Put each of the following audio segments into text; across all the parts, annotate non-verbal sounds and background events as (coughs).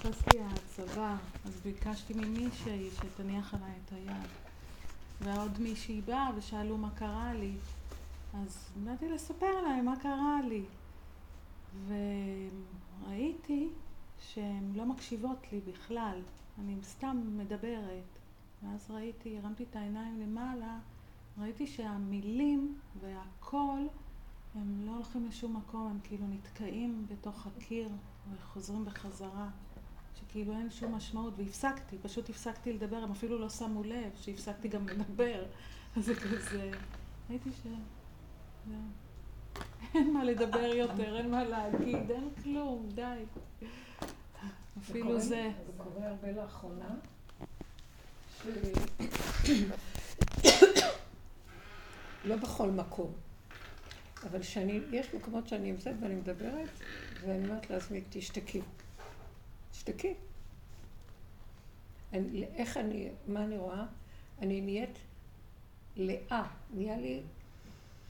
נכנס לי הצבא, אז ביקשתי ממישהי שתניח עליי את היד. ועוד מישהי באה ושאלו מה קרה לי. אז באתי לספר להם מה קרה לי. וראיתי שהן לא מקשיבות לי בכלל. אני סתם מדברת. ואז ראיתי, הרמתי את העיניים למעלה, ראיתי שהמילים והקול הם לא הולכים לשום מקום, הם כאילו נתקעים בתוך הקיר וחוזרים בחזרה, שכאילו אין שום משמעות, והפסקתי, פשוט הפסקתי לדבר, הם אפילו לא שמו לב שהפסקתי גם לדבר, אז זה כזה, ראיתי ש... אין מה לדבר יותר, אין מה להגיד, אין כלום, די. אפילו זה. זה קורה הרבה לאחרונה. (coughs) לא בכל מקום. אבל שאני, יש מקומות שאני נמצאת ואני מדברת, ואני אומרת לעצמי, תשתקי. תשתקי. איך אני, מה אני רואה? אני נהיית לאה, נהיה לי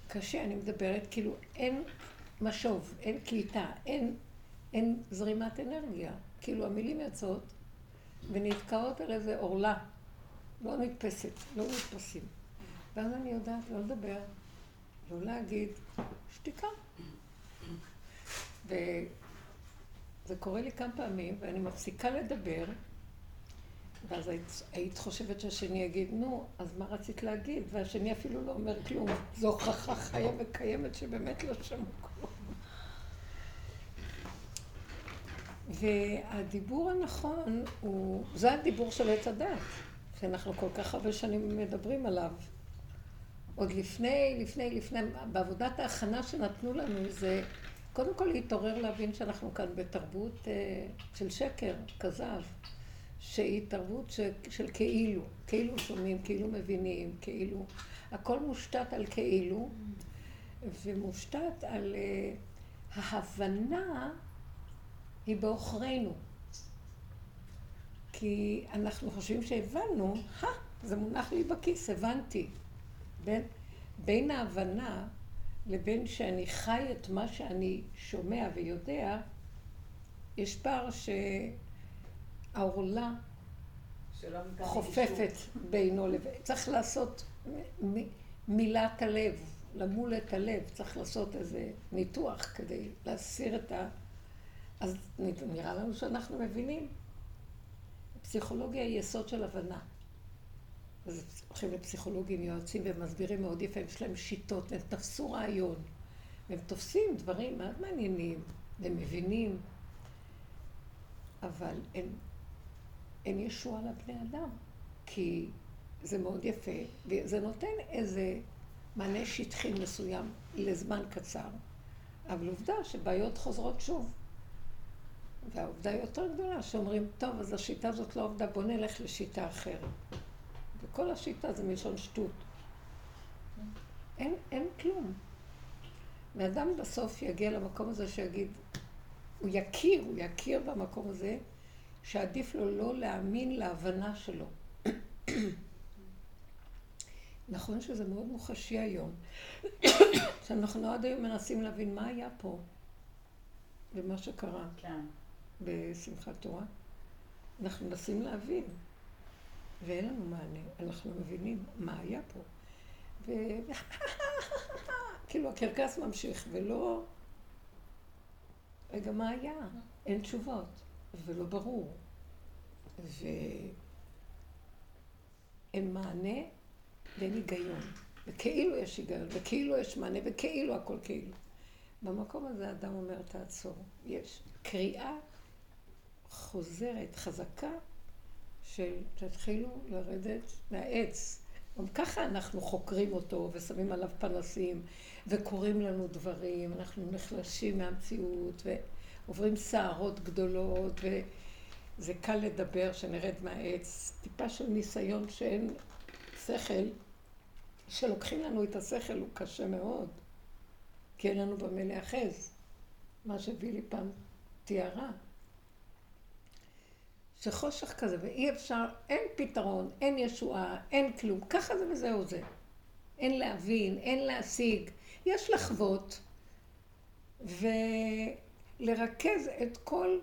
קשה, אני מדברת, כאילו אין משוב, אין קליטה, אין, אין זרימת אנרגיה. כאילו המילים יוצאות ונתקעות על איזה עורלה, לא נתפסת, לא נתפסים. ואז אני יודעת לא לדבר, לא להגיד, שתיקה. וזה קורה לי כמה פעמים, ואני מפסיקה לדבר, ואז היית, היית חושבת שהשני יגיד, נו, אז מה רצית להגיד? והשני אפילו לא אומר כלום. זו הוכחה חיה וקיימת שבאמת לא שמעו. והדיבור הנכון הוא, זה הדיבור של עץ הדת, שאנחנו כל כך הרבה שנים מדברים עליו. עוד לפני, לפני, לפני, בעבודת ההכנה שנתנו לנו זה קודם כל להתעורר להבין שאנחנו כאן בתרבות אה, של שקר, כזב, שהיא תרבות ש, של כאילו, כאילו שומעים, כאילו מבינים, כאילו, הכל מושתת על כאילו, ומושתת על אה, ההבנה היא בעוכרינו. כי אנחנו חושבים שהבנו, זה מונח לי בכיס, הבנתי. בין, בין ההבנה לבין שאני חי את מה שאני שומע ויודע, יש פער שהעורלה חופפת בינו לבין... צריך לעשות מילת הלב, למול את הלב, צריך לעשות איזה ניתוח כדי להסיר את ה... אז נראה לנו שאנחנו מבינים. פסיכולוגיה היא יסוד של הבנה. אז הולכים לפסיכולוגים, יועצים, והם מסבירים מאוד יפה, יש להם שיטות, הם תפסו רעיון. והם תופסים דברים מאוד מעניינים, והם מבינים, אבל אין, אין ישועה לבני אדם, כי זה מאוד יפה, וזה נותן איזה מענה שטחי מסוים לזמן קצר, אבל עובדה שבעיות חוזרות שוב. והעובדה היא יותר גדולה, שאומרים, טוב, אז השיטה הזאת לא עובדה, בוא נלך לשיטה אחרת. וכל השיטה זה מלשון שטות. אין, אין כלום. ואדם בסוף יגיע למקום הזה שיגיד, הוא יכיר, הוא יכיר במקום הזה, שעדיף לו לא להאמין להבנה שלו. (coughs) נכון שזה מאוד מוחשי היום, (coughs) שאנחנו עד היום מנסים להבין מה היה פה ומה שקרה כן. בשמחת תורה. אנחנו מנסים להבין. ואין לנו מענה. אנחנו מבינים מה היה פה. ו... (laughs) כאילו הקרקס ממשיך, ולא... רגע, מה היה? אין תשובות, ולא ברור. ואין מענה ואין היגיון. וכאילו יש היגיון, וכאילו יש מענה, וכאילו הכל כאילו. במקום הזה אדם אומר, תעצור. יש קריאה חוזרת, חזקה, של תתחילו לרדת מהעץ. גם ככה אנחנו חוקרים אותו ושמים עליו פנסים וקוראים לנו דברים, אנחנו נחלשים מהמציאות ועוברים סערות גדולות וזה קל לדבר שנרד מהעץ. טיפה של ניסיון שאין שכל, שלוקחים לנו את השכל הוא קשה מאוד, כי אין לנו במה להיאחז, מה שבילי פעם תיארה. שחושך כזה, ואי אפשר, אין פתרון, אין ישועה, אין כלום, ככה זה וזהו זה. אין להבין, אין להשיג, יש לחוות ולרכז את כל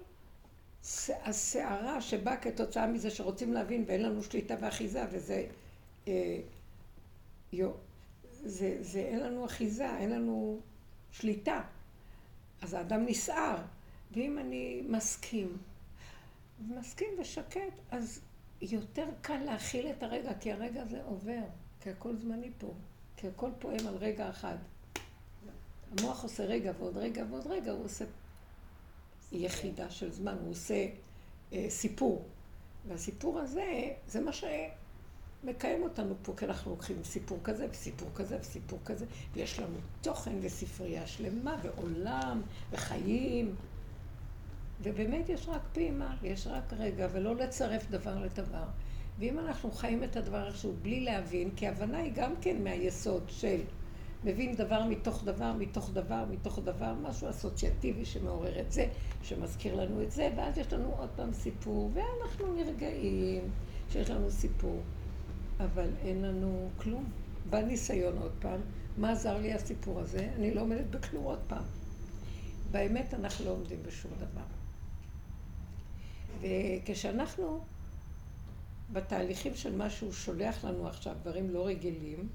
הסערה שבאה כתוצאה מזה שרוצים להבין ואין לנו שליטה ואחיזה וזה אה, יו, זה, זה אין לנו אחיזה, אין לנו שליטה. אז האדם נסער. ואם אני מסכים, מסכים ושקט, אז יותר קל להכיל את הרגע, כי הרגע הזה עובר, כי הכל זמני פה, כי הכל פועם על רגע אחד. המוח עושה רגע ועוד רגע ועוד רגע, הוא עושה יחידה של זמן, הוא עושה אה, סיפור. והסיפור הזה, זה מה שמקיים אותנו פה, כי אנחנו לוקחים סיפור כזה וסיפור כזה וסיפור כזה, ויש לנו תוכן וספרייה שלמה ועולם וחיים. ובאמת יש רק פעימה, יש רק רגע, ולא לצרף דבר לדבר. ואם אנחנו חיים את הדבר איכשהו בלי להבין, כי הבנה היא גם כן מהיסוד של מבין דבר מתוך דבר, מתוך דבר, מתוך דבר, משהו אסוציאטיבי שמעורר את זה, שמזכיר לנו את זה, ואז יש לנו עוד פעם סיפור, ואנחנו נרגעים שיש לנו סיפור, אבל אין לנו כלום. בא ניסיון עוד פעם, מה עזר לי הסיפור הזה? אני לא עומדת בכלום עוד פעם. באמת אנחנו לא עומדים בשום דבר. וכשאנחנו בתהליכים של מה שהוא שולח לנו עכשיו, דברים לא רגילים,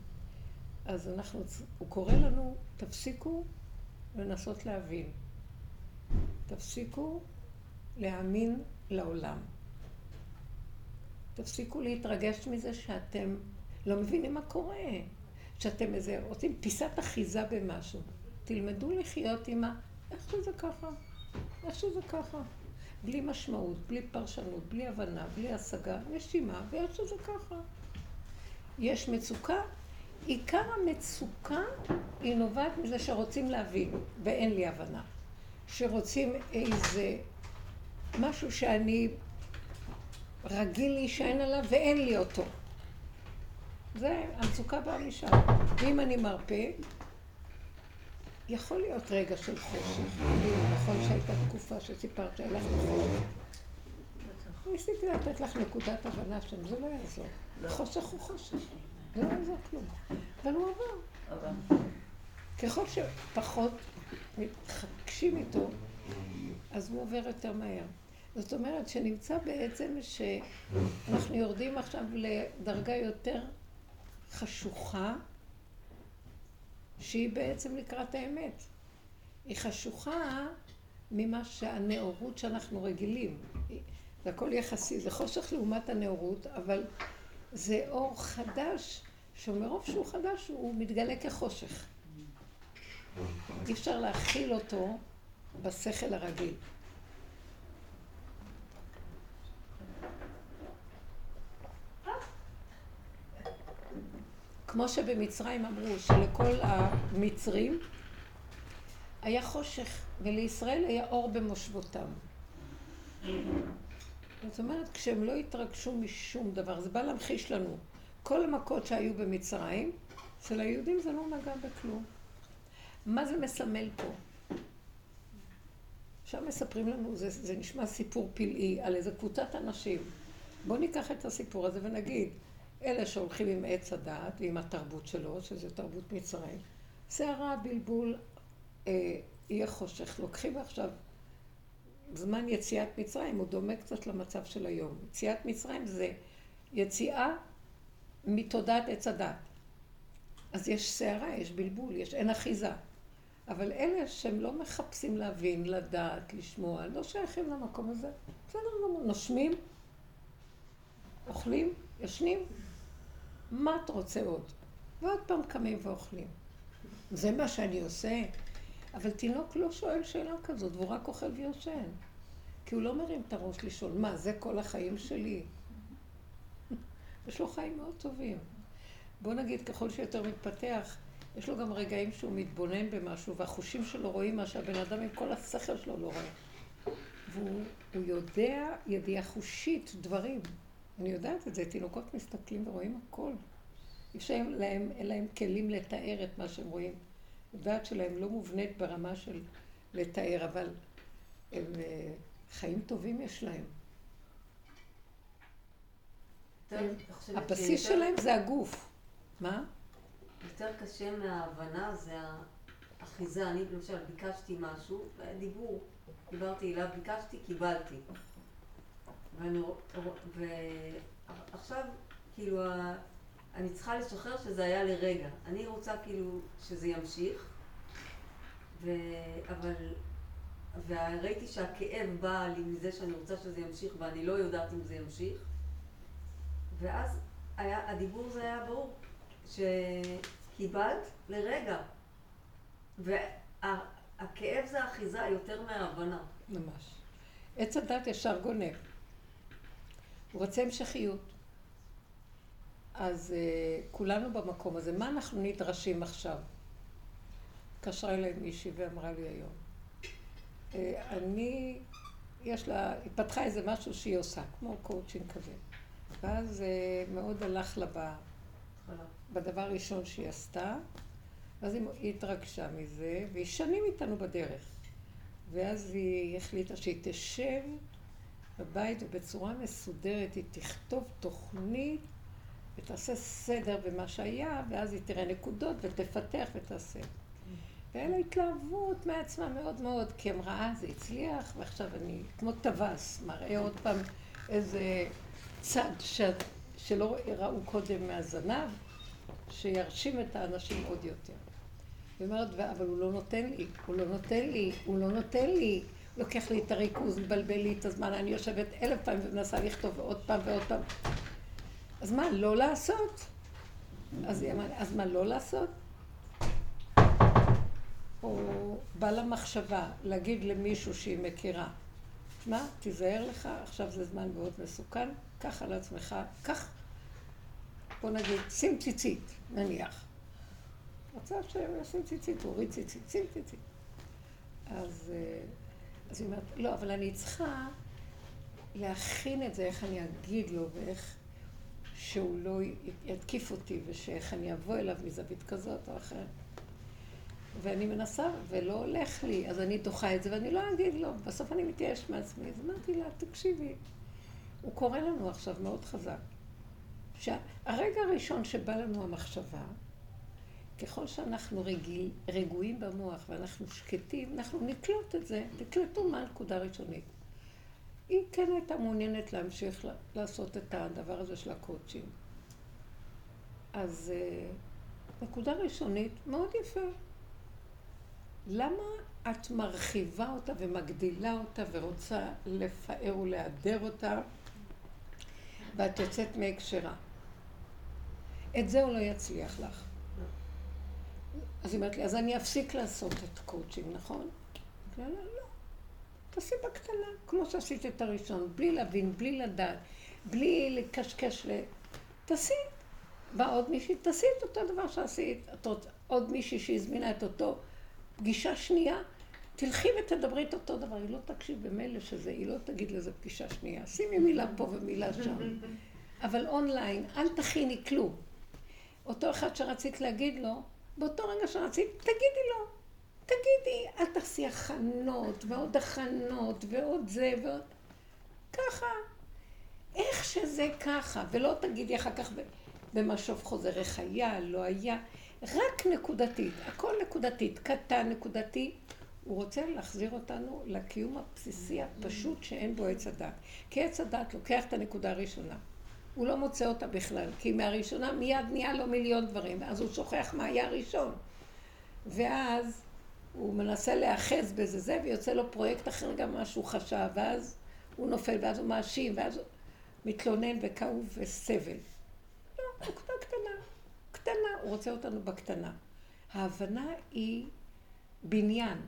אז אנחנו, הוא קורא לנו, תפסיקו לנסות להבין. תפסיקו להאמין לעולם. תפסיקו להתרגש מזה שאתם לא מבינים מה קורה, שאתם איזה, רוצים פיסת אחיזה במשהו. תלמדו לחיות עם ה... איך שזה ככה, איך שזה ככה. בלי משמעות, בלי פרשנות, בלי הבנה, בלי השגה, נשימה, ואיך שזה ככה. יש מצוקה, עיקר המצוקה היא נובעת מזה שרוצים להבין, ואין לי הבנה. שרוצים איזה משהו שאני רגיל להישען עליו ואין לי אותו. זה, המצוקה באה משם. ואם אני מרפה, יכול להיות רגע של חושך. נכון שהייתה תקופה שסיפרת שהיה לך חושך. ניסיתי לתת לך נקודת הבנה שם, זה לא יעזור. חושך הוא חושך. זה לא יעזור כלום. אבל הוא עבר. ככל שפחות מתחקשים איתו, אז הוא עובר יותר מהר. זאת אומרת שנמצא בעצם שאנחנו יורדים עכשיו לדרגה יותר חשוכה, שהיא בעצם לקראת האמת. היא חשוכה ממה שהנאורות שאנחנו רגילים. זה הכל יחסי, זה חושך לעומת הנאורות, אבל זה אור חדש, שמרוב שהוא חדש הוא מתגלה כחושך. אי אפשר להכיל אותו בשכל הרגיל. כמו שבמצרים אמרו שלכל המצרים היה חושך, ולישראל היה אור במושבותם. זאת אומרת, כשהם לא התרגשו משום דבר, זה בא להמחיש לנו. כל המכות שהיו במצרים, אצל היהודים זה לא נגע בכלום. מה זה מסמל פה? עכשיו מספרים לנו, זה, זה נשמע סיפור פלאי על איזה קבוצת אנשים. בואו ניקח את הסיפור הזה ונגיד, אלה שהולכים עם עץ הדעת ועם התרבות שלו, שזה תרבות מצרים, שערה, בלבול, אה, יהיה חושך. לוקחים עכשיו זמן יציאת מצרים, הוא דומה קצת למצב של היום. יציאת מצרים זה יציאה מתודעת עץ הדת. אז יש סערה, יש בלבול, יש אין אחיזה. אבל אלה שהם לא מחפשים להבין, לדעת, לשמוע, לא שייכים למקום הזה. בסדר גמור, נושמים, אוכלים, ישנים, מה את רוצה עוד? ועוד פעם קמים ואוכלים. זה מה שאני עושה. אבל תינוק לא שואל שאלה כזאת, והוא רק אוכל ויושן. כי הוא לא מרים את הראש לשאול, מה, זה כל החיים שלי? (laughs) יש לו חיים מאוד טובים. בוא נגיד, ככל שיותר מתפתח, יש לו גם רגעים שהוא מתבונן במשהו, והחושים שלו רואים מה שהבן אדם עם כל השכל שלו לא רואה. והוא יודע ידיעה חושית דברים. אני יודעת את זה, תינוקות מסתכלים ורואים הכל. יש להם, אין להם כלים לתאר את מה שהם רואים. הדעת שלהם לא מובנית ברמה של לתאר, אבל הם, אה, חיים טובים יש להם. הבסיס שלהם זה הגוף. מה? יותר קשה מההבנה זה האחיזה. אני למשל ביקשתי משהו, דיבור. דיברתי אליו, ביקשתי, קיבלתי. ועכשיו, כאילו, אני צריכה לשחרר שזה היה לרגע. אני רוצה כאילו שזה ימשיך, ו... אבל... וראיתי שהכאב בא לי מזה שאני רוצה שזה ימשיך ואני לא יודעת אם זה ימשיך. ואז היה, הדיבור זה היה ברור, שקיבלת לרגע. והכאב זה אחיזה יותר מההבנה. ממש. עץ הדת ישר גונב. הוא רוצה המשכיות. אז uh, כולנו במקום הזה. מה אנחנו נדרשים עכשיו? התקשרה אליי מישהי ואמרה לי היום. Uh, אני, יש לה, היא פתחה איזה משהו שהיא עושה, כמו קואוצ'ינג כזה. ואז uh, מאוד הלך לה ב, בדבר הראשון שהיא עשתה, ואז היא התרגשה מזה, והיא שנים איתנו בדרך. ואז היא החליטה שהיא תשב בבית ובצורה מסודרת היא תכתוב תוכנית ותעשה סדר במה שהיה, ואז היא תראה נקודות ותפתח ותעשה. והיה לה התלהבות מעצמה מאוד מאוד, כי אמרה, זה הצליח, ועכשיו אני כמו טווס, מראה עוד פעם איזה צד ש... שלא ראו קודם מהזנב, שירשים את האנשים עוד יותר. היא אומרת, אבל הוא לא נותן לי, הוא לא נותן לי, הוא לא נותן לי. לוקח לי את הריכוז, מבלבל לי את הזמן, אני יושבת אלף פעמים ומנסה לכתוב עוד פעם ועוד פעם. אז מה, לא לעשות? אז היא אמרה, אז מה, לא לעשות? או בא לה מחשבה להגיד למישהו שהיא מכירה, שמע, תיזהר לך, עכשיו זה זמן מאוד מסוכן, קח על עצמך, קח, בוא נגיד, שים ציצית, נניח. רוצה שישים ציצית, הוריד ציצית, שים ציצית. אז, אה, אז היא אומרת, לא, אבל אני צריכה להכין את זה, איך אני אגיד לו, ואיך שהוא לא יתקיף אותי, ושאיך אני אבוא אליו מזווית כזאת או אחרת. ואני מנסה, ולא הולך לי, אז אני דוחה את זה, ואני לא אגיד לו, בסוף אני מתייאש מעצמי. אז אמרתי לה, תקשיבי, הוא קורא לנו עכשיו מאוד חזק. שהרגע הראשון שבא לנו המחשבה, ככל שאנחנו רגיל, רגועים במוח ואנחנו שקטים, אנחנו נקלוט את זה, תקלטו מה הנקודה הראשונית. היא כן הייתה מעוניינת להמשיך לעשות את הדבר הזה של הקואוצ'ים. אז אה, נקודה ראשונית, מאוד יפה. למה את מרחיבה אותה ומגדילה אותה ורוצה לפאר ולהדר אותה ואת יוצאת מהקשרה? את זה הוא לא יצליח לך. אז היא אומרת לי, אז אני אפסיק לעשות את קואוצ'ינג, נכון? לא, לא, לא. תעשי בקטנה, כמו שעשית את הראשון, בלי להבין, בלי לדעת, בלי לקשקש ל... תעשי. בא עוד מישהי, תעשי את אותו דבר שעשית. עוד מישהי שהזמינה את אותו פגישה שנייה, תלכי ותדברי את אותו דבר. היא לא תקשיב במילא שזה, היא לא תגיד לזה פגישה שנייה. שימי מילה פה ומילה שם. אבל אונליין, אל תכיני כלום. אותו אחד שרצית להגיד לו, באותו רגע שרצית, תגידי לו. תגידי, אל תעשי הכנות, ועוד הכנות, ועוד זה, ועוד... ככה. איך שזה ככה, ולא תגידי אחר כך במשוב חוזר, איך היה, לא היה. רק נקודתית, הכל נקודתית, קטן, נקודתי. הוא רוצה להחזיר אותנו לקיום הבסיסי הפשוט שאין בו עץ הדת. כי עץ הדת לוקח את הנקודה הראשונה. הוא לא מוצא אותה בכלל, כי מהראשונה מיד נהיה לו מיליון דברים, ואז הוא שוכח מה היה הראשון. ואז הוא מנסה להיאחז בזה זה, ויוצא לו פרויקט אחר גם מה שהוא חשב, ואז הוא נופל, ואז הוא מאשים, ואז הוא מתלונן וכאוב וסבל. לא, נקודה קטנה, קטנה, הוא רוצה אותנו בקטנה. ההבנה היא בניין.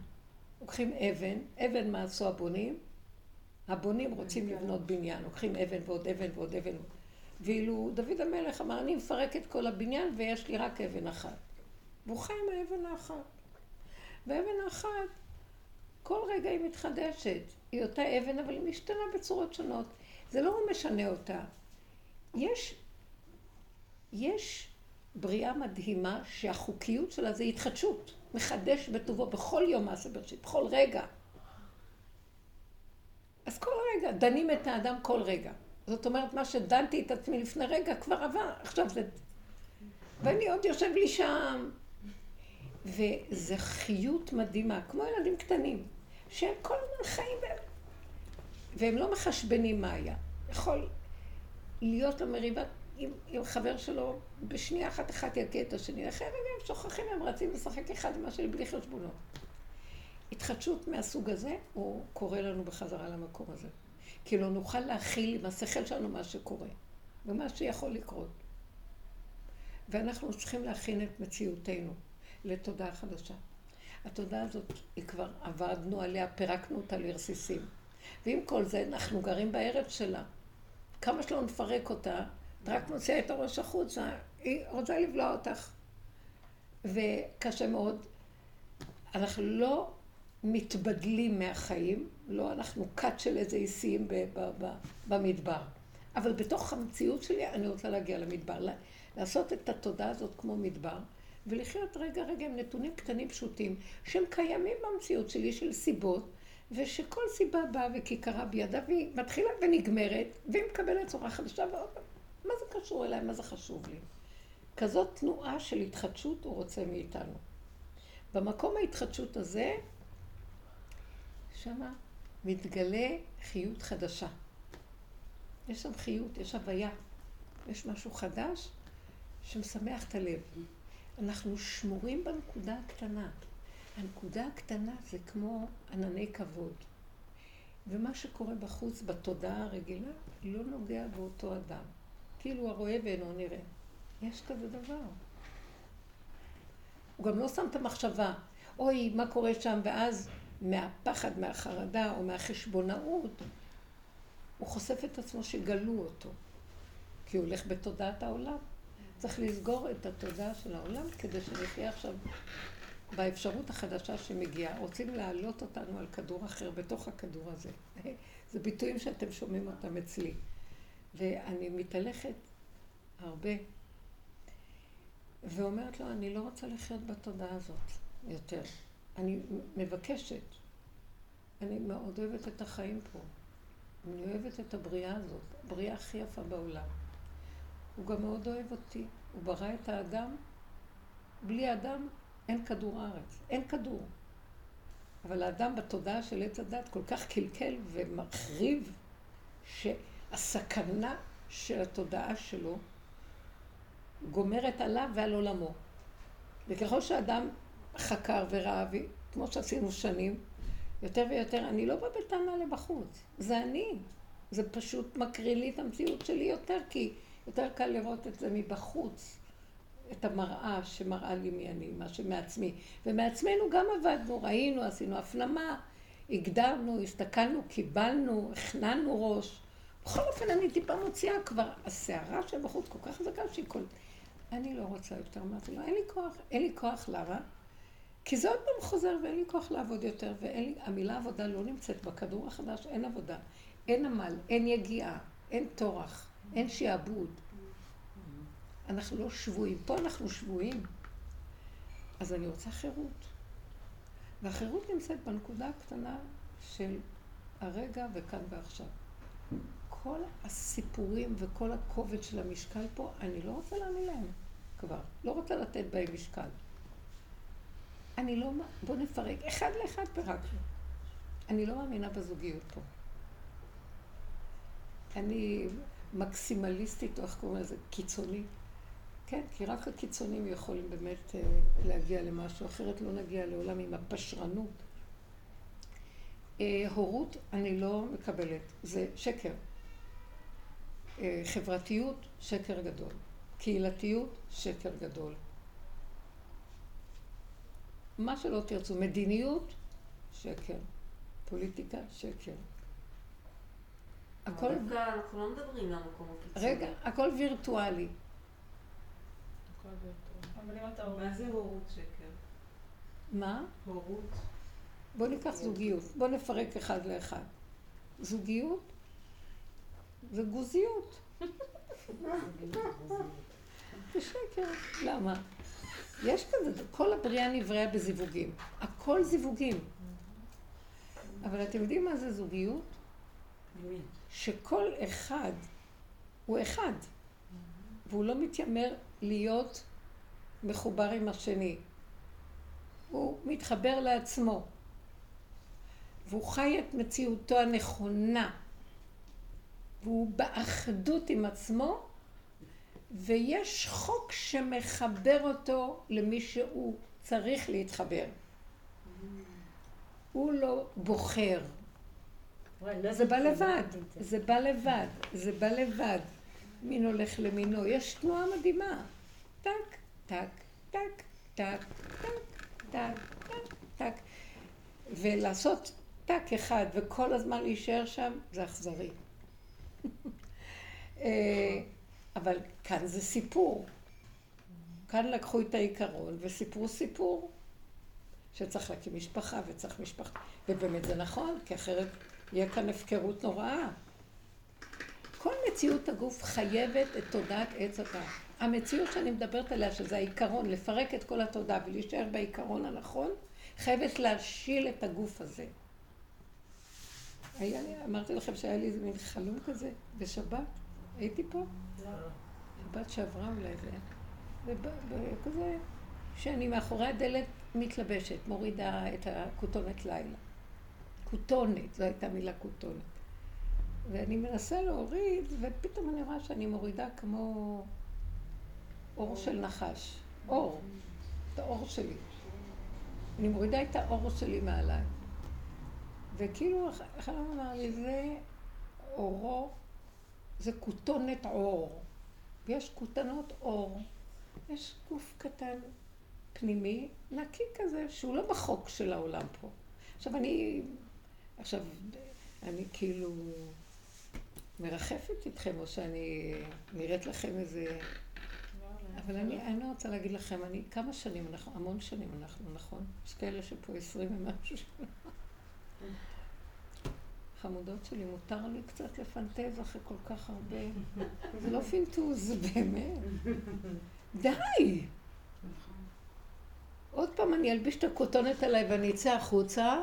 לוקחים אבן, אבן מה עשו הבונים? הבונים רוצים לבנות בניין, לוקחים אבן ועוד אבן ועוד אבן. ואילו דוד המלך אמר, אני מפרק את כל הבניין ויש לי רק אבן אחת. והוא חי עם האבן האחת. ואבן האחת, כל רגע היא מתחדשת. היא אותה אבן, אבל היא משתנה בצורות שונות. זה לא משנה אותה. יש, יש בריאה מדהימה שהחוקיות שלה זה התחדשות. מחדש בטובו בכל יום מעשה בראשית, בכל רגע. אז כל רגע, דנים את האדם כל רגע. זאת אומרת, מה שדנתי את עצמי לפני רגע כבר עבר, עכשיו זה... ואני עוד יושב לי שם. וזה חיות מדהימה, כמו ילדים קטנים, שהם כל הזמן חיים ב... והם לא מחשבנים מה היה. יכול להיות לו מריבה עם, עם חבר שלו, בשנייה אחת אחד יכה את השני. אחרי רגע הם שוכחים, הם רצים לשחק אחד עם השני בלי חשבונות. התחדשות מהסוג הזה, הוא קורא לנו בחזרה למקום הזה. כי לא נוכל להכיל עם השכל שלנו מה שקורה, ומה שיכול לקרות. ואנחנו צריכים להכין את מציאותנו לתודעה חדשה. התודעה הזאת, היא כבר עבדנו עליה, פירקנו אותה לרסיסים. ועם כל זה, אנחנו גרים בארץ שלה. כמה שלא נפרק אותה, את רק מוציאה את הראש החוצה, היא רוצה לבלוע אותך. וקשה מאוד. אנחנו לא מתבדלים מהחיים, לא אנחנו כת של איזה איסיים במדבר. אבל בתוך המציאות שלי אני רוצה להגיע למדבר, לעשות את התודעה הזאת כמו מדבר, ולחיות רגע רגע עם נתונים קטנים פשוטים, שהם קיימים במציאות שלי של סיבות, ושכל סיבה באה וכיכרה בידה, והיא מתחילה ונגמרת, והיא מקבלת צורה חדשה, ועוד פעם, מה זה קשור אליי? מה זה חשוב לי? כזאת תנועה של התחדשות הוא רוצה מאיתנו. במקום ההתחדשות הזה, שמה מתגלה חיות חדשה. יש שם חיות, יש הוויה, יש משהו חדש שמשמח את הלב. אנחנו שמורים בנקודה הקטנה. הנקודה הקטנה זה כמו ענני כבוד. ומה שקורה בחוץ, בתודעה הרגילה, לא נוגע באותו אדם. כאילו הרואה ואינו נראה. יש כזה דבר. הוא גם לא שם את המחשבה, אוי, מה קורה שם, ואז מהפחד, מהחרדה או מהחשבונאות, הוא חושף את עצמו שגלו אותו. כי הוא הולך בתודעת העולם. צריך לסגור את התודעה של העולם כדי שנחיה עכשיו באפשרות החדשה שמגיעה. רוצים להעלות אותנו על כדור אחר בתוך הכדור הזה. (laughs) זה ביטויים שאתם שומעים אותם אצלי. ואני מתהלכת הרבה, ואומרת לו, אני לא רוצה לחיות בתודעה הזאת יותר. אני מבקשת. אני מאוד אוהבת את החיים פה. אני אוהבת את הבריאה הזאת, הבריאה הכי יפה בעולם. הוא גם מאוד אוהב אותי. הוא ברא את האדם. בלי האדם אין כדור הארץ. אין כדור. אבל האדם בתודעה של עץ הדת כל כך קלקל ומחריב, שהסכנה של התודעה שלו גומרת עליו ועל עולמו. וככל שאדם חקר וראה, כמו שעשינו שנים, יותר ויותר, אני לא באה בטענה לבחוץ, זה אני. זה פשוט מקריא לי את המציאות שלי יותר, כי יותר קל לראות את זה מבחוץ, את המראה שמראה לי מי אני, מה שמעצמי. ומעצמנו גם עבדנו, ראינו, עשינו הפנמה, הגדרנו, הסתכלנו, קיבלנו, הכננו ראש. בכל אופן, אני טיפה מוציאה כבר, הסערה שבחוץ כל כך חזקה שהיא כל... אני לא רוצה יותר, אמרתי לו, אין לי כוח, אין לי כוח, למה? כי זה עוד פעם חוזר ואין לי כוח לעבוד יותר, ואין לי, המילה עבודה לא נמצאת בכדור החדש, אין עבודה. אין עמל, אין יגיעה, אין טורח, אין שעבוד. אנחנו לא שבויים. פה אנחנו שבויים. אז אני רוצה חירות. והחירות נמצאת בנקודה הקטנה של הרגע וכאן ועכשיו. כל הסיפורים וכל הכובד של המשקל פה, אני לא רוצה להאמין להם כבר. לא רוצה לתת בהם משקל. אני לא... בוא נפרק. אחד לאחד פירקנו. אני לא מאמינה בזוגיות פה. אני מקסימליסטית, או איך קוראים לזה? קיצונית. כן, כי רק הקיצונים יכולים באמת אה, להגיע למשהו, אחרת לא נגיע לעולם עם הפשרנות. אה, הורות אני לא מקבלת, זה שקר. אה, חברתיות, שקר גדול. קהילתיות, שקר גדול. מה שלא תרצו, מדיניות, שקר. פוליטיקה, שקר. הכל... דווקא אנחנו לא מדברים מהמקום הקיצוני. רגע, הכל וירטואלי. מה זה הורות שקר? מה? הורות. בוא ניקח זוגיות, בוא נפרק אחד לאחד. זוגיות זה גוזיות. (laughs) זה שקר. למה? יש כזה, כל הבריאה נבראה בזיווגים. הכל זיווגים. אבל אתם יודעים מה זה זוגיות? שכל אחד הוא אחד, והוא לא מתיימר להיות מחובר עם השני. הוא מתחבר לעצמו, והוא חי את מציאותו הנכונה. והוא באחדות עם עצמו, ויש חוק שמחבר אותו למי שהוא צריך להתחבר. הוא לא בוחר. לא זה בא לבד, זה בא לבד, זה בא לבד. מין הולך למינו. יש תנועה מדהימה. טק, טק, טק, טק, טק, טק, טק, טק. ולעשות טק אחד וכל הזמן להישאר שם, זה אכזרי. (laughs) אבל כאן זה סיפור. כאן לקחו את העיקרון וסיפרו סיפור. שצריך להקים משפחה וצריך משפחה. ובאמת זה נכון, כי אחרת יהיה כאן הפקרות נוראה. כל מציאות הגוף חייבת את תודעת עץ הדעת. המציאות שאני מדברת עליה, שזה העיקרון, לפרק את כל התודעה ולהישאר בעיקרון הנכון, חייבת להשיל את הגוף הזה. היה לי, אמרתי לכם שהיה לי איזה מין חלום כזה בשבת, הייתי פה? שבת שעברה אולי זה, וכזה, שאני מאחורי הדלת מתלבשת, מורידה את הכותונת לילה. כותונת, זו הייתה מילה כותונת. ואני מנסה להוריד, ופתאום אני רואה שאני מורידה כמו אור של נחש. אור. את האור שלי. אני מורידה את האור שלי מעליי. וכאילו, אחד אמר לי, זה אורו, זה כותונת אור. ויש כותנות אור. יש גוף קטן, פנימי, נקי כזה, שהוא לא בחוק של העולם פה. עכשיו אני, עכשיו, אני כאילו מרחפת איתכם, או שאני נראית לכם איזה... אבל אני, לא רוצה להגיד לכם, אני כמה שנים אנחנו, המון שנים אנחנו, נכון? יש כאלה שפה עשרים ומשהו שנה. חמודות שלי, מותר לי קצת לפנטז אחרי כל כך הרבה. זה לא פינטוז, באמת. די! עוד פעם אני אלביש את הכותונת עליי ואני אצא החוצה,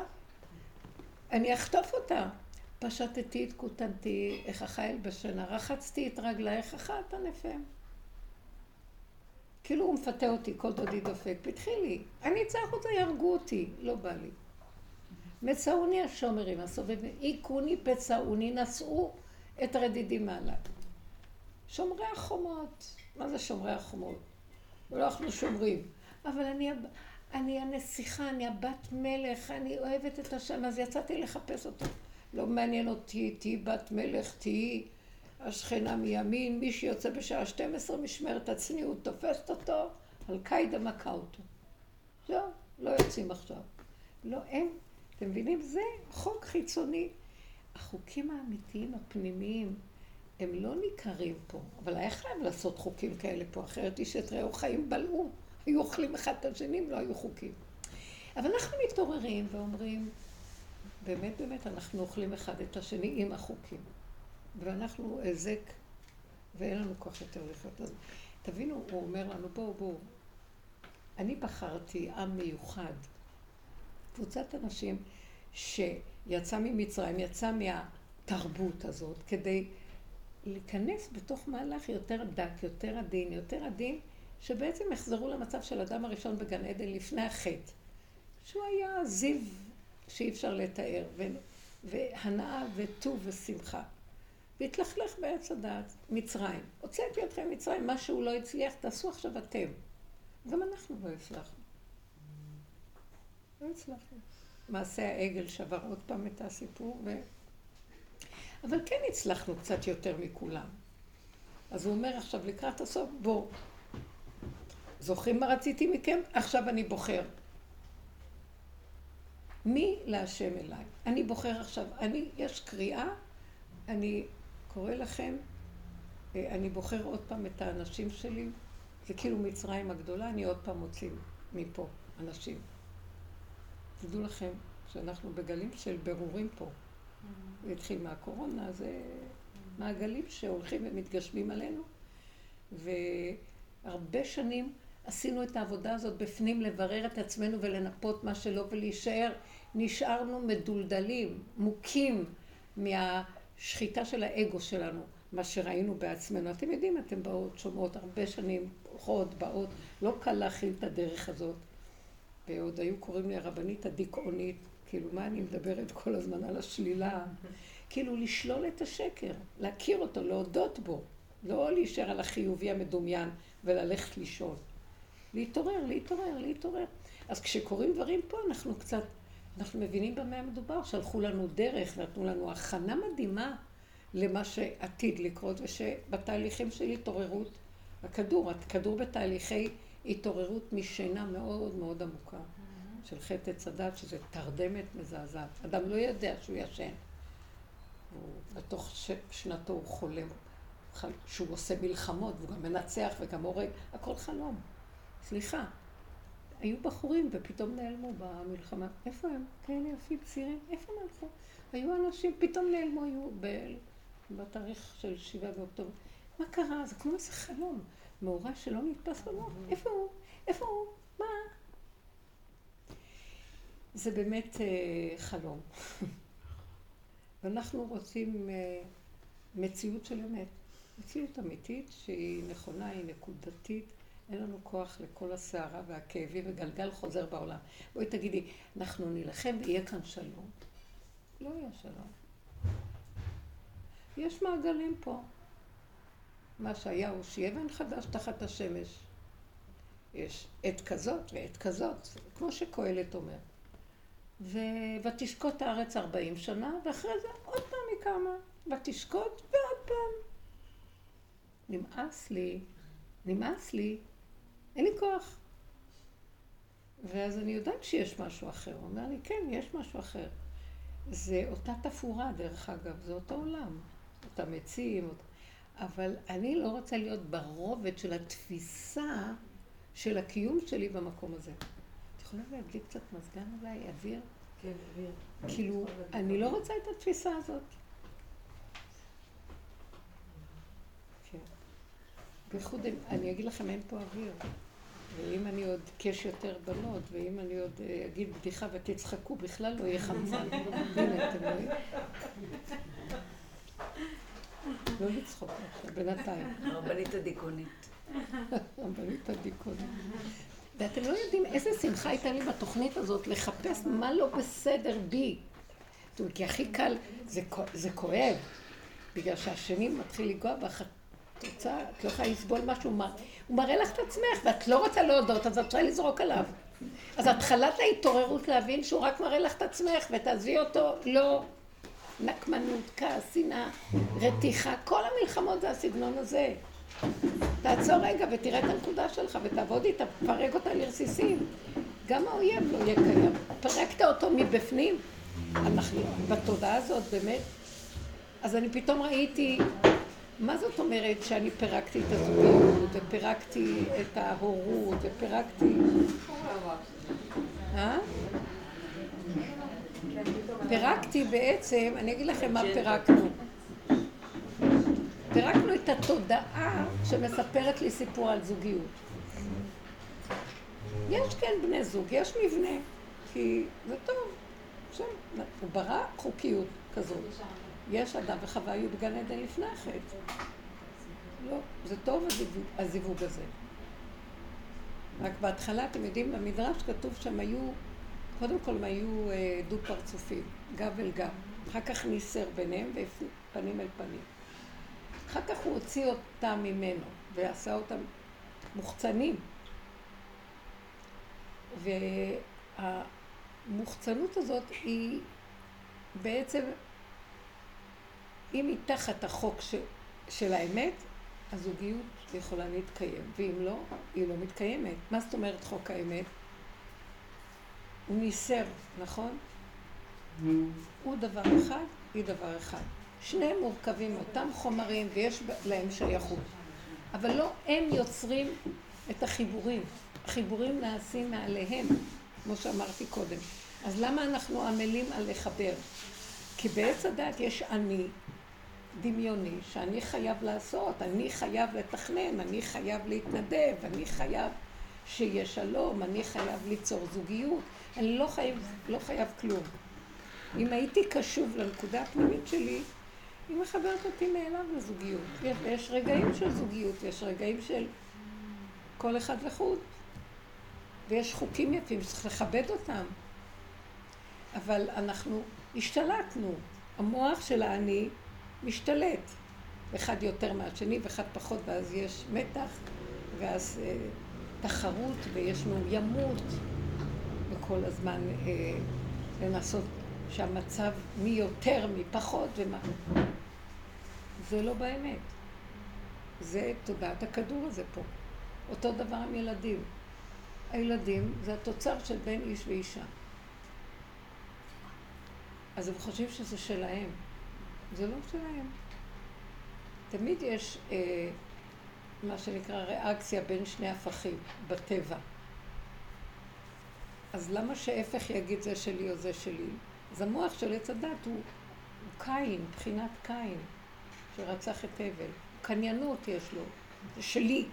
אני אחטוף אותה. פשטתי את כותנתי, איך החיל בשינה, רחצתי את רגלייך, אחת הנפם. כאילו הוא מפתה אותי, כל דודי דופק, פתחי לי. אני אצא החוצה, יהרגו אותי, לא בא לי. מצאוני השומרים הסובבים, היכוני פצעוני, נשאו את רדידים מעליי. שומרי החומות, מה זה שומרי החומות? לא אנחנו שומרים. אבל אני, אני הנסיכה, אני הבת מלך, אני אוהבת את השם, אז יצאתי לחפש אותו. לא מעניין אותי, תהיי בת מלך, תהיי השכנה מימין, מי שיוצא בשעה 12 משמרת הצניעות תופסת אותו, על קאידה מכה אותו. זהו, לא יוצאים עכשיו. לא, אין. אתם מבינים? זה חוק חיצוני. החוקים האמיתיים, הפנימיים, הם לא ניכרים פה. אבל היה חייב לעשות חוקים כאלה פה, אחרת איש את רעהו חיים בלעו. היו אוכלים אחד את השני אם לא היו חוקים. אבל אנחנו מתעוררים ואומרים, באמת באמת אנחנו אוכלים אחד את השני עם החוקים. ואנחנו היזק, ואין לנו כוח יותר לחיות. אז תבינו, הוא אומר לנו, בואו, בואו, אני בחרתי עם מיוחד, קבוצת אנשים שיצא ממצרים, יצא מהתרבות הזאת, כדי להיכנס בתוך מהלך יותר דק, יותר עדין, יותר עדין, שבעצם יחזרו למצב של אדם הראשון בגן עדן לפני החטא, שהוא היה זיו שאי אפשר לתאר, והנאה וטוב ושמחה. והתלכלך בעץ הדעת, מצרים. הוצאתי אתכם מצרים, מה שהוא לא הצליח, תעשו עכשיו אתם. גם אנחנו לא הצלחנו. לא הצלחנו. מעשה העגל שבר עוד פעם את הסיפור, ו... אבל כן הצלחנו קצת יותר מכולם. אז הוא אומר עכשיו לקראת הסוף, בואו, זוכרים מה רציתי מכם? עכשיו אני בוחר. מי להשם אליי? אני בוחר עכשיו, אני, יש קריאה, אני קורא לכם, אה, אני בוחר עוד פעם את האנשים שלי, זה כאילו מצרים הגדולה, אני עוד פעם מוציא מפה אנשים. תדעו לכם שאנחנו בגלים של ברורים פה. זה התחיל מהקורונה, זה מעגלים שהולכים ומתגשמים עלינו, והרבה שנים עשינו את העבודה הזאת בפנים, לברר את עצמנו ולנפות מה שלא ולהישאר. נשארנו מדולדלים, מוכים מהשחיטה של האגו שלנו, מה שראינו בעצמנו. אתם יודעים, אתם באות, שומעות הרבה שנים, הולכות, באות, לא קל להכיל את הדרך הזאת. ועוד היו קוראים לי הרבנית הדיכאונית, כאילו, מה אני מדברת כל הזמן על השלילה? כאילו לשלול את השקר, להכיר אותו, להודות בו, לא להישאר על החיובי המדומיין וללכת לשאול. להתעורר, להתעורר, להתעורר. אז כשקורים דברים פה, אנחנו קצת, אנחנו מבינים במה המדובר, שלחו לנו דרך, נתנו לנו הכנה מדהימה למה שעתיד לקרות, ושבתהליכים של התעוררות, הכדור, הכדור בתהליכי התעוררות משינה מאוד מאוד עמוקה, של חטא עץ הדת, שזה תרדמת מזעזעת. אדם לא יודע שהוא ישן. הוא, בתוך. שנתו הוא חולם, שהוא עושה מלחמות, והוא גם מנצח וגם הורג, הכל חלום. סליחה, היו בחורים ופתאום נעלמו במלחמה. איפה הם? כאלה יפים, צעירים, איפה הם הלכו? היו אנשים, פתאום נעלמו, היו ב... בתאריך של שבעה באוקטובר. מה קרה? זה כמו איזה חלום. מאורע שלא נתפס במוח. איפה הוא? איפה הוא? מה? זה באמת אה, חלום. (laughs) ואנחנו רוצים אה, מציאות של אמת. מציאות אמיתית שהיא נכונה, היא נקודתית. אין לנו כוח לכל הסערה והכאבים וגלגל חוזר בעולם. בואי תגידי, אנחנו נילחם ויהיה כאן שלום. לא יהיה שלום. יש מעגלים פה. מה שהיה הוא שיהיה ואין חדש תחת השמש. יש עת כזאת ועת כזאת, כמו שקהלת אומר. ו... ותשקוט הארץ ארבעים שנה, ואחרי זה עוד פעם היא קמה. ותשקוט ועוד פעם. נמאס לי, נמאס לי, אין לי כוח. ואז אני יודעת שיש משהו אחר. הוא אומר לי, כן, יש משהו אחר. זה אותה תפאורה, דרך אגב, זה אותו עולם. אותם עצים, אות... אבל אני לא רוצה להיות ברובד של התפיסה של הקיום שלי במקום הזה. את יכולה להדליק קצת מזגן אולי, אוויר? כן, אוויר. כאילו, אני לא רוצה את התפיסה הזאת. כן. בייחוד, אני אגיד לכם, אין פה אוויר. ואם אני עוד, יש יותר בנות, ואם אני עוד אה, אגיד בדיחה ותצחקו, בכלל לא יהיה חמצן. (laughs) הנה, אתם רואים? לא לצחוק עכשיו, בינתיים. הרבנית הדיכאונית. הרבנית הדיכאונית. ואתם לא יודעים איזה שמחה הייתה לי בתוכנית הזאת לחפש מה לא בסדר בי. כי הכי קל, זה, זה כואב, בגלל שהשני מתחיל לנגוע בך, את רוצה, את לא יכולה לסבול משהו, הוא מראה לך את עצמך, ואת לא רוצה להודות, אז את צריכה לזרוק עליו. אז התחלת ההתעוררות להבין שהוא רק מראה לך את עצמך, ותעזבי אותו, לא. נקמנות, כעס, שנאה, רתיחה, כל המלחמות זה הסגנון הזה. תעצור רגע ותראה את הנקודה שלך ותעבוד איתה, פרק אותה לרסיסים. גם האויב לא יהיה קיים. פרקת אותו מבפנים. אנחנו בתודעה הזאת, באמת. אז אני פתאום ראיתי, מה זאת אומרת שאני פירקתי את הזוגיות, ופירקתי את ההורות, ופירקתי... אה? פירקתי בעצם, אני אגיד לכם מה פירקנו. פירקנו את התודעה שמספרת לי סיפור על זוגיות. יש כן בני זוג, יש מבנה, כי זה טוב. שם, הוא ברא חוקיות כזאת. יש אדם וחווה היו בגן עדן לפני החטא. לא, זה טוב הזיווג, הזיווג הזה. רק בהתחלה, אתם יודעים, במדרש כתוב שהם היו קודם כל הם היו אה, דו-פרצופים, גב אל גב. אחר כך ניסר ביניהם ופנים אל פנים. אחר כך הוא הוציא אותם ממנו ועשה אותם מוחצנים. והמוחצנות הזאת היא בעצם, אם היא תחת החוק ש, של האמת, הזוגיות יכולה להתקיים, ואם לא, היא לא מתקיימת. מה זאת אומרת חוק האמת? הוא ניסר, נכון? הוא דבר אחד, היא דבר אחד. שניהם מורכבים מאותם חומרים ויש להם שייכות. אבל לא הם יוצרים את החיבורים. החיבורים נעשים מעליהם, כמו שאמרתי קודם. אז למה אנחנו עמלים על לחבר? כי בעץ הדת יש אני דמיוני שאני חייב לעשות, אני חייב לתכנן, אני חייב להתנדב, אני חייב שיהיה שלום, אני חייב ליצור זוגיות. אני לא חייב, לא חייב כלום. אם הייתי קשוב לנקודה הפנימית שלי, היא מחברת אותי מאליו לזוגיות. יש, רגעים של זוגיות, יש רגעים של כל אחד לחוד. ויש חוקים יפים שצריך לכבד אותם. אבל אנחנו השתלטנו. המוח של האני משתלט. אחד יותר מהשני ואחד פחות, ואז יש מתח, ואז אה, תחרות, ויש מאוימות, וכל הזמן אה, לנסות שהמצב מי יותר, מי פחות, ומה... זה לא באמת. זה תודעת הכדור הזה פה. אותו דבר עם ילדים. הילדים זה התוצר של בן איש ואישה. אז הם חושבים שזה שלהם. זה לא שלהם. תמיד יש אה, מה שנקרא ריאקציה בין שני הפכים בטבע. אז למה שהפך יגיד זה שלי או זה שלי? אז המוח של עץ הדת הוא, הוא קין, מבחינת קין, שרצח את הבל. קניינות יש לו, זה שלי.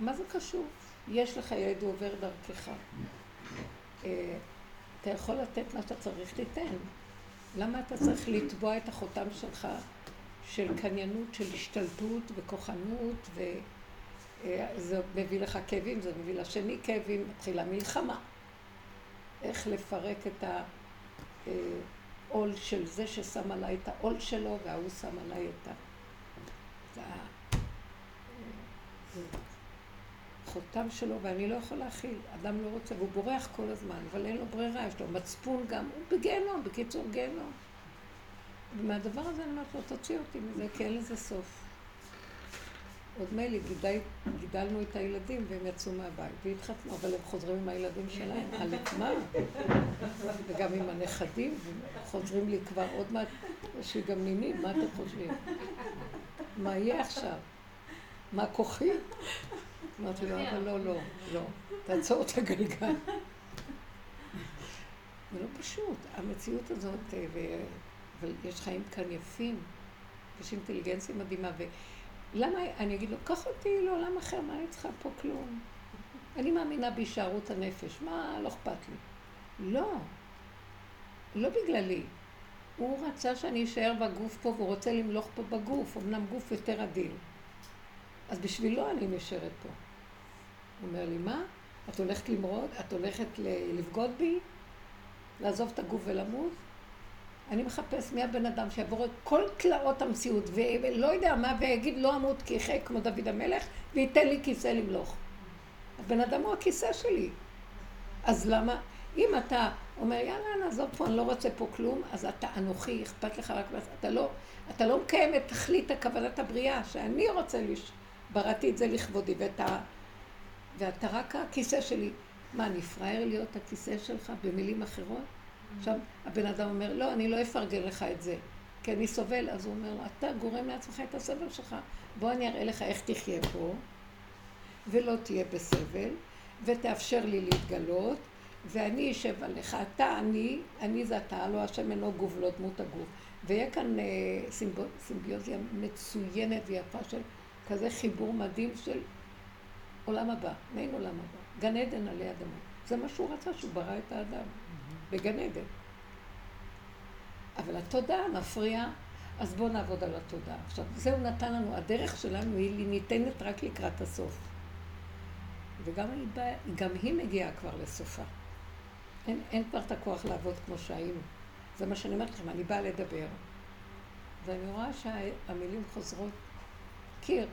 מה זה קשור? יש לך ילד, הוא עובר דרכך. אה, אתה יכול לתת מה שאתה צריך, תיתן. למה אתה צריך לתבוע את החותם שלך של קניינות, של השתלטות וכוחנות, וזה מביא לך כאבים, זה מביא לשני כאבים, מתחילה מלחמה. איך לפרק את העול של זה ששם עליי את העול שלו, וההוא שם עליי את ה... החותם שלו, ואני לא יכול להכיל. אדם לא רוצה, והוא בורח כל הזמן, אבל אין לו ברירה, יש לו מצפון גם, הוא בגיהנום, בקיצור גיהנום. ומהדבר הזה אני אומרת לו, תוציא אותי מזה, כי אין לזה סוף. עוד מילא גידל, גידלנו את הילדים והם יצאו מהבית והתחתנו, אבל הם חוזרים עם הילדים שלהם, (laughs) על מה? וגם עם הנכדים, חוזרים לי כבר עוד מעט, יש לי נינים, מה אתם חושבים? מה יהיה עכשיו? מה כוחי? אמרתי לו, אבל לא, לא, לא, תעצור את הגלגל. זה לא פשוט, המציאות הזאת, אה, אבל יש חיים כאן יפים, יש אינטליגנציה מדהימה, ולמה, אני אגיד לו, קח אותי לעולם אחר, מה אני צריכה פה כלום? אני מאמינה בהישארות הנפש, מה לא אכפת לי? לא, לא בגללי. הוא רצה שאני אשאר בגוף פה והוא רוצה למלוך פה בגוף, אמנם גוף יותר עדין. אז בשבילו אני נשארת פה. הוא אומר לי, מה? את הולכת למרוד? את הולכת לבגוד בי? לעזוב את הגוף ולמות? אני מחפש מי הבן אדם שיעבור את כל תלאות המציאות ולא יודע מה ויגיד לא אמות כי חי כמו דוד המלך וייתן לי כיסא למלוך. הבן אדם הוא הכיסא שלי. אז למה? אם אתה אומר יאללה נעזוב פה אני לא רוצה פה כלום אז אתה אנוכי אכפת לך רק אתה לא אתה לא מקיים את תכלית הכוונת הבריאה שאני רוצה לש... בראתי את זה לכבודי ואת ה... ואתה רק הכיסא שלי. מה, אני פראייר להיות הכיסא שלך במילים אחרות? עכשיו, הבן אדם אומר, לא, אני לא אפרגן לך את זה, כי אני סובל. אז הוא אומר, אתה גורם לעצמך את הסבל שלך. בוא אני אראה לך איך תחיה פה, ולא תהיה בסבל, ותאפשר לי להתגלות, ואני אשב עליך. אתה, אני, אני זה אתה, לא השם אינו גוף, לא דמות הגוף. ויהיה כאן אה, סימביוזיה מצוינת ויפה של כזה חיבור מדהים של עולם הבא, מעין עולם הבא, גן עדן עלי אדמה. זה מה שהוא רצה, שהוא ברא את האדם, בגן עדן. אבל התודעה מפריעה, אז בואו נעבוד על התודעה. עכשיו, זהו נתן לנו, הדרך שלנו היא ניתנת רק לקראת הסוף. וגם היא, בא, גם היא מגיעה כבר לסופה. אין, אין כבר את הכוח לעבוד כמו שהיינו. זה מה שאני אומרת לכם, אני באה לדבר, ואני רואה שהמילים חוזרות קיר,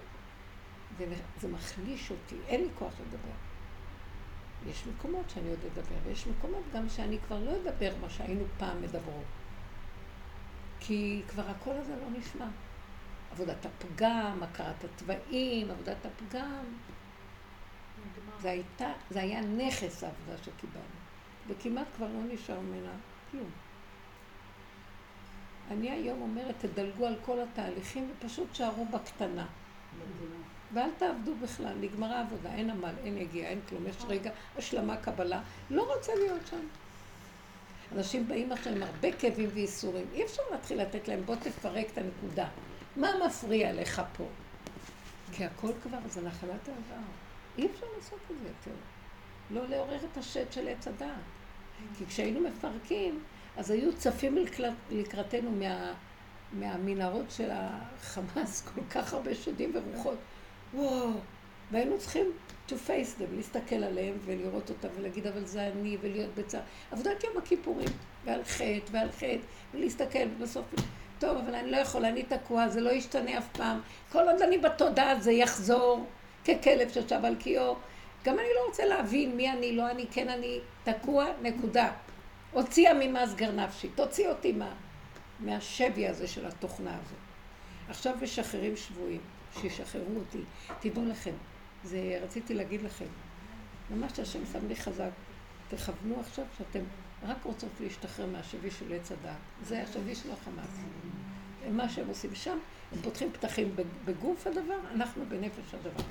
וזה מחליש אותי, אין לי כוח לדבר. יש מקומות שאני עוד אדבר, ויש מקומות גם שאני כבר לא אדבר מה שהיינו פעם מדברות. כי כבר הקול הזה לא נשמע. עבודת הפגם, הכרת התוואים, עבודת הפגם. זה, הייתה, זה היה נכס העבודה שקיבלנו, וכמעט כבר לא נשאר ממנה כלום. אני היום אומרת, תדלגו על כל התהליכים ופשוט שערו בקטנה. ואל תעבדו בכלל, נגמרה העבודה, אין עמל, אין יגיע, אין כלום, יש רגע השלמה, קבלה, לא רוצה להיות שם. אנשים באים עכשיו עם הרבה כאבים וייסורים, אי אפשר להתחיל לתת להם, בוא תפרק את הנקודה. מה מפריע לך פה? כי הכל כבר זה נחלת העבר. אי אפשר לעשות את זה יותר. לא לעורר את השד של עץ הדעת. כי כשהיינו מפרקים, אז היו צפים לקראתנו מה, מהמנהרות של החמאס כל כך הרבה שדים ורוחות. וואו, והיינו צריכים to face them, להסתכל עליהם ולראות אותם ולהגיד אבל זה אני ולהיות בצער. עבודת יום הכיפורים, ועל חטא ועל חטא, ולהסתכל ובסוף, טוב אבל אני לא יכולה, אני תקוע, זה לא ישתנה אף פעם. כל עוד אני בתודעה זה יחזור ככלב ששב על קיאו. גם אני לא רוצה להבין מי אני, לא אני, כן אני, תקוע, נקודה. הוציאה ממסגר נפשי, תוציא אותי מה, מהשבי הזה של התוכנה הזאת. עכשיו משחררים שבויים, שישחררו אותי. תדעו לכם, זה רציתי להגיד לכם, ממש השם שם לי חזק. תכוונו עכשיו שאתם רק רוצות להשתחרר מהשבי של עץ הדעת. זה השבי של החמאס. מה שהם עושים שם, הם פותחים פתחים בגוף הדבר, אנחנו בנפש הדבר.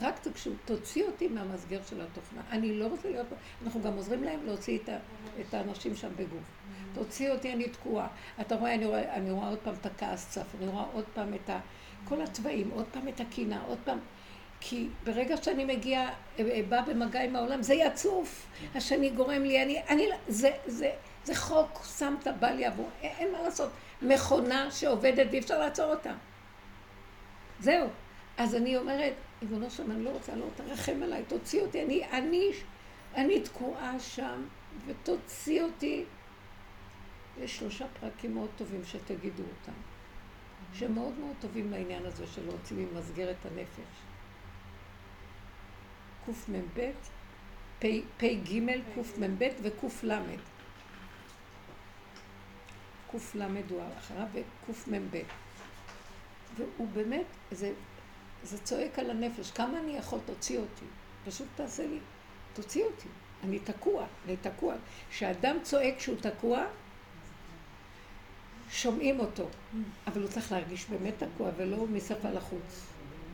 רק תקשו, תוציא אותי מהמסגר של התוכנה. אני לא רוצה להיות... אנחנו גם עוזרים להם להוציא את, ה, את האנשים שם בגוף. תוציא אותי, אני תקועה. אתה רואה, אני רואה, אני רואה עוד פעם את הכעס צף, אני רואה עוד פעם את ה... כל הצבעים, עוד פעם את הקינה, עוד פעם... כי ברגע שאני מגיע, אה, אה, בא במגע עם העולם, זה יצוף. השני גורם לי, אני... אני זה, זה, זה חוק, שמת, בא לי עבור. אין, אין מה לעשות. מכונה שעובדת ואי אפשר לעצור אותה. זהו. אז אני אומרת, ריבונו שם, אני לא רוצה, לא תרחם עליי, תוציא אותי, אני, אני, אני תקועה שם, ותוציא אותי. יש שלושה פרקים מאוד טובים שתגידו אותם, שהם מאוד מאוד טובים לעניין הזה של להוציא ממסגרת הנפש. קמ"ב, פ"ג, קמ"ב וקל. קל הוא אחריו וקמ"ב. והוא באמת, זה זה צועק על הנפש, כמה אני יכול, תוציא אותי. פשוט תעשה לי, תוציא אותי. אני תקוע, אני תקוע. כשאדם צועק שהוא תקוע, שומעים אותו, אבל הוא צריך להרגיש באמת תקוע ולא משפה לחוץ.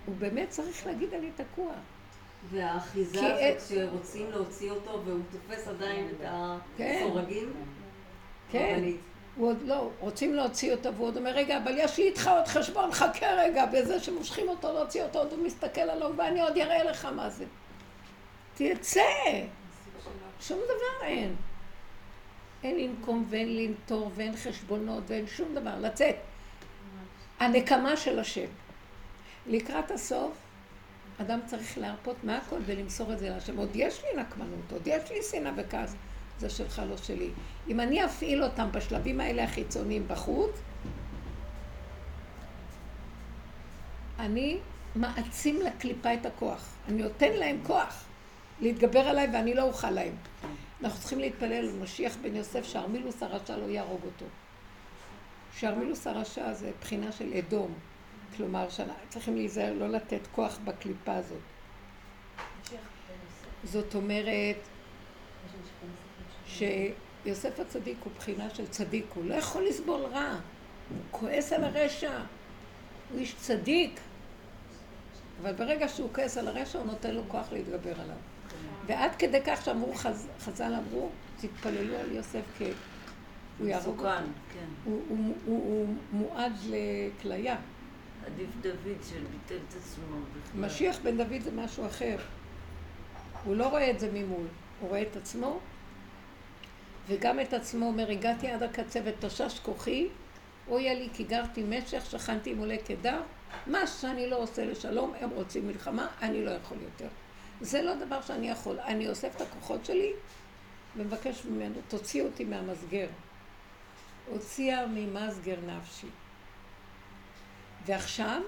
הוא באמת צריך להגיד אני תקוע. והאחיזה הזאת שרוצים להוציא אותו והוא תופס עדיין את כן. הסורגים? כן. כן. הוא עוד לא, רוצים להוציא אותו, והוא עוד אומר, רגע, אבל יש לי איתך עוד חשבון, חכה רגע, בזה שמושכים אותו להוציא אותו, עוד הוא מסתכל עליו, ואני עוד אראה לך מה זה. תצא! שום דבר אין. אין לנקום ואין לנטור ואין חשבונות ואין שום דבר, לצאת. הנקמה של השם. לקראת הסוף, אדם צריך להרפות מהכל ולמסור את זה להשם. עוד יש לי נקמנות, עוד יש לי שנאה וכעס. זה שלך, לא שלי. אם אני אפעיל אותם בשלבים האלה החיצוניים בחוץ, אני מעצים לקליפה את הכוח. אני נותן להם כוח להתגבר עליי ואני לא אוכל להם. אנחנו צריכים להתפלל למשיח בן יוסף שארמילוס הרשע לא יהרוג אותו. שארמילוס הרשע זה בחינה של אדום. כלומר, צריכים להיזהר לא לתת כוח בקליפה הזאת. זאת אומרת, שיוסף הצדיק הוא בחינה של צדיק, הוא לא יכול לסבול רע, הוא כועס על הרשע, הוא איש צדיק, אבל ברגע שהוא כועס על הרשע הוא נותן לו כוח להתגבר עליו. ועד כדי כך שאמרו, חז, חז"ל אמרו, תתפללו על יוסף כי הוא יהרוג אותו. כן. הוא, הוא, הוא, הוא מועד לכליה. עדיף דוד של ביטל את עצמו בכלל. משיח בן דוד זה משהו אחר. הוא לא רואה את זה ממול, הוא רואה את עצמו וגם את עצמו אומר, הגעתי עד הקצה ותשש כוחי, אויה לי כי גרתי משך, שכנתי עם עולי קדר, מה שאני לא עושה לשלום, הם רוצים מלחמה, אני לא יכול יותר. זה לא דבר שאני יכול. אני אוסף את הכוחות שלי ומבקש ממנו, תוציא אותי מהמסגר. הוציאה ממסגר נפשי. ועכשיו,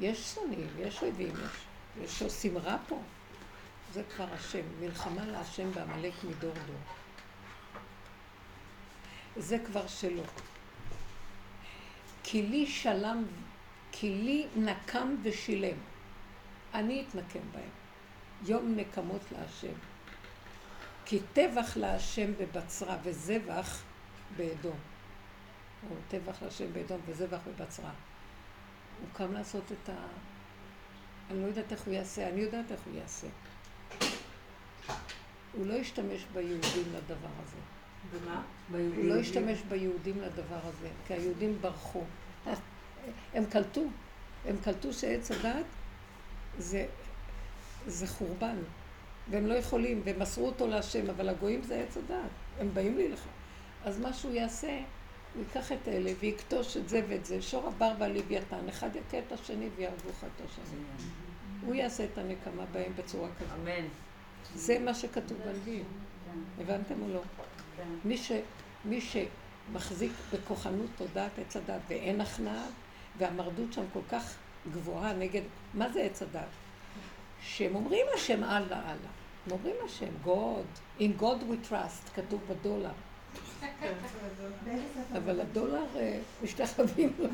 יש שונאים, יש אויבים, יש, יש שעושים רע פה. זה כבר השם, מלחמה להשם בעמלק מדור דור. זה כבר שלו. כי לי שלם, כי לי נקם ושילם. אני אתנקם בהם. יום נקמות להשם. כי טבח להשם בבצרה וזבח באדום. או טבח להשם באדום וזבח בבצרה. הוא קם לעשות את ה... אני לא יודעת איך הוא יעשה, אני יודעת איך הוא יעשה. הוא לא ישתמש ביהודים לדבר הזה. במה? הוא לא השתמש ביהודים לדבר הזה, כי היהודים ברחו. (laughs) הם קלטו, הם קלטו שעץ הדת זה, זה חורבן, והם לא יכולים, והם מסרו אותו להשם, אבל הגויים זה עץ הדת, הם באים לי לך. אז מה שהוא יעשה, הוא ייקח את אלה ויקטוש את זה ואת זה, שור הבר והלוויתן, אחד יכה את השני ויהרגו אחד את השני. הוא יעשה את הנקמה בהם בצורה כזאת. אמן. זה מה שכתוב בנביאים. הבנתם או לא? מי, ש, מי שמחזיק בכוחנות תודעת עץ הדת ואין הכנעה, והמרדות שם כל כך גבוהה נגד, מה זה עץ הדת? שהם אומרים השם אללה אללה. הם אומרים השם, God, in God we trust, כתוב בדולר. אבל הדולר אה, משתחווים לו.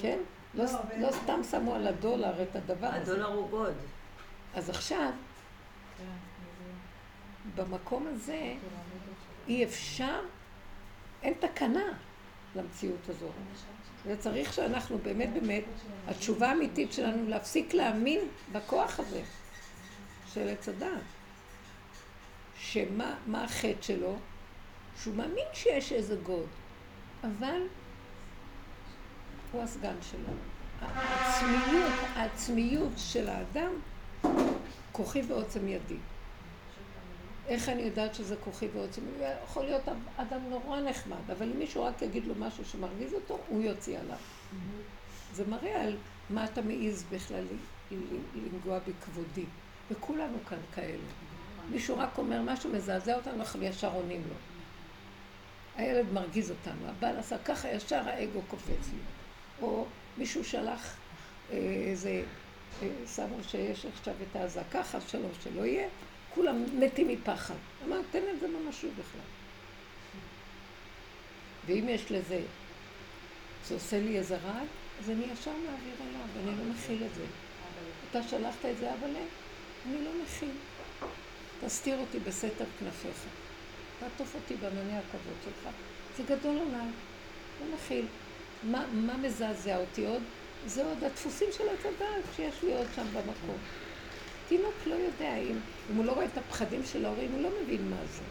כן? לא, לא סתם שמו על הדולר את הדבר הזה. הדולר הוא גוד. אז עכשיו, במקום הזה, אי אפשר, אין תקנה למציאות הזאת. וצריך שאנחנו באמת באמת, התשובה האמיתית שלנו להפסיק להאמין בכוח הזה של עץ הדת. שמה מה החטא שלו? שהוא מאמין שיש איזה גוד, אבל הוא הסגן שלו. העצמיות, העצמיות של האדם, כוחי ועוצם ידי. איך אני יודעת שזה כוחי ועוצם? יכול להיות אדם נורא נחמד, אבל אם מישהו רק יגיד לו משהו שמרגיז אותו, הוא יוציא עליו. זה מראה על מה אתה מעז בכלל לנגוע בכבודי. וכולנו כאן כאלה. מישהו רק אומר משהו מזעזע אותנו, אנחנו ישר עונים לו. הילד מרגיז אותנו, הבעל עשה ככה, ישר האגו קופץ לי. או מישהו שלח אה, איזה, אה, שמו שיש עכשיו את האזעקה, חס שלום שלא יהיה, כולם מתים מפחד. אמר, תן לזה ממשות בכלל. ואם יש לזה, זה עושה לי איזה רעד, אז אני ישר מעביר אליו, אני לא מכיל את זה. אתה שלחת את זה, אבל אני לא מכיל. תסתיר אותי בסתר כנפיך. תעטוף אותי במניע הכבוד שלך. זה גדול עליי, לא מכיל. מה, מה מזעזע אותי עוד? זה עוד הדפוסים של הדעת שיש לי עוד שם במקום. תינוק לא יודע, אם, אם הוא לא רואה את הפחדים של ההורים, הוא לא מבין מה זה.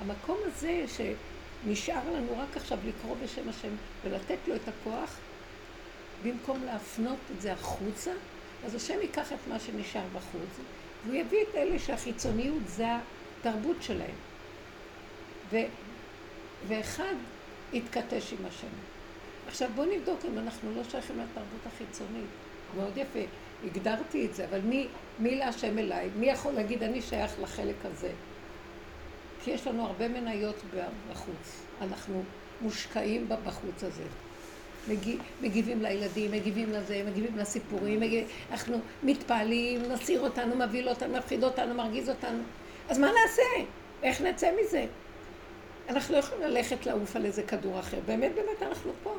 המקום הזה שנשאר לנו רק עכשיו לקרוא בשם השם ולתת לו את הכוח, במקום להפנות את זה החוצה, אז השם ייקח את מה שנשאר בחוץ, והוא יביא את אלה שהחיצוניות זה התרבות שלהם. ו, ואחד יתכתש עם השני. עכשיו בואו נבדוק אם אנחנו לא שייכים לתרבות החיצונית. מאוד יפה, הגדרתי את זה, אבל מי, מי להשם אליי? מי יכול להגיד אני שייך לחלק הזה? כי יש לנו הרבה מניות בחוץ. אנחנו מושקעים בחוץ הזה. מגיב, מגיבים לילדים, מגיבים לזה, מגיבים לסיפורים, מגיב, אנחנו מתפעלים, נסיר אותנו, מבהיל אותנו, מפחיד אותנו, מרגיז אותנו. אז מה נעשה? איך נצא מזה? אנחנו לא יכולים ללכת לעוף על איזה כדור אחר. באמת, באמת אנחנו פה.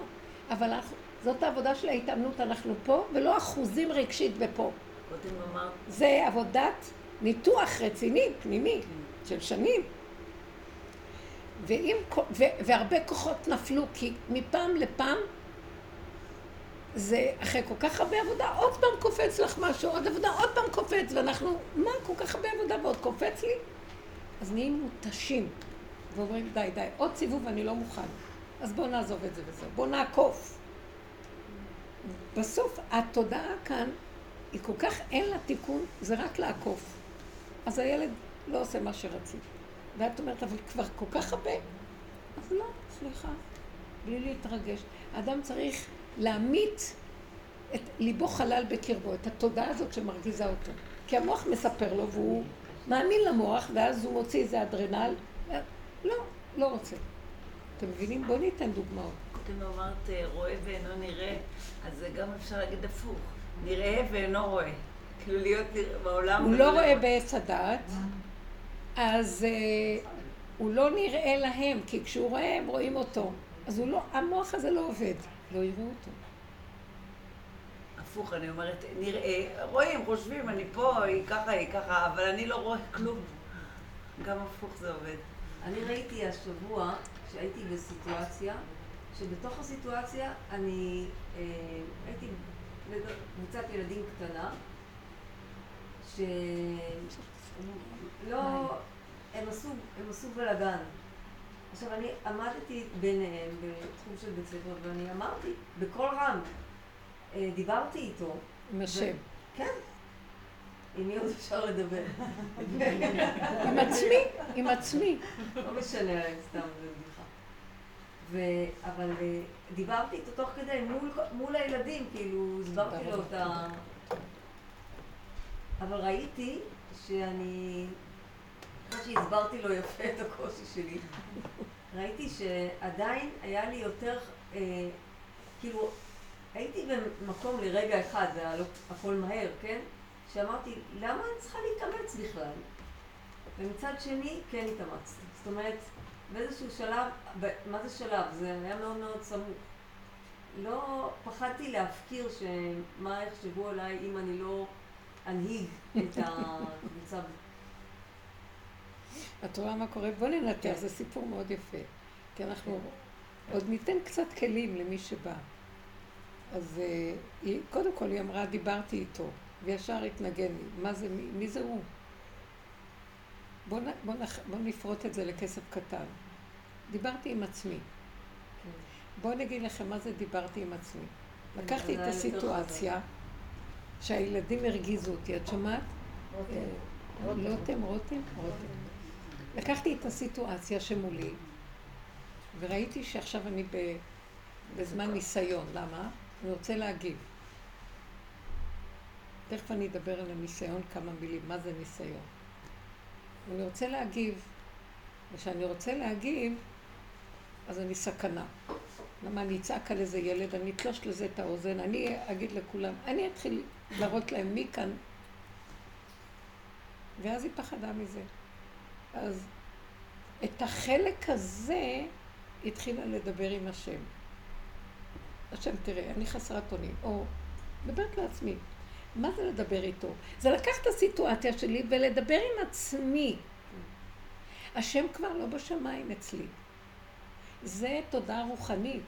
אבל אנחנו, זאת העבודה של ההתאמנות, אנחנו פה, ולא אחוזים רגשית ופה. זה עבודת ניתוח רציני, פנימי, של שנים. ואם, ו, והרבה כוחות נפלו, כי מפעם לפעם זה אחרי כל כך הרבה עבודה, עוד פעם קופץ לך משהו, עוד עבודה, עוד פעם קופץ, ואנחנו, מה, כל כך הרבה עבודה ועוד קופץ לי? אז נהיים מותשים, ואומרים, די, די, עוד סיבוב אני לא מוכן. אז בואו נעזוב את זה וזהו, בואו נעקוף. בסוף התודעה כאן, היא כל כך אין לה תיקון, זה רק לעקוף. אז הילד לא עושה מה שרצית. ואת אומרת, אבל כבר כל כך הרבה. אז לא, סליחה, בלי להתרגש. אדם צריך להמית את ליבו חלל בקרבו, את התודעה הזאת שמרגיזה אותו. כי המוח מספר לו והוא מאמין למוח, ואז הוא מוציא איזה אדרנל. לא, לא רוצה. אתם מבינים? בואו ניתן דוגמאות. קודם אמרת אה, רואה ואינו נראה, אז זה גם אפשר להגיד הפוך. נראה ואינו רואה. כאילו להיות בעולם... הוא לא רואה בעץ הדעת, אז uh, הוא לא נראה להם, כי כשהוא רואה הם רואים אותו. אז לא, המוח הזה לא עובד. לא יראו אותו. הפוך, אני אומרת, נראה, רואים, חושבים, אני פה, היא ככה, היא ככה, אבל אני לא רואה כלום. גם הפוך זה עובד. אני ראיתי השבוע, שהייתי בסיטואציה, שבתוך הסיטואציה אני אה, הייתי בקבוצת ילדים קטנה, שלא, הם עשו, הם עשו בלאגן. עכשיו, אני עמדתי ביניהם בתחום של בית ספר, ואני אמרתי, בקול רם, אה, דיברתי איתו. עם השם. כן. עם מי עוד אפשר לדבר? עם עצמי, עם עצמי. לא משנה סתם. ו... אבל אה, דיברתי איתו תוך כדי, מול, מול הילדים, כאילו, הסברתי לו את ה... אבל ראיתי שאני, אחרי שהסברתי לו יפה את הקושי שלי, ראיתי שעדיין היה לי יותר, אה, כאילו, הייתי במקום לרגע אחד, זה היה לא, הכל מהר, כן? שאמרתי, למה אני צריכה להתאמץ בכלל? ומצד שני, כן התאמצתי. זאת אומרת, באיזשהו שלב, מה זה שלב? זה היה מאוד מאוד סמוך. לא פחדתי להפקיר שמה יחשבו עליי אם אני לא אנהיג את (laughs) הקבוצה. את רואה מה קורה? בוא ננתח. זה סיפור מאוד יפה. כי אנחנו עוד ניתן קצת כלים למי שבא. אז אה, היא, קודם כל היא אמרה, דיברתי איתו, וישר התנגן לי. מה זה, מי, מי זה הוא? בואו בוא, בוא נפרוט את זה לכסף קטן. דיברתי עם עצמי. כן. בואו נגיד לכם מה זה דיברתי עם עצמי. לקחתי את הסיטואציה שהילדים הרגיזו אותי, את שומעת? רותם. רותם, רותם? רותם. לקחתי את הסיטואציה שמולי, וראיתי שעכשיו אני בזמן ניסיון. למה? אני רוצה להגיב. תכף אני אדבר על הניסיון כמה מילים, מה זה ניסיון. אני רוצה להגיב, וכשאני רוצה להגיב, אז אני סכנה. למה אני אצעק על איזה ילד, אני אתלוש לזה את האוזן, אני אגיד לכולם, אני אתחיל להראות להם מי כאן. ואז היא פחדה מזה. אז את החלק הזה התחילה לדבר עם השם. השם, תראה, אני חסרת אונים. או, מדברת לעצמי. מה זה לדבר איתו? זה לקחת את הסיטואציה שלי ולדבר עם עצמי. השם כבר לא בשמיים אצלי. זה תודעה רוחנית.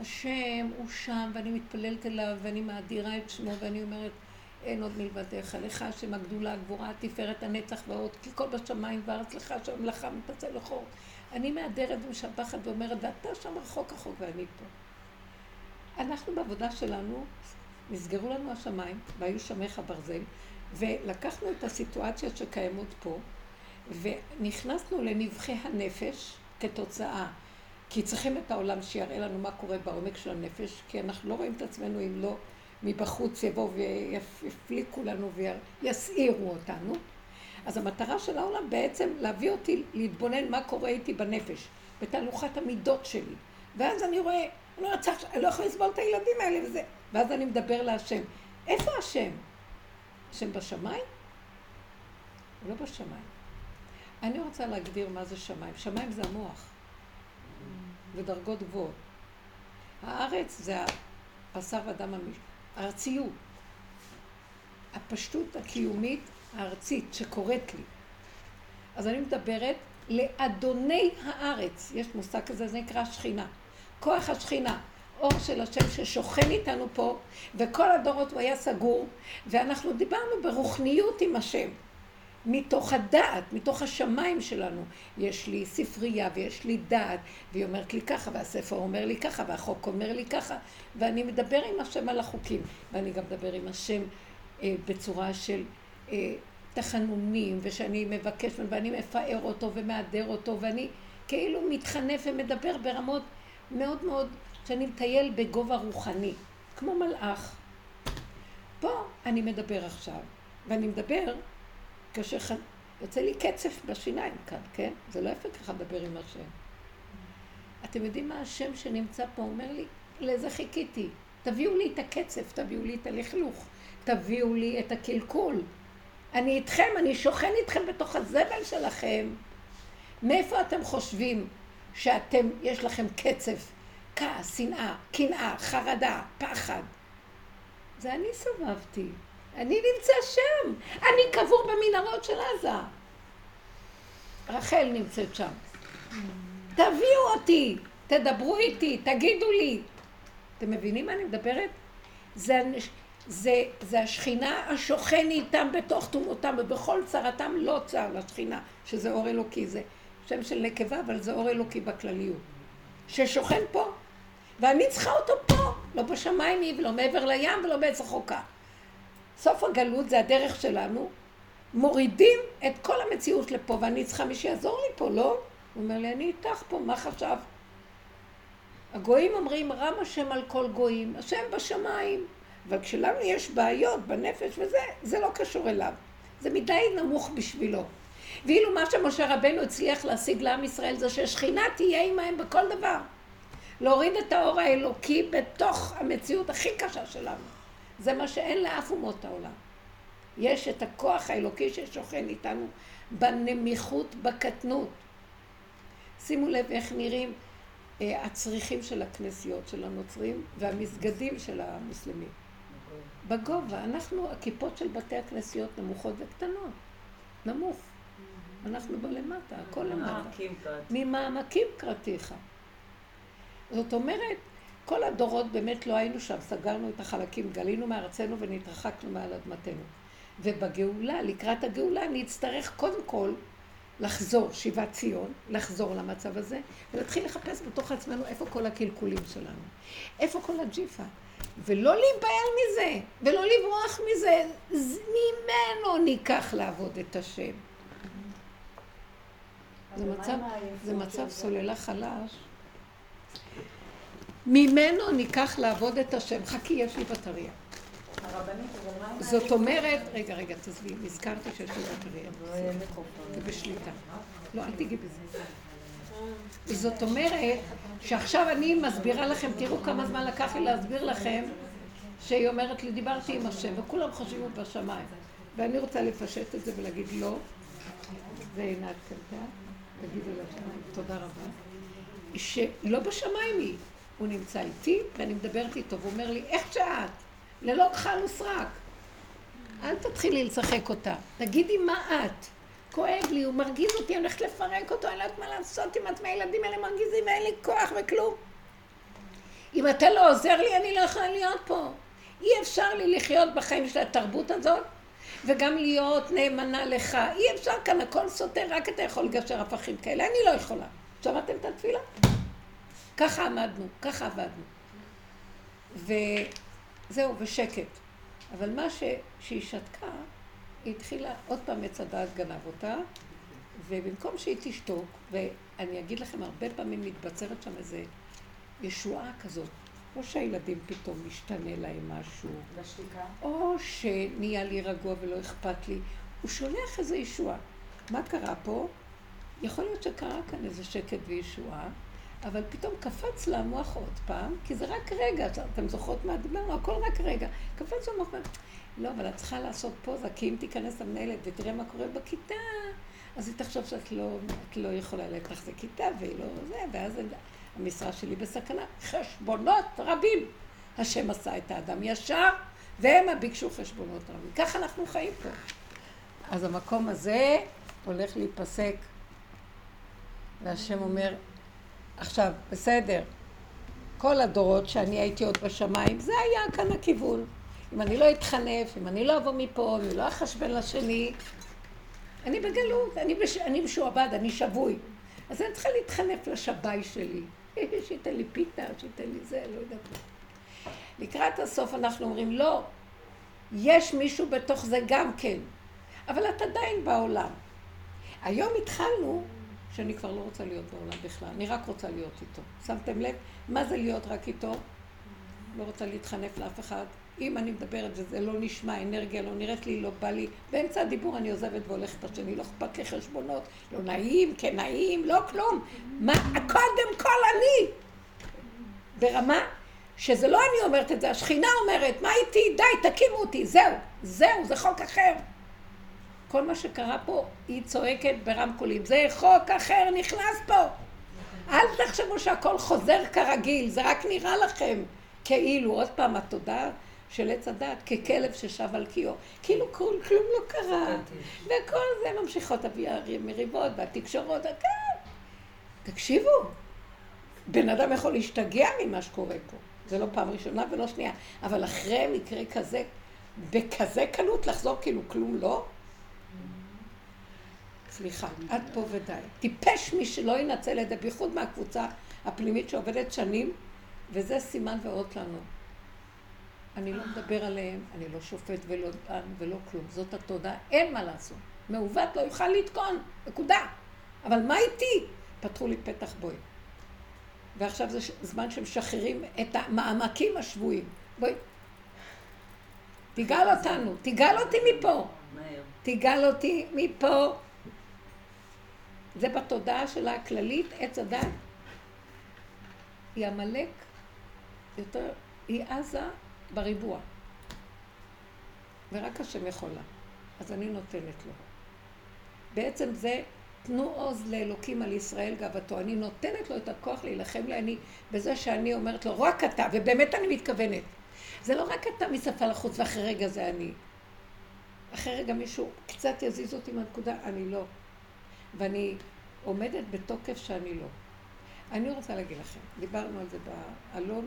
השם הוא שם, ואני מתפללת אליו, ואני מאדירה את שמו, ואני אומרת, אין עוד מלבדיך. לך השם הגדולה, הגבורה, התפארת, הנצח ועוד, כי כל בשמיים וארץ לך שהמלאכה מתפצל לחור. אני מהדרת ומשבחת ואומרת, ואתה שם רחוק רחוק ואני פה. אנחנו בעבודה שלנו, נסגרו לנו השמיים, והיו שמך ברזל, ולקחנו את הסיטואציות שקיימות פה, ונכנסנו לנבחי הנפש כתוצאה, כי צריכים את העולם שיראה לנו מה קורה בעומק של הנפש, כי אנחנו לא רואים את עצמנו אם לא מבחוץ יבואו ויפליקו לנו ויסעירו אותנו. אז המטרה של העולם בעצם להביא אותי להתבונן מה קורה איתי בנפש, בתהלוכת המידות שלי. ואז אני רואה, אני אומרת, אני לא יכולה לסבול את הילדים האלה וזה. ואז אני מדבר להשם. איפה השם? השם בשמיים? הוא לא בשמיים. אני רוצה להגדיר מה זה שמיים. שמיים זה המוח, ודרגות גבוהות. הארץ זה הבשר ודם המש... הארציות. הפשטות הקיומית הארצית שקורית לי. אז אני מדברת לאדוני הארץ. יש מושג כזה, זה נקרא שכינה. כוח השכינה. אור של השם ששוכן איתנו פה, וכל הדורות הוא היה סגור, ואנחנו דיברנו ברוחניות עם השם. מתוך הדעת, מתוך השמיים שלנו. יש לי ספרייה ויש לי דעת, והיא אומרת לי ככה, והספר אומר לי ככה, והחוק אומר לי ככה, ואני מדבר עם השם על החוקים, ואני גם מדבר עם השם אה, בצורה של אה, תחנונים, ושאני מבקש, ואני מפאר אותו ומהדר אותו, ואני כאילו מתחנף ומדבר ברמות מאוד מאוד, שאני מטייל בגובה רוחני, כמו מלאך. פה אני מדבר עכשיו, ואני מדבר כאשר ח... יוצא לי קצף בשיניים כאן, כן? זה לא יפה ככה לדבר עם השם. אתם יודעים מה השם שנמצא פה אומר לי? לזה חיכיתי. תביאו לי את הקצף, תביאו לי את הלכלוך, תביאו לי את הקלקול. אני איתכם, אני שוכן איתכם בתוך הזבל שלכם. מאיפה אתם חושבים שאתם, יש לכם קצף, כעס, שנאה, קנאה, חרדה, פחד? זה אני סובבתי. אני נמצא שם. אני קבור במנהרות של עזה. רחל נמצאת שם. תביאו אותי, תדברו איתי, תגידו לי. אתם מבינים מה אני מדברת? זה, זה, זה השכינה השוכן איתם בתוך תומותם, ובכל צרתם לא צר לשכינה, שזה אור אלוקי, זה שם של נקבה, אבל זה אור אלוקי בכלליות. ששוכן פה, ואני צריכה אותו פה, לא בשמיים היא, ולא מעבר לים, ולא בעץ החוקה. סוף הגלות זה הדרך שלנו, מורידים את כל המציאות לפה, ואני צריכה מי שיעזור לי פה, לא? הוא אומר לי, אני איתך פה, מה חשב? הגויים אומרים, רם השם על כל גויים, השם בשמיים. אבל כשלנו יש בעיות בנפש וזה, זה לא קשור אליו. זה מדי נמוך בשבילו. ואילו מה שמשה רבנו הצליח להשיג לעם ישראל זה ששכינה תהיה עמהם בכל דבר. להוריד את האור האלוקי בתוך המציאות הכי קשה שלנו. זה מה שאין לאף אומות העולם. יש את הכוח האלוקי ששוכן איתנו בנמיכות, בקטנות. שימו לב איך נראים אה, הצריכים של הכנסיות של הנוצרים והמסגדים של המוסלמים. בגובה, אנחנו, הכיפות של בתי הכנסיות נמוכות וקטנות. נמוך. אנחנו בלמטה, הכל למטה. ממעמקים קראתיך. זאת אומרת, כל הדורות באמת לא היינו שם, סגרנו את החלקים, גלינו מארצנו ונתרחקנו מעל אדמתנו. ובגאולה, לקראת הגאולה, נצטרך קודם כל לחזור, שיבת ציון, לחזור למצב הזה, ולהתחיל לחפש בתוך עצמנו איפה כל הקלקולים שלנו, איפה כל הג'יפה, ולא להיבהל מזה, ולא לברוח מזה, ממנו ניקח לעבוד את השם. זה מצב, זה מצב סוללה חלש. ממנו ניקח לעבוד את השם. חכי, יש לי בטריה. זאת אומרת, רגע, רגע, תעזבי, נזכרתי שיש לי בטריה. זה בשליטה. לא, אל תיגעי בזה. זאת אומרת, שעכשיו אני מסבירה לכם, תראו כמה זמן לקח לי להסביר לכם, שהיא אומרת לי, דיברתי עם השם, וכולם חושבים הוא בשמיים. ואני רוצה לפשט את זה ולהגיד לא, ועינת קנתה, תגידו לשמיים, תודה רבה, שלא בשמיים היא, הוא נמצא איתי, ואני מדברת איתו, והוא אומר לי, איך שאת? ללא כחל וסרק. אל תתחילי לשחק אותה. תגידי מה את. כואב לי, הוא מרגיז אותי, אני הולכת לפרק אותו, אני לא יודעת מה לעשות עם עצמי, הילדים האלה מרגיזים ואין לי כוח וכלום. אם אתה לא עוזר לי, אני לא יכולה להיות פה. אי אפשר לי לחיות בחיים של התרבות הזאת, וגם להיות נאמנה לך. אי אפשר כאן, הכל סותר, רק אתה יכול לגשר הפכים כאלה. אני לא יכולה. שמעתם את התפילה? ככה עמדנו, ככה עבדנו. וזהו, ושקט. אבל מה ש... שהיא שתקה, היא התחילה, עוד פעם עץ הדעת גנב אותה, ובמקום שהיא תשתוק, ואני אגיד לכם, הרבה פעמים מתבצרת שם איזה ישועה כזאת, או שהילדים פתאום משתנה להם משהו, בשתיקה. או שנהיה לי רגוע ולא אכפת לי, הוא שולח איזה ישועה. מה קרה פה? יכול להיות שקרה כאן איזה שקט וישועה, אבל פתאום קפץ לה המוח עוד פעם, כי זה רק רגע, אתם זוכרות מה דיברנו? הכל רק רגע. קפץ המוח, לא, אבל את צריכה לעשות פוזה, כי אם תיכנס המנהלת ותראה מה קורה בכיתה, אז היא תחשוב שאת לא, לא יכולה לתחזק כיתה, והיא לא זה, ואז המשרה שלי בסכנה. חשבונות רבים. השם עשה את האדם ישר, והם ביקשו חשבונות רבים. ככה אנחנו חיים פה. אז המקום הזה הולך להיפסק, והשם אומר, עכשיו, בסדר, כל הדורות שאני הייתי עוד בשמיים, זה היה כאן הכיוון. אם אני לא אתחנף, אם אני לא אבוא מפה, אם אני לא אחשבן לשני, אני בגלות, אני, בש... אני משועבד, אני שבוי. אז אני צריכה להתחנף לשבי שלי. (laughs) שייתן לי פיתה, שייתן לי זה, לא יודעת. לקראת הסוף אנחנו אומרים, לא, יש מישהו בתוך זה גם כן, אבל את עדיין בעולם. היום התחלנו שאני כבר לא רוצה להיות בעולם בכלל, אני רק רוצה להיות איתו. שמתם לב? מה זה להיות רק איתו? לא רוצה להתחנף לאף אחד. אם אני מדברת וזה לא נשמע, אנרגיה לא נראית לי, לא בא לי, באמצע הדיבור אני עוזבת והולכת לשני, לא אכפת לי חשבונות, לא נעים, כן נעים, לא כלום. מה, קודם כל אני. ברמה שזה לא אני אומרת את זה, השכינה אומרת, מה איתי? די, תקימו אותי, זהו, זהו, זה חוק אחר. כל מה שקרה פה, היא צועקת ברמקולים, זה חוק אחר נכנס פה. אל תחשבו שהכל חוזר כרגיל, זה רק נראה לכם כאילו, עוד פעם, התודעה של עץ הדת ככלב ששב על קיאו. כאילו כל, כלום לא קרה. וכל זה ממשיכות המריבות והתקשורות, הכל. תקשיבו, בן אדם יכול להשתגע ממה שקורה פה. זה לא פעם ראשונה ולא שנייה. אבל אחרי מקרה כזה, בכזה קלות לחזור כאילו כלום לא? סליחה, עד פה ודי. טיפש מי שלא ינצל את זה, בייחוד מהקבוצה הפנימית שעובדת שנים, וזה סימן ואות לנו. אני לא מדבר עליהם, אני לא שופט ולא דן ולא כלום. זאת התודעה, אין מה לעשות. מעוות לא יוכל לתקון, נקודה. אבל מה איתי? פתחו לי פתח בואי. ועכשיו זה זמן שמשחררים את המעמקים השבויים. בואי. תגאל אותנו, תגאל אותי מפה. תגאל אותי מפה. זה בתודעה שלה הכללית, עץ הדת. היא עמלק יותר, היא עזה בריבוע. ורק השם יכול לה. אז אני נותנת לו. בעצם זה, תנו עוז לאלוקים על ישראל גאוותו. אני נותנת לו את הכוח להילחם לי אני בזה שאני אומרת לו, רק אתה, ובאמת אני מתכוונת. זה לא רק אתה משפה לחוץ ואחרי רגע זה אני. אחרי רגע מישהו קצת יזיז אותי מהנקודה, אני לא. ואני עומדת בתוקף שאני לא. אני רוצה להגיד לכם, דיברנו על זה באלון,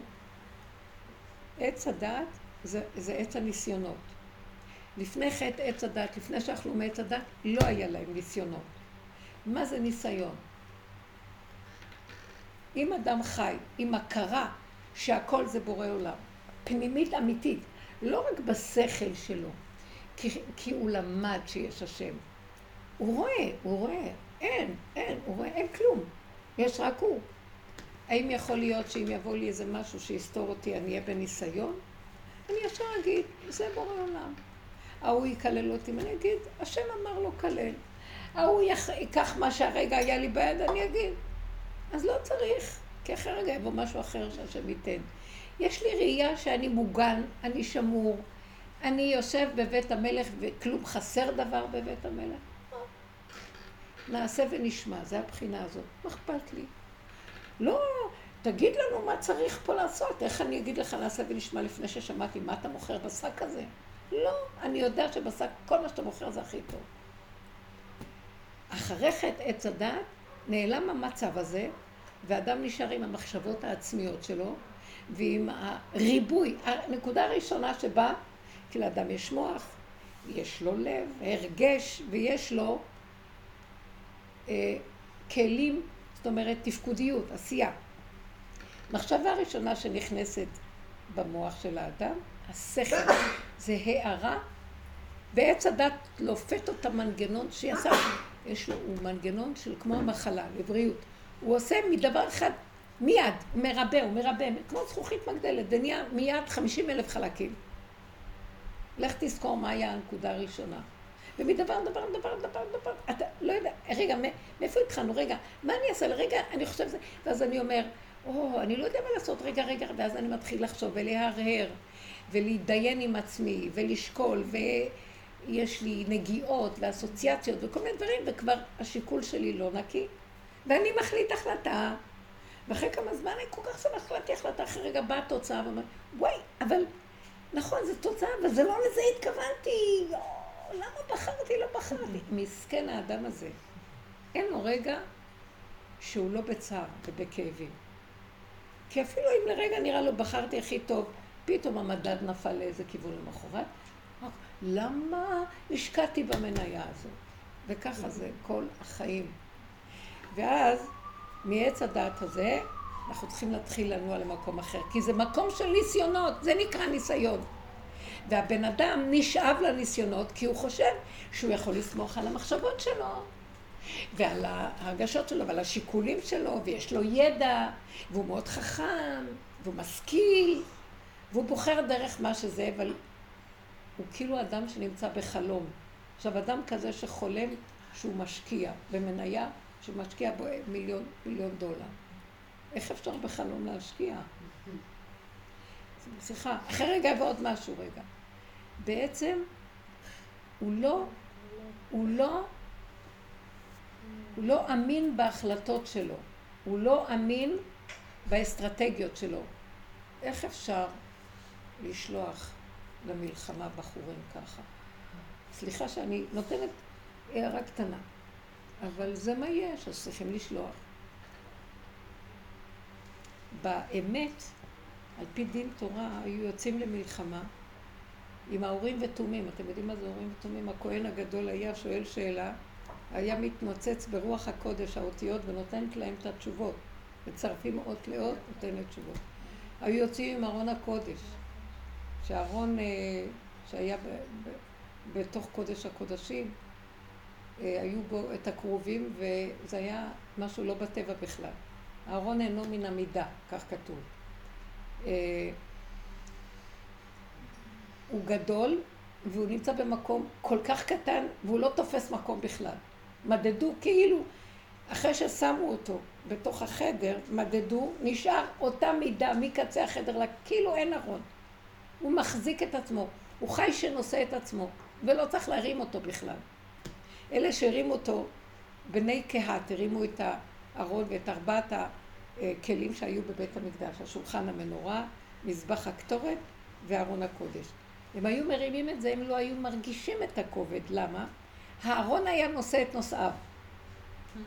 עץ הדעת זה, זה עץ הניסיונות. לפני חטא עץ הדת, לפני שאכלו מעץ הדת, לא היה להם ניסיונות. מה זה ניסיון? אם אדם חי עם הכרה שהכל זה בורא עולם, פנימית אמיתית, לא רק בשכל שלו, כי, כי הוא למד שיש השם. הוא רואה, הוא רואה, אין, אין, הוא רואה, אין כלום. יש רק הוא. האם יכול להיות שאם יבוא לי איזה משהו שיסתור אותי, אני אהיה בניסיון? אני ישר אגיד, זה בורא עולם. ההוא יקלל אותי, ואני אגיד, השם אמר לו כלל. ההוא ייקח מה שהרגע היה לי ביד, אני אגיד. אז לא צריך, כי אחרי רגע יבוא משהו אחר שהשם ייתן. יש לי ראייה שאני מוגן, אני שמור, אני יושב בבית המלך וכלום חסר דבר בבית המלך. נעשה ונשמע, זה הבחינה הזאת. מה אכפת לי? לא, תגיד לנו מה צריך פה לעשות. איך אני אגיד לך נעשה ונשמע לפני ששמעתי מה אתה מוכר בשק הזה? לא, אני יודע שבשק כל מה שאתה מוכר זה הכי טוב. אחרי חטא עץ הדת נעלם המצב הזה, ואדם נשאר עם המחשבות העצמיות שלו, ועם הריבוי, הנקודה הראשונה שבה, כי לאדם יש מוח, יש לו לב, הרגש, ויש לו כלים, זאת אומרת תפקודיות, עשייה. מחשבה ראשונה שנכנסת במוח של האדם, השכל, זה הערה, ועץ הדת לופת אותה מנגנון שיעשה, יש לו, מנגנון של כמו המחלה, לבריאות. הוא עושה מדבר אחד מיד, מרבה, הוא מרבה, כמו זכוכית מגדלת, ונהיה מיד חמישים אלף חלקים. לך תזכור מה היה הנקודה הראשונה. ומדבר, דבר, דבר, דבר, דבר, אתה לא יודע, רגע, מאיפה התחלנו? רגע, מה אני אעשה? רגע, אני חושב שזה, ואז אני אומר, או, אני לא יודע מה לעשות, רגע, רגע, ואז אני מתחיל לחשוב ולהרהר, ולהתדיין עם עצמי, ולשקול, ויש לי נגיעות ואסוציאציות וכל מיני דברים, וכבר השיקול שלי לא נקי, ואני מחליט החלטה, ואחרי כמה זמן אני כל כך שמח, החלטתי החלטה, אחרי רגע באה התוצאה, ואומרת, וואי, אבל נכון, זו תוצאה, אבל זה לא לזה התכוונתי, למה בחרתי, לא בחרתי. מסכן האדם הזה. אין לו רגע שהוא לא בצער ובכאבים. כי אפילו אם לרגע נראה לו בחרתי הכי טוב, פתאום המדד נפל לאיזה כיוון למחרת. למה השקעתי במניה הזאת? וככה זה כל החיים. ואז מעץ הדעת הזה, אנחנו צריכים להתחיל לנוע למקום אחר, כי זה מקום של ניסיונות, זה נקרא ניסיון. והבן אדם נשאב לניסיונות כי הוא חושב שהוא יכול לסמוך על המחשבות שלו, ועל ההרגשות שלו, ועל השיקולים שלו, ויש לו ידע, והוא מאוד חכם, והוא משכיל, והוא בוחר דרך מה שזה, אבל הוא כאילו אדם שנמצא בחלום. עכשיו, אדם כזה שחולם שהוא משקיע במניה, שהוא משקיע בו מיליון, מיליון דולר. איך אפשר בחלום להשקיע? סליחה, אחרי רגע ועוד משהו רגע. בעצם הוא לא, הוא לא, הוא לא אמין בהחלטות שלו, הוא לא אמין באסטרטגיות שלו. איך אפשר לשלוח למלחמה בחורים ככה? סליחה שאני נותנת הערה קטנה, אבל זה מה יש, אז צריכים לשלוח. באמת, על פי דין תורה, היו יוצאים למלחמה עם האורים ותומים. אתם יודעים מה זה אורים ותומים? הכהן הגדול היה שואל שאלה, היה מתנוצץ ברוח הקודש האותיות ונותנת להם את התשובות. מצרפים אות לאות, נותנת תשובות. היו יוצאים עם ארון הקודש, שארון אה, שהיה ב, ב, בתוך קודש הקודשים, אה, היו בו את הכרובים וזה היה משהו לא בטבע בכלל. הארון אינו מן המידה, כך כתוב. אה, הוא גדול והוא נמצא במקום כל כך קטן והוא לא תופס מקום בכלל. מדדו כאילו, אחרי ששמו אותו בתוך החדר, מדדו, נשאר אותה מידה מקצה החדר, כאילו אין ארון. הוא מחזיק את עצמו, הוא חי שנושא את עצמו, ולא צריך להרים אותו בכלל. אלה שהרימו אותו, בני קהת, הרימו את הארון ואת ארבעת הכלים שהיו בבית המקדש, השולחן המנורה, מזבח הקטורת וארון הקודש. הם היו מרימים את זה, הם לא היו מרגישים את הכובד. למה? הארון היה נושא את נושאיו.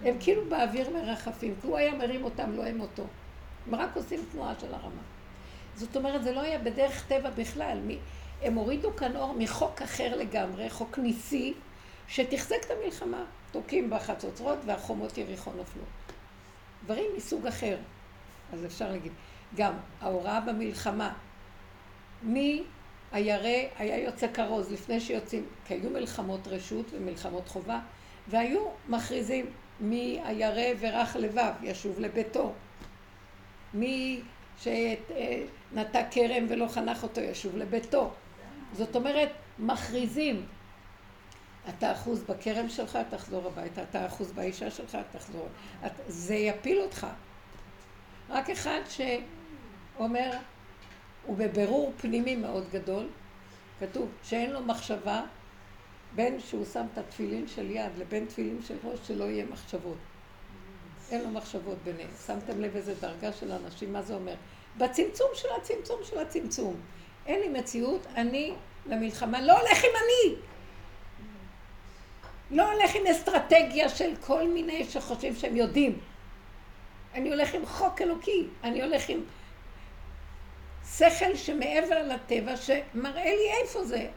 הם כאילו באוויר מרחפים, כי הוא היה מרים אותם, לא הם אותו. הם רק עושים תנועה של הרמה. זאת אומרת, זה לא היה בדרך טבע בכלל. הם הורידו כאן אור מחוק אחר לגמרי, חוק ניסי, שתחזק את המלחמה. תוקעים בחצוצרות והחומות יריחו נפלו. דברים מסוג אחר. אז אפשר להגיד. גם ההוראה במלחמה, מי הירא היה יוצא כרוז לפני שיוצאים, כי היו מלחמות רשות ומלחמות חובה, והיו מכריזים מי הירא ורך לבב ישוב לביתו, מי שנטע כרם ולא חנך אותו ישוב לביתו. זאת אומרת, מכריזים, אתה אחוז בכרם שלך, תחזור הביתה, אתה אחוז באישה שלך, תחזור. זה יפיל אותך. רק אחד שאומר, הוא בבירור פנימי מאוד גדול, כתוב שאין לו מחשבה בין שהוא שם את התפילין של יד לבין תפילין של ראש, שלא יהיה מחשבות. אין לו מחשבות ביניהם. שמתם לב איזה דרגה של אנשים, מה זה אומר? בצמצום של הצמצום של הצמצום. אין לי מציאות, אני למלחמה, לא הולך עם אני! לא הולך עם אסטרטגיה של כל מיני שחושבים שהם יודעים. אני הולך עם חוק אלוקי, אני הולך עם שכל שמעבר לטבע שמראה לי איפה זה.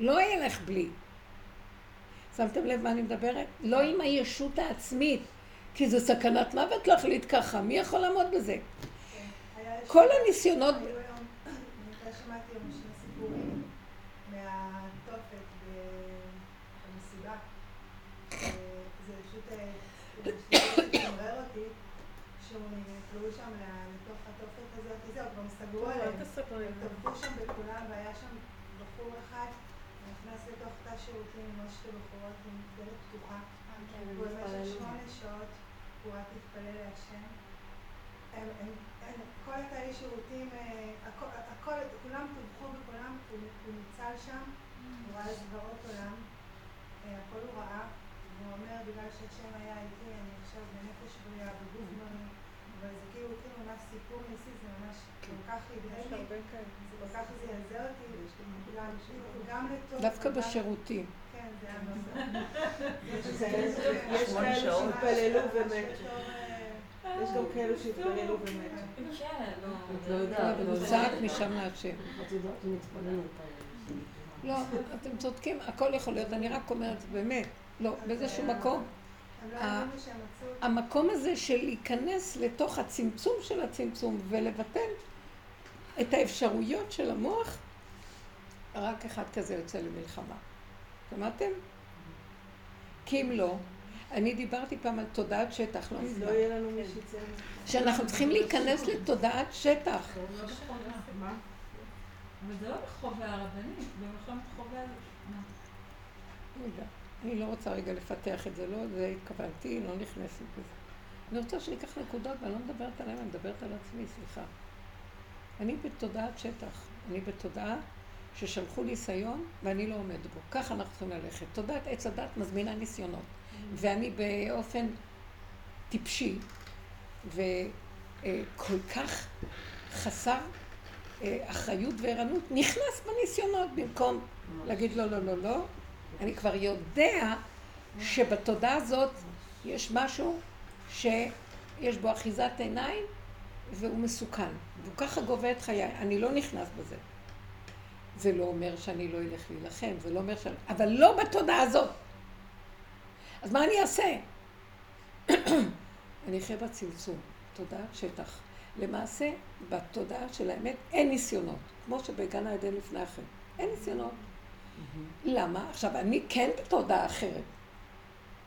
לא ילך בלי. שמתם לב מה אני מדברת? לא עם הישות העצמית, כי זה סכנת מוות להחליט ככה, מי יכול לעמוד בזה? כן, כל הניסיונות... טבחו שם בכולם, והיה שם בחור אחד, נכנס לתוך תא שירותים עם עוד שתי בחורות עם דלת פתוחה. במשך שמונה שעות הוא רק התפלל להשם. כל התאי שירותים, הכל, כולם טבחו בכולם, הוא ניצל שם, הוא ראה זוועות עולם, הכל הוא ראה, והוא אומר, בגלל שהשם היה איתי, אני עכשיו בנפש בריאה, בגוף בריא, אבל זה כאילו, כאילו ממש סיפור ניסי, זה ממש כל כך הדהד לי, זה כל כך זעזע אותי, גם לטוב. דווקא בשירותים. כן, זה היה יש כאלה שהתפללו ומתו. יש גם כאלו שהתפללו ומתו. כן, לא יודעת. צעק משם להשם. את יודעת התפללו. לא, אתם צודקים, הכל יכול להיות, אני רק אומרת, באמת, לא, באיזשהו מקום. לא המקום הזה של להיכנס לתוך הצמצום של הצמצום ולבטל את האפשרויות של המוח, רק אחד כזה יוצא למלחמה. שמעתם? כי אם לא, אני דיברתי פעם על תודעת שטח, לא לא יהיה לנו מי שיצא. שאנחנו צריכים להיכנס לתודעת שטח. אבל זה לא בחובה הרבנית, במלחמת חובה... אני לא רוצה רגע לפתח את זה, לא זה התכוונתי, לא נכנסת בזה. אני רוצה שניקח נקודות, ואני לא מדברת עליהם, אני מדברת על עצמי, סליחה. אני בתודעת שטח, אני בתודעה ששלחו ניסיון ואני לא עומד בו. ככה אנחנו צריכים ללכת. תודעת עץ הדת מזמינה ניסיונות. ואני באופן טיפשי וכל כך חסר אה, אחריות וערנות, נכנס בניסיונות במקום להגיד לא, לא, לא, לא. אני כבר יודע שבתודעה הזאת יש משהו שיש בו אחיזת עיניים והוא מסוכן. והוא ככה גובה את חיי. אני לא נכנס בזה. זה לא אומר שאני לא אלך להילחם, זה לא אומר שאני... אבל לא בתודעה הזאת. אז מה אני אעשה? (coughs) אני אחיה בצמצום, תודעת שטח. למעשה, בתודעה של האמת אין ניסיונות, כמו שבגן העדן לפני החטא. אין ניסיונות. למה? עכשיו, אני כן בתודעה אחרת.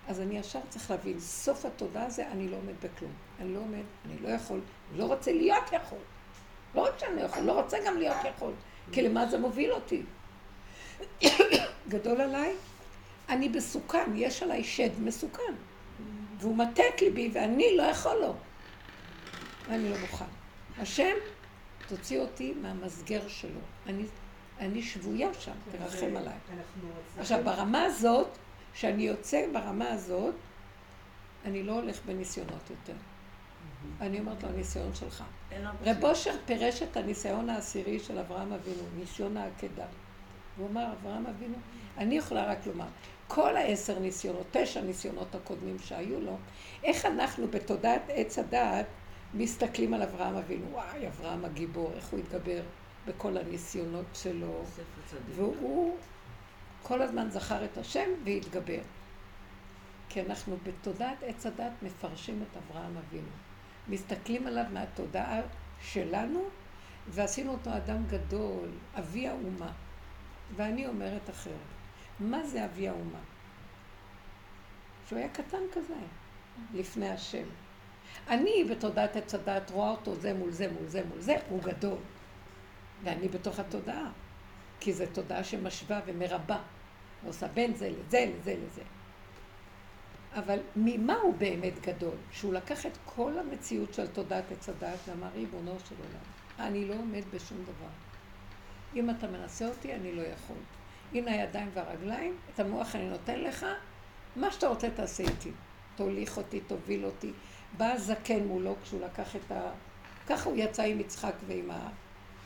אז אני ישר צריך להבין, סוף התודעה זה אני לא עומד בכלום. אני לא עומד, אני לא יכול, לא רוצה להיות יכול. לא רק שאני לא יכול, לא רוצה גם להיות יכול. כי למה זה מוביל אותי? (coughs) גדול עליי, אני מסוכן, יש עליי שד מסוכן. והוא מטה את ליבי ואני לא יכול לו. ואני לא מוכן. השם, תוציא אותי מהמסגר שלו. אני, אני שבויה שם, תרחם עליי. עכשיו, ברמה הזאת, כשאני יוצא ברמה הזאת, אני לא הולך בניסיונות יותר. אני אומרת לו, הניסיון שלך. רב אושר פירש את הניסיון העשירי של אברהם אבינו, ניסיון העקדה. הוא אמר, אברהם אבינו, אני יכולה רק לומר, כל העשר ניסיונות, תשע ניסיונות הקודמים שהיו לו, איך אנחנו בתודעת עץ הדעת מסתכלים על אברהם אבינו, וואי, אברהם הגיבור, איך הוא התגבר בכל הניסיונות שלו, והוא כל הזמן זכר את השם והתגבר. כי אנחנו בתודעת עץ הדת מפרשים את אברהם אבינו. מסתכלים עליו מהתודעה שלנו, ועשינו אותו אדם גדול, אבי האומה. ואני אומרת אחרת. מה זה אבי האומה? שהוא היה קטן כזה, לפני השם. אני בתודעת עץ הדת רואה אותו זה מול זה מול זה מול זה, הוא גדול. ואני בתוך התודעה, כי זו תודעה שמשווה ומרבה, ועושה בין זה לזה לזה לזה. אבל ממה הוא באמת גדול? שהוא לקח את כל המציאות של תודעת עץ הדת ואמר, ריבונו של עולם, אני לא עומד בשום דבר. אם אתה מנסה אותי, אני לא יכול. הנה הידיים והרגליים, את המוח אני נותן לך, מה שאתה רוצה תעשה איתי. תוליך אותי, תוביל אותי. בא הזקן מולו כשהוא לקח את ה... ככה הוא יצא עם יצחק ועם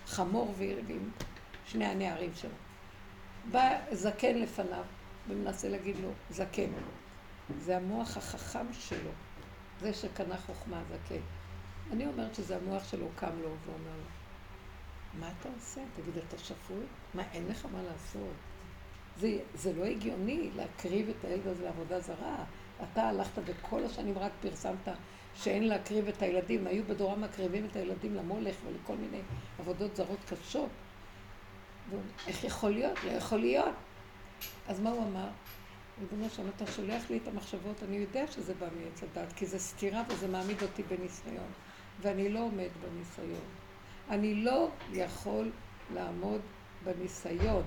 החמור ועם שני הנערים שלו. בא זקן לפניו ומנסה להגיד לו, זקן. זה המוח החכם שלו, זה שקנה חוכמה זקן. אני אומרת שזה המוח שלו קם לו ואומר לו, מה אתה עושה? תגיד, אתה שפוי? מה, אין לך מה לעשות? זה, זה לא הגיוני להקריב את הילד הזה לעבודה זרה. אתה הלכת וכל השנים רק פרסמת שאין להקריב את הילדים. היו בדורה מקריבים את הילדים למולך ולכל מיני עבודות זרות קשות. איך יכול להיות? לא יכול להיות. אז מה הוא אמר? ריבונו שם, אתה שולח לי את המחשבות, אני יודע שזה בא מעץ הדת, כי זה סתירה וזה מעמיד אותי בניסיון. ואני לא עומד בניסיון. אני לא יכול לעמוד בניסיון.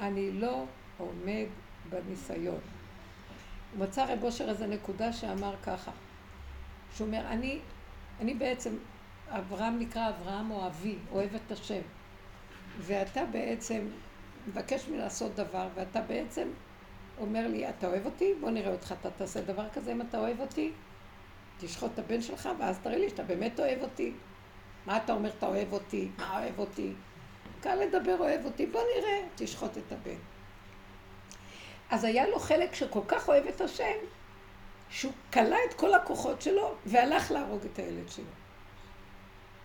אני לא עומד בניסיון. הוא מצא רב אושר איזה נקודה שאמר ככה, שהוא אומר, אני, אני בעצם, אברהם נקרא אברהם או אבי, אוהב את השם. ואתה בעצם מבקש ממני לעשות דבר, ואתה בעצם אומר לי, אתה אוהב אותי? בוא נראה אותך, אתה תעשה דבר כזה אם אתה אוהב אותי? תשחוט את הבן שלך, ואז תראה לי שאתה באמת אוהב אותי. מה אתה אומר, אתה אוהב אותי? מה אוהב אותי? קל לדבר אוהב אותי, בוא נראה, תשחוט את הבן. אז היה לו חלק שכל כך אוהב את השם, שהוא כלה את כל הכוחות שלו והלך להרוג את הילד שלו.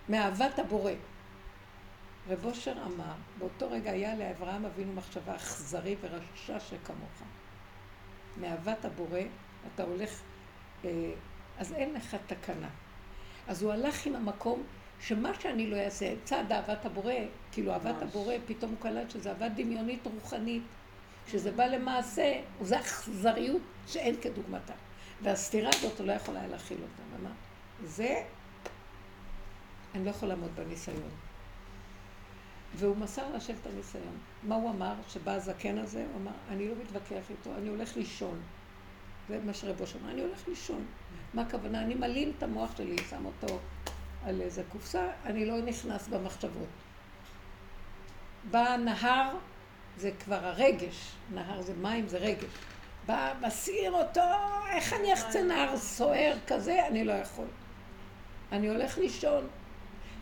מאהבת הבורא. רב אושר אמר, באותו רגע היה לאברהם אבינו מחשבה אכזרי ורשע שכמוך. מאהבת הבורא, אתה הולך, אה, אז אין לך תקנה. אז הוא הלך עם המקום שמה שאני לא אעשה, צד אהבת הבורא, כאילו אהבת הבורא, פתאום הוא קלט שזה אהבה דמיונית רוחנית, כשזה בא למעשה, זה אכזריות שאין כדוגמתה. והסתירה הזאת הוא לא יכול היה להכיל אותה. ומה? זה, אני לא יכול לעמוד בניסיון. והוא מסר להשם את הניסיון. מה הוא אמר? שבא הזקן הזה, הוא אמר, אני לא מתווכח איתו, אני הולך לישון. זה מה שרבו אמר, אני הולך לישון. מה הכוונה? אני מלין את המוח שלי, שם אותו על איזה קופסה, אני לא נכנס במחשבות. בא נהר, זה כבר הרגש, נהר זה מים, זה רגש. בא, מסעיר אותו, איך אני אחצה נהר סוער כזה? אני לא יכול. אני הולך לישון.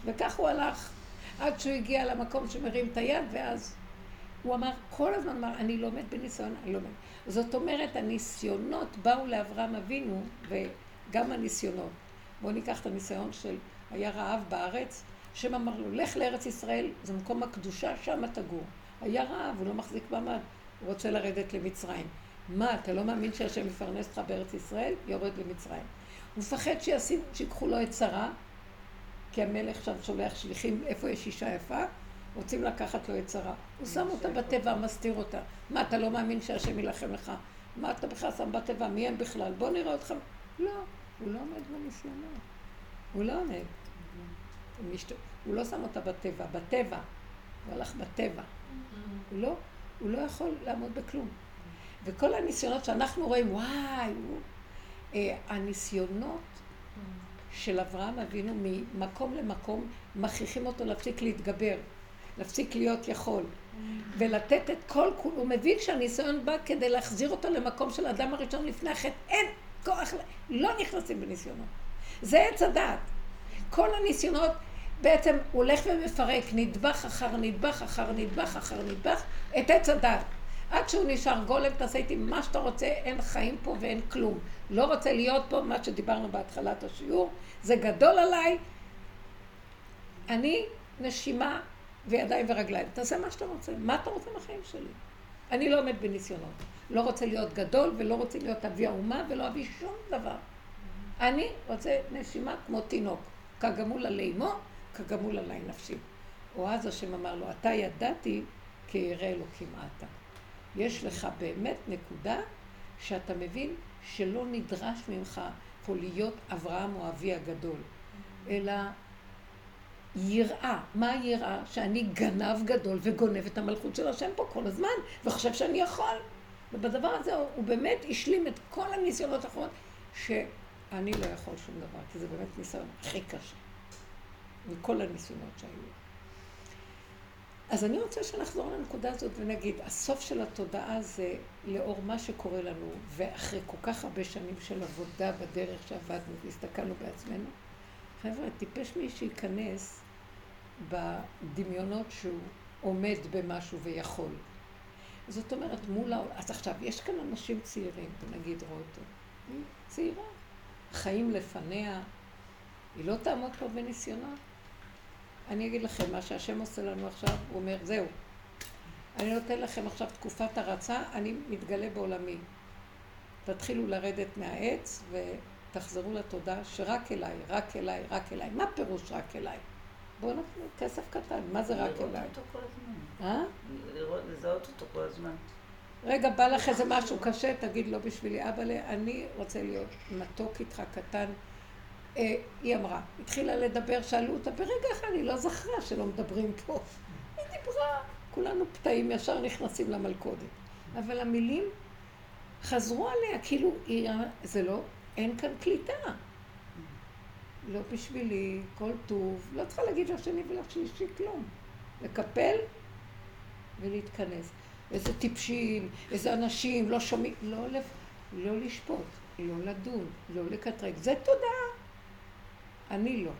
וכך הוא הלך, עד שהוא הגיע למקום שמרים את היד, ואז הוא אמר, כל הזמן אמר, אני לומד בניסיון, אני לומד. זאת אומרת, הניסיונות באו לאברהם אבינו, וגם הניסיונות. בואו ניקח את הניסיון של היה רעב בארץ, השם אמר לו, לך לארץ ישראל, זה מקום הקדושה, שם תגור. היה רעב, הוא לא מחזיק מעמד, הוא רוצה לרדת למצרים. מה, אתה לא מאמין שהשם יפרנס אותך בארץ ישראל? יורד למצרים. הוא מפחד שיקחו לו את שרה, כי המלך שם שולח שליחים, איפה יש אישה יפה? רוצים לקחת לו את שרה. הוא שם אותה בטבע, מסתיר אותה. מה, אתה לא מאמין שהשם יילחם לך מה אתה בכלל שם בתיבה? מי הם בכלל? בוא נראה אותך. לא, הוא לא עומד בניסיונות. הוא לא עומד. הוא, לא שם אותה בטבע, בטבע. הוא הלך בטבע. הוא לא, לא יכול לעמוד בכלום. וכל הניסיונות שאנחנו רואים, וואי. אה, הניסיונות של אברהם אבינו ממקום למקום מכריחים אותו להפסיק להתגבר, להפסיק להיות יכול, ולתת את כל כולו. הוא מבין שהניסיון בא כדי להחזיר אותו למקום של האדם הראשון לפני החטא. אין כוח, לא נכנסים בניסיונות. זה עץ הדעת. כל הניסיונות, בעצם הולך ומפרק נדבך אחר נדבך אחר נדבך אחר נדבך את עץ הדעת. עד שהוא נשאר גולם, תעשה איתי מה שאתה רוצה, אין חיים פה ואין כלום. לא רוצה להיות פה, מה שדיברנו בהתחלת השיעור, זה גדול עליי. אני נשימה וידיים ורגליים. תעשה מה שאתה רוצה. מה אתה רוצה מהחיים שלי? אני לא עומד בניסיונות. לא רוצה להיות גדול ולא רוצה להיות אבי האומה ולא אבי שום דבר. אני רוצה נשימה כמו תינוק. כגמול עלי אמו, כגמול עלי נפשי. או אז השם אמר לו, אתה ידעתי כי ירא אלוקים אתה. יש לך באמת נקודה שאתה מבין שלא נדרש ממך פה להיות אברהם או אבי הגדול, אלא יראה. מה היראה? שאני גנב גדול וגונב את המלכות של השם פה כל הזמן, וחושב שאני יכול. ובדבר הזה הוא, הוא באמת השלים את כל הניסיונות האחרונות, שאני לא יכול שום דבר, כי זה באמת ניסיון הכי קשה מכל הניסיונות שהיו. אז אני רוצה שנחזור לנקודה הזאת ונגיד, הסוף של התודעה זה לאור מה שקורה לנו, ואחרי כל כך הרבה שנים של עבודה בדרך שעבדנו והסתכלנו בעצמנו, חבר'ה, טיפש מי שייכנס בדמיונות שהוא עומד במשהו ויכול. זאת אומרת, מול העולם, אז עכשיו, יש כאן אנשים צעירים, נגיד רותם, היא צעירה, חיים לפניה, היא לא תעמוד פה בניסיונות. אני אגיד לכם, מה שהשם עושה לנו עכשיו, הוא אומר, זהו, אני נותן לכם עכשיו תקופת הרצה, אני מתגלה בעולמי. תתחילו לרדת מהעץ ותחזרו לתודה שרק אליי, רק אליי, רק אליי. מה פירוש רק אליי? בואו נתנו כסף קטן, מה זה רק אליי? לראות אותו כל הזמן. אה? לראות, לזהות אותו כל הזמן. רגע, בא לך איזה משהו קשה, תגיד לא בשבילי. אבא, אני רוצה להיות מתוק איתך קטן. אה, היא אמרה, התחילה לדבר, שאלו אותה, ברגע אחד היא לא זכרה שלא מדברים פה. היא דיברה, כולנו פתאים, ישר נכנסים למלכודת. אבל המילים חזרו עליה, כאילו, היא, זה לא, אין כאן קליטה. לא בשבילי, כל טוב, לא צריכה להגיד לשני ולשלישי כלום. לקפל ולהתכנס. איזה טיפשים, איזה אנשים, לא שומעים, לא, לא לשפוט, לא לדון, לא לקטרק. זה תודעה. אני לא.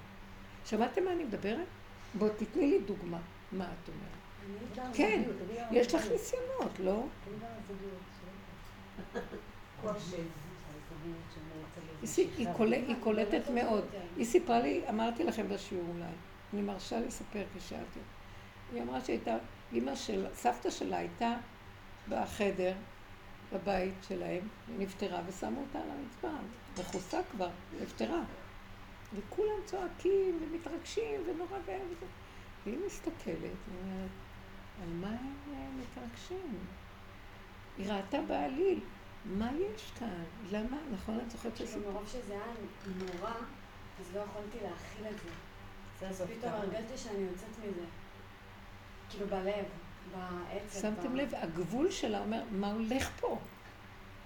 שמעתם מה אני מדברת? בוא תתני לי דוגמה. מה את אומרת? כן, יש לך ניסיונות, לא? (laughs) היא קולטת מאוד. היא סיפרה לי, אמרתי לכם בשיעור אולי, אני מרשה לספר כשאלתי. היא אמרה שהייתה, אימא של, סבתא שלה הייתה בחדר, בבית שלהם, היא נפטרה ושמו אותה על הרצפה, מכוסה כבר, נפטרה. וכולם צועקים ומתרגשים ונורא ואין וזה. והיא מסתכלת, היא אומרת, על מה הם מתרגשים? היא ראתה בעליל, מה יש כאן? למה? נכון, את זוכרת שזה... מרוב שזה היה נורא, אז לא יכולתי להכיל את זה. פתאום הרגשתי שאני יוצאת מזה. כאילו בלב, בעצם. שמתם לב, הגבול שלה אומר, מה הולך פה?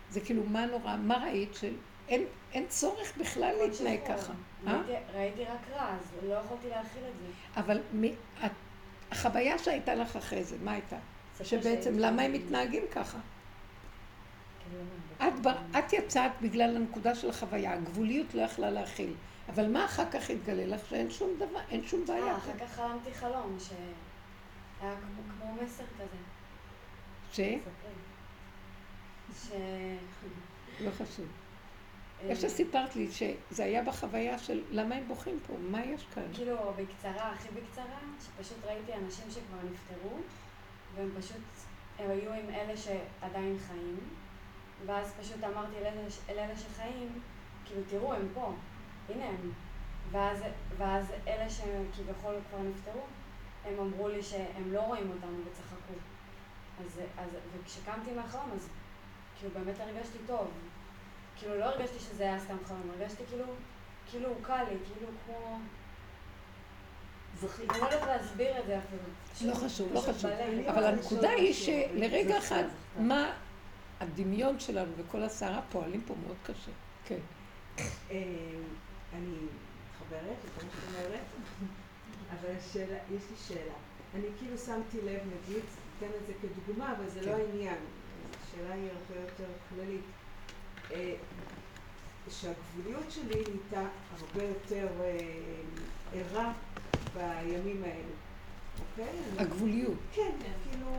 זה כאילו, מה נורא, מה ראית? של אין, אין צורך בכלל להתנהג ככה. אה? ראיתי רק רע, אז לא יכולתי להכיל את זה. אבל מ, את, החוויה שהייתה לך אחרי זה, מה הייתה? שבעצם למה הם מתנהגים ככה? את, בר, את יצאת בגלל הנקודה של החוויה, הגבוליות לא יכלה להכיל. אבל מה אחר כך התגלה לך? שאין שום דבר, אין שום בעיה. אה, אחר כך חלמתי חלום, שהיה כמו מסר כזה. ש? ש... לא חשוב. איך שסיפרת לי שזה היה בחוויה של למה הם בוכים פה, מה יש כאן? כאילו, בקצרה, הכי בקצרה, שפשוט ראיתי אנשים שכבר נפטרו, והם פשוט, הם היו עם אלה שעדיין חיים, ואז פשוט אמרתי אל אלה שחיים, כאילו, תראו, הם פה, הנה הם. ואז, ואז אלה שכביכול כבר נפטרו, הם אמרו לי שהם לא רואים אותנו וצחקו. אז, אז, וכשקמתי מהחלום, אז כאילו באמת הרגשתי טוב. כאילו לא הרגשתי שזה היה סתם חלום, הרגשתי כאילו, כאילו הוא קל לי, כאילו כמו... זכית. אני לא יודעת להסביר את זה אפילו. לא חשוב, לא חשוב. אבל הנקודה היא. שלרגע אחד. מה הדמיון שלנו וכל הסערה פועלים פה מאוד קשה. כן. אה, אני מתחברת לכל מה שאת אומרת, אבל השאלה, יש לי שאלה. אני כאילו שמתי לב, נגיד, אתן את זה כדוגמה, אבל זה לא כן. העניין. השאלה היא הרבה יותר כללית. אה, שהגבוליות שלי נהייתה הרבה יותר אה, ערה בימים האלה, אוקיי? הגבוליות. כן, כאילו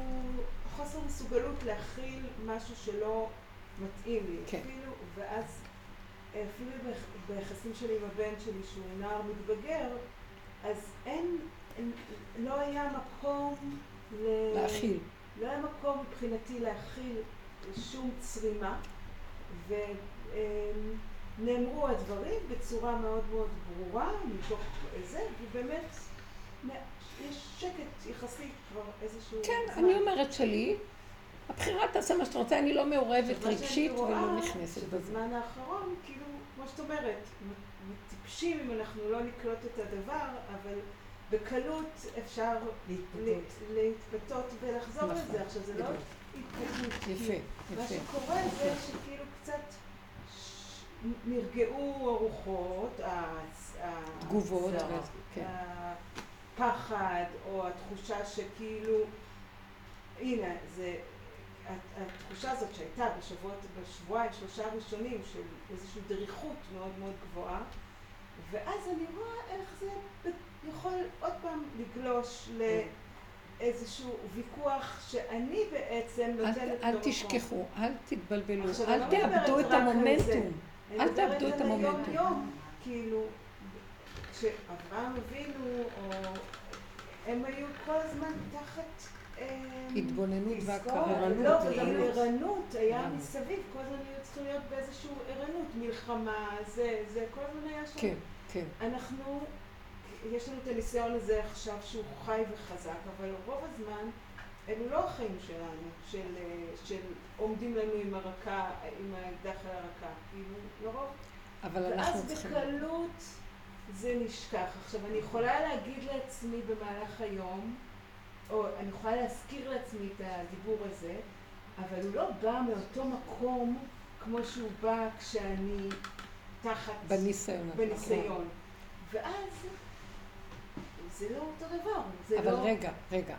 חוסר מסוגלות להכיל משהו שלא מתאים לי. כן. אפילו, ואז אפילו ביח- ביחסים שלי עם הבן שלי, שהוא נער מתבגר, אז אין, אין לא היה מקום ל... להכיל. לא היה מקום מבחינתי להכיל שום צרימה, ונאמרו הדברים בצורה מאוד מאוד ברורה, מתוך זה, ובאמת יש שקט יחסי כבר איזשהו כן, זמן. אני אומרת שלי, הבחירה תעשה מה שאתה רוצה, אני לא מעורבת מה רגשית ולא נכנסת בזה. שבזמן האחרון, כאילו, כמו שאת אומרת, מ- טיפשים אם אנחנו לא נקלוט את הדבר, אבל בקלות אפשר להתפתות. ולחזור נכון, לזה. עכשיו, זה לא. התפתות. יפה, מה יפה. שקורה זה שכאילו קצת נרגעו הרוחות, ה- ה- תגובות, הצער, וזה, כן. הפחד, או התחושה שכאילו, הנה, זה, הת- התחושה הזאת שהייתה בשבועות, בשבועיים, שלושה הראשונים של איזושהי דריכות מאוד מאוד גבוהה, ואז אני רואה איך זה יכול עוד פעם לגלוש לאיזשהו ויכוח שאני בעצם אל- נותנת לו אל מקום. תשכחו, אל תתבלבלו, אל לא תאבדו את רק על זה. המומנטום. אני אל מדברת תאבדו את על המומנטום. היום-יום, כאילו, כשאברהם אבינו, או הם היו כל הזמן תחת... אמ, התבוננות. והכרה. לא, וגם ערנות. היה ערנות. מסביב, כל הזמן היו צריכים להיות באיזושהי ערנות, מלחמה, זה, זה, כל הזמן היה שם. כן, כן. אנחנו, יש לנו את הניסיון הזה עכשיו שהוא חי וחזק, אבל רוב הזמן אלו לא החיים שלנו, של, של עומדים לנו עם הרקה, עם האקדח על הרקה, כאילו, לרוב. אבל אנחנו ואז צריכים... בקלות זה נשכח. עכשיו, אני יכולה להגיד לעצמי במהלך היום, או אני יכולה להזכיר לעצמי את הדיבור הזה, אבל הוא לא בא מאותו מקום כמו שהוא בא כשאני תחת... בניסיון. הזה, בניסיון. ואז זה לא אותו דבר, אבל לא... רגע, רגע.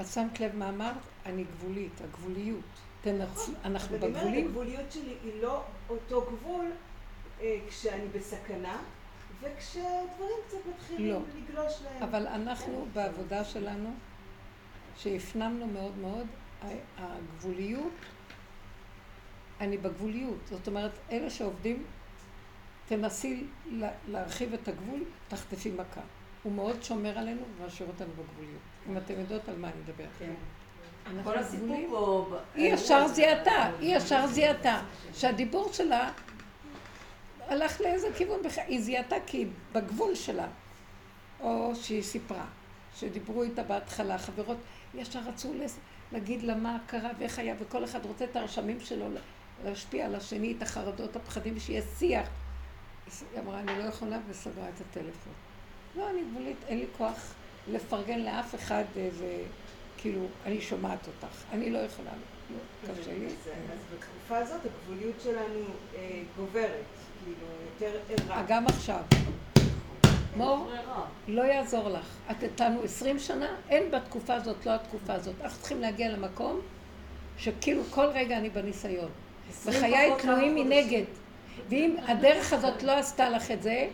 את שמת לב מה אמרת? אני גבולית, הגבוליות. תנצל, אנחנו אבל אני בגבולים. הגבוליות שלי היא לא אותו גבול אה, כשאני בסכנה, וכשדברים קצת מתחילים לא. לגלוש להם. אבל אנחנו בעבודה שלנו, שהפנמנו מאוד מאוד, הגבוליות, אני בגבוליות. זאת אומרת, אלה שעובדים, תנסי לה- להרחיב את הגבול, תחטפי מכה. הוא מאוד שומר עלינו ומשאיר אותנו בגבוליות. אם אתם יודעות על מה אני מדברת. כן. כל הסיפור. פה... היא ישר זיהתה, היא ישר זיהתה. שהדיבור שלה הלך לאיזה כיוון בכלל, היא זיהתה כי בגבול שלה. או שהיא סיפרה, שדיברו איתה בהתחלה, חברות ישר רצו להגיד לה מה קרה ואיך היה, וכל אחד רוצה את הרשמים שלו להשפיע על השני, את החרדות, הפחדים, שיהיה שיח. היא אמרה, אני לא יכולה, וסגרה את הטלפון. לא, אני גבולית, אין לי כוח לפרגן לאף אחד איזה, כאילו, אני שומעת אותך, אני לא יכולה, לא, קשה לי. אז, בתקופה הזאת הגבוליות שלנו אה, גוברת, כאילו, יותר ערה. גם עכשיו. מור. לא יעזור לך. את איתנו עשרים שנה, אין בתקופה הזאת, לא התקופה הזאת. אנחנו צריכים להגיע למקום שכאילו כל רגע אני בניסיון. וחיי תלויים מנגד. ואם הדרך הזאת לא עשתה לך את זה,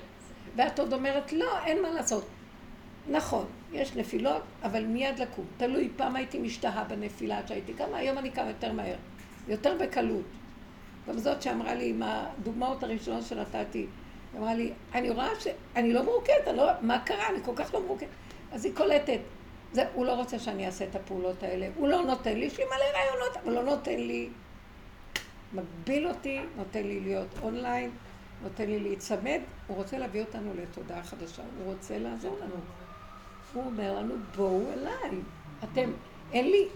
ואת עוד אומרת, לא, אין מה לעשות. נכון, יש נפילות, אבל מיד לקום. תלוי, פעם הייתי משתהה בנפילה עד שהייתי קמה, היום אני קמה יותר מהר. יותר בקלות. גם זאת שאמרה לי, עם הדוגמאות הראשונות שנתתי, היא אמרה לי, אני רואה שאני לא מרוקדת, לא, מה קרה? אני כל כך לא מרוקדת. אז היא קולטת. זה, הוא לא רוצה שאני אעשה את הפעולות האלה. הוא לא נותן לי, יש לי מלא רעיונות, אבל לא נותן לי. מגביל אותי, נותן לי להיות אונליין, נותן לי להיצמד. הוא רוצה להביא אותנו לתודעה חדשה, הוא רוצה לעזור לנו. הוא אומר לנו, בואו אליי. אתם, אין לי,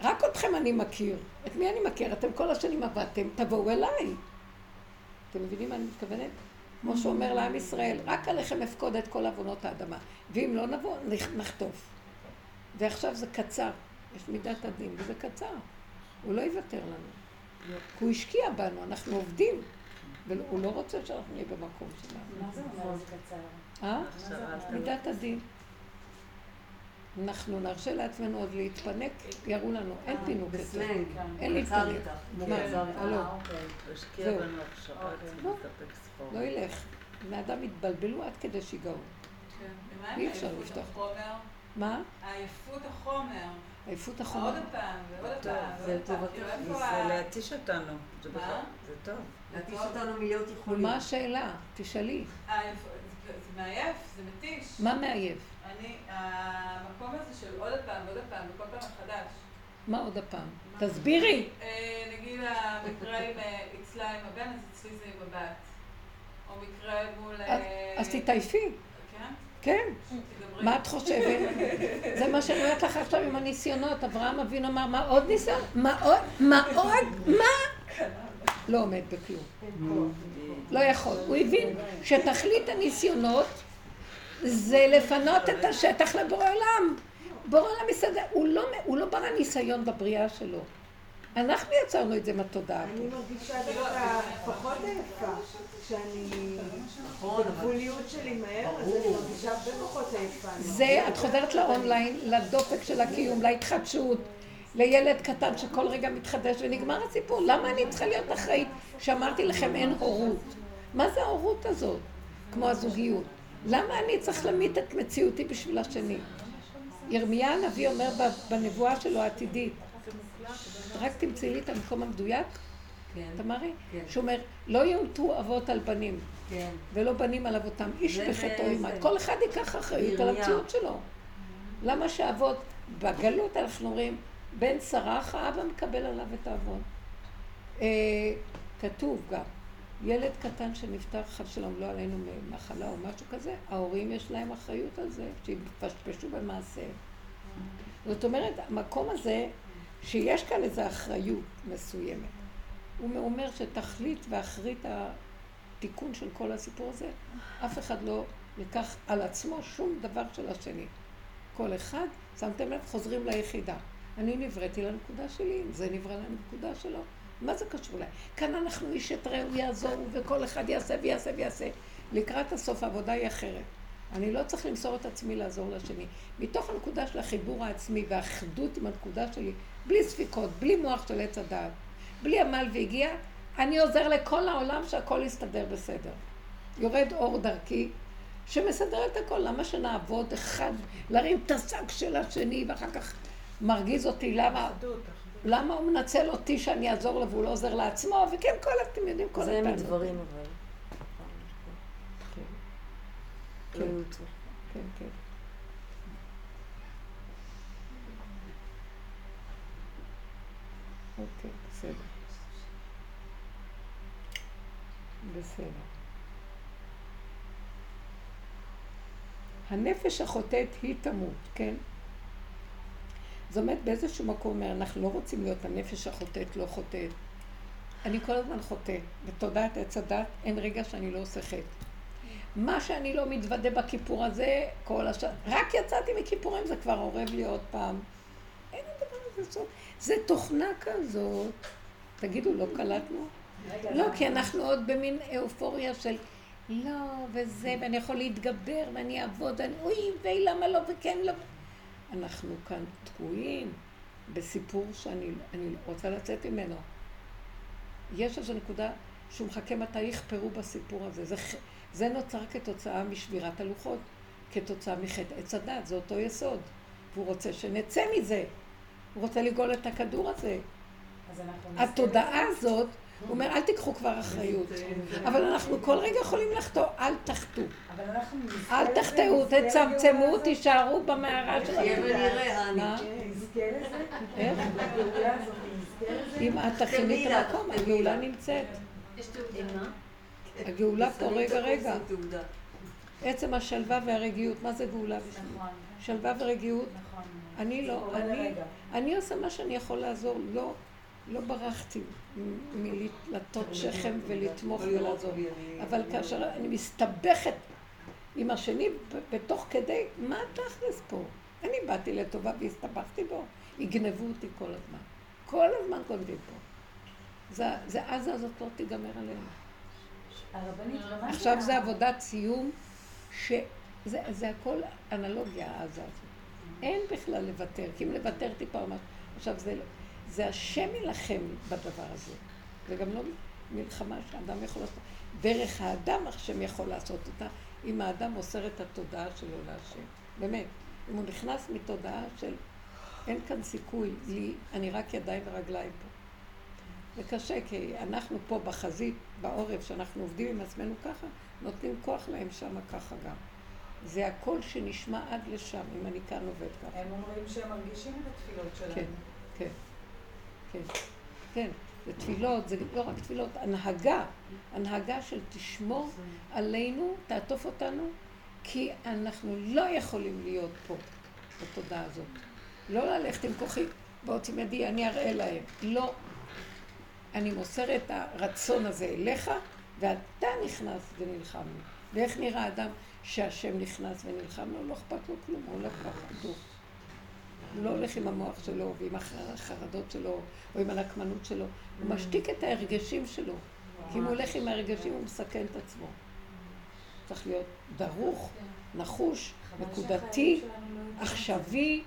רק אתכם אני מכיר. את מי אני מכיר? אתם כל השנים עבדתם, תבואו אליי. אתם מבינים מה אני מתכוונת? כמו שאומר לעם ישראל, רק עליכם אפקוד את כל עוונות האדמה. ואם לא נבוא, נח- נחטוף. ועכשיו זה קצר. יש מידת הדין, וזה קצר. הוא לא יוותר לנו. הוא השקיע בנו, אנחנו עובדים. והוא לא רוצה שאנחנו נהיה במקום שלנו. מה זה אומר זה קצר? אה? מידת הדין. אנחנו נרשה לעצמנו עוד להתפנק, יראו לנו, אין פינוק יותר. בסלנג. אין הוא קצר להתפנק. הלו. אה, אוקיי. זהו. אוקיי. לא. לא ילך. בני אדם התבלבלו עד כדי שיגעון. כן. אי אפשר לפתוח. מה? עייפות החומר. עייפות עוד החומר. פעם ועוד טוב, פעם. זה ועוד פעם. לטובתך. זה להתיש אותנו. זה מה? בכלל, זה טוב. להתיש אותנו מלהיות יכולים. מה השאלה? תשאלי. העייפות- זה מעייף, זה מתיש. מה מעייף? אני, המקום הזה של עוד פעם ועוד פעם וכל פעם מחדש. מה עוד הפעם? תסבירי. אה, נגיד המקרה עם, אה, אצלה עם הבן, אז אצלי זה עם הבת. או מקרה מול... אה, אז תתעייפי. כן? מה את חושבת? זה מה שאני אומרת לך עכשיו עם הניסיונות. אברהם אבינו אמר, מה עוד ניסיון? מה עוד? מה עוד? מה? לא עומד בכלום. לא יכול. הוא הבין שתכלית הניסיונות זה לפנות את השטח לבורא עולם. בורא עולם מסתדר. הוא לא, הוא לא ברא ניסיון בבריאה שלו. אנחנו יצרנו את זה מהתודעה. אני מרגישה דווקא פחות עייפה, שאני... בגבוליות שלי מהר, אז אני מרגישה הרבה פחות עייפה. זה, את חוזרת לאונליין, לדופק של הקיום, להתחדשות, לילד קטן שכל רגע מתחדש ונגמר הסיפור. למה אני צריכה להיות אחראית שאמרתי לכם אין הורות? מה זה ההורות הזאת? כמו הזוגיות. למה אני צריך להמית את מציאותי בשביל השני? ירמיה הנביא אומר ב- בנבואה שלו העתידית, רק תמצאי לי את המקום המדויק, כן, תמרי, כן. שהוא אומר, לא יומתו אבות על בנים, כן. ולא בנים על אבותם, איש בחטאו זה. ילמד. כל אחד ייקח אחריות על. המציאות שלו. למה שאבות, בגלות אנחנו אומרים, בן סרח, האבא מקבל עליו את העוון. אה, כתוב גם, ילד קטן שנפטר חד שלום לא עלינו ממחלה או משהו כזה, ההורים יש להם אחריות על זה, שיפשפשו במעשיהם. זאת אומרת, המקום הזה, שיש כאן איזו אחריות מסוימת. הוא אומר שתכלית ואחרית התיקון של כל הסיפור הזה, אף אחד לא ייקח על עצמו שום דבר של השני. כל אחד, שמתם לב, חוזרים ליחידה. אני נבראתי לנקודה שלי, זה נברא לנקודה שלו. מה זה קשור אליי? כאן אנחנו איש את רעהו יעזור, וכל אחד יעשה ויעשה ויעשה. לקראת הסוף העבודה היא אחרת. אני לא צריך למסור את עצמי לעזור לשני. מתוך הנקודה של החיבור העצמי והאחדות עם הנקודה שלי, בלי ספיקות, בלי מוח של עץ הדעת, בלי עמל והגיע, אני עוזר לכל העולם שהכל יסתדר בסדר. יורד אור דרכי, שמסדר את הכל. למה שנעבוד אחד, להרים את השק של השני, ואחר כך מרגיז אותי, למה, למה הוא מנצל אותי שאני אעזור לו והוא לא עוזר לעצמו, וכן, כל, אתם יודעים, כל זה הטענות. מדברים אבל. כן, לא ימצאו. כן, אוקיי, בסדר. בסדר. הנפש החוטאת היא תמות, כן? זאת אומרת, באיזשהו מקום אומר, אנחנו לא רוצים להיות הנפש החוטאת, לא חוטאת. אני כל הזמן חוטא. בתודעת עץ הדת אין רגע שאני לא עושה חטא. מה שאני לא מתוודה בכיפור הזה, כל השאר, רק יצאתי מכיפורים זה כבר אורב לי עוד פעם. אין הדבר הזה סוף. זה תוכנה כזאת. תגידו, לא קלטנו? לא, כי אנחנו עוד במין אופוריה של לא, וזה, ואני יכול להתגבר, ואני אעבוד, ואני, אוי, ואי, למה לא, וכן לא. אנחנו כאן תקועים בסיפור שאני אני רוצה לצאת ממנו. יש איזו נקודה שהוא מחכה מתי יכפרו בסיפור הזה. זה, זה נוצר כתוצאה משבירת הלוחות, כתוצאה מחטא עץ הדת, זה אותו יסוד. והוא רוצה שנצא מזה. הוא רוצה לגאול את הכדור הזה. התודעה הזאת, הוא אומר, אל תיקחו כבר אחריות. אבל אנחנו כל רגע יכולים לחטוא, אל תחטאו. אל תחטאו, תצמצמו. תישארו במערה של התודעה. אם את תכיני את המקום. הגאולה נמצאת. הגאולה פה רגע רגע. עצם השלווה והרגיעות, מה זה גאולה? נכון, שלווה ורגיעות. אני לא, אני. אני עושה מה שאני יכול לעזור, לא, לא ברחתי מלטות שכם ולתמוך ולעזור. אבל כאשר אני מסתבכת עם השני בתוך כדי, מה התכלס פה? אני באתי לטובה והסתבכתי בו, יגנבו אותי כל הזמן. כל הזמן גונבים פה. זה, זה עזה הזאת לא תיגמר עלינו. ומה עכשיו זה עבודת סיום, שזה זה הכל אנלוגיה, העזה הזאת. אין בכלל לוותר, כי אם לוותר טיפה או משהו. עכשיו זה, לא- זה השם יילחם בדבר הזה. זה גם לא מלחמה שאדם יכול לעשות. דרך האדם השם יכול לעשות אותה, אם האדם מוסר את התודעה שלו להשם. באמת. אם הוא נכנס מתודעה של אין כאן סיכוי לי, אני רק ידיים ורגליים פה. זה קשה, כי אנחנו פה בחזית, בעורף, שאנחנו עובדים עם עצמנו ככה, נותנים כוח להם שם ככה גם. זה הקול שנשמע עד לשם, אם אני כאן עובד ככה. הם אומרים שהם מרגישים את התפילות שלהם. כן, כן, כן, כן. זה תפילות, זה לא רק תפילות, הנהגה, הנהגה של תשמור עלינו, תעטוף אותנו, כי אנחנו לא יכולים להיות פה, בתודעה הזאת. לא ללכת עם כוחי, בוא תמדי, אני אראה להם. לא. אני מוסר את הרצון הזה אליך, ואתה נכנס ונלחם. ואיך נראה אדם שהשם נכנס ונלחם לו? לא אכפת לו כלום, הוא הולך ככה, הוא לא הולך עם המוח שלו ועם החרדות שלו או עם הנקמנות שלו, הוא משתיק את ההרגשים שלו. כי אם הוא הולך עם ההרגשים הוא מסכן את עצמו. צריך להיות דרוך, נחוש, נקודתי, עכשווי,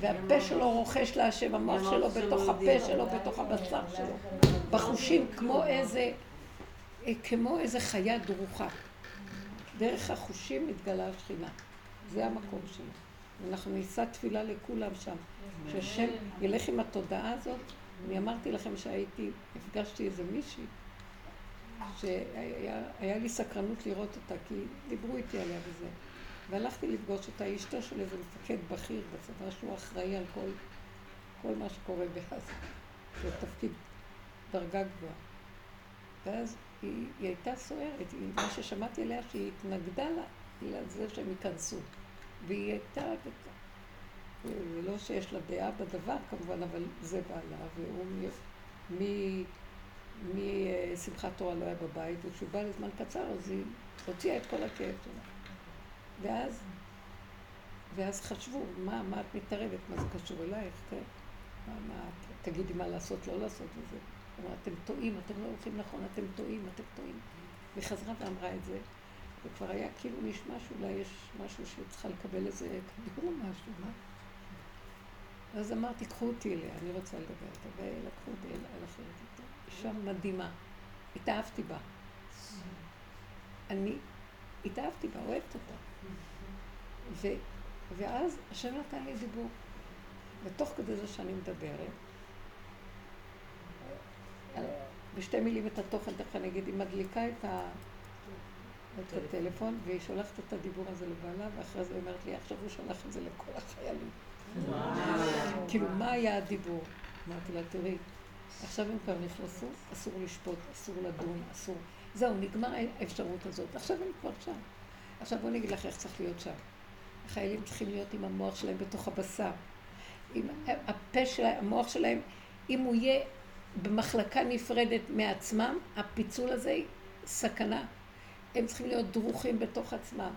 והפה שלו רוכש להשם, המוח שלו בתוך הפה שלו, בתוך הבשר שלו. בחושים כמו איזה, כמו איזה חיה דרוכה. דרך החושים מתגלה השכינה. זה המקום שלו. אנחנו נישא תפילה לכולם שם. שהשם ילך עם התודעה הזאת. אני אמרתי לכם שהייתי, הפגשתי איזה מישהי, שהיה היה לי סקרנות לראות אותה, כי דיברו איתי עליה וזה. והלכתי לפגוש אותה, אשתו של איזה מפקד בכיר בצבא, שהוא אחראי על כל, כל מה שקורה בעזה. זה תפקיד דרגה גבוהה. ואז היא, היא הייתה סוערת, היא, מה ששמעתי עליה שהיא התנגדה לה, לזה שהם ייכנסו. והיא הייתה, זה לא שיש לה דעה בדבר כמובן, אבל זה בעלה, והוא משמחת תורה לא היה בבית, וכשהוא בא לזמן קצר אז היא הוציאה את כל הכאב שלה. ואז, ואז חשבו, מה, מה את מתערבת, מה זה קשור אלייך, כן? מה, מה, תגידי מה לעשות, לא לעשות וזה. הוא אמר, אתם טועים, אתם לא הולכים נכון, אתם טועים, אתם טועים. והיא חזרה ואמרה את זה, וכבר היה כאילו נשמע שאולי יש משהו שהיא צריכה לקבל איזה כדור או משהו, מה? אז אמרתי, קחו אותי אליה, אני רוצה לדבר איתה, ולקחו אותי אליה, הלכתי איתה. אישה מדהימה, התאהבתי בה. אני התאהבתי בה, אוהבת אותה. ואז השם נתן לי דיבור. ותוך כדי זה שאני מדברת, בשתי מילים את התוכן, תכף אני אגיד, היא מדליקה את, ה, את הטלפון, והיא שולחת את הדיבור הזה לבעלה, ואחרי זה היא אומרת לי, עכשיו הוא שלח את זה לכל החיילים. כאילו, מה היה הדיבור? אמרתי לה, תראי, עכשיו הם כבר נכנסו, אסור לשפוט, אסור לדון, אסור... זהו, נגמר האפשרות הזאת. עכשיו הם כבר שם. עכשיו בואו נגיד לך איך צריך להיות שם. החיילים צריכים להיות עם המוח שלהם בתוך הבשר. עם הפה שלהם, המוח שלהם, אם הוא יהיה במחלקה נפרדת מעצמם, הפיצול הזה סכנה. הם צריכים להיות דרוכים בתוך עצמם.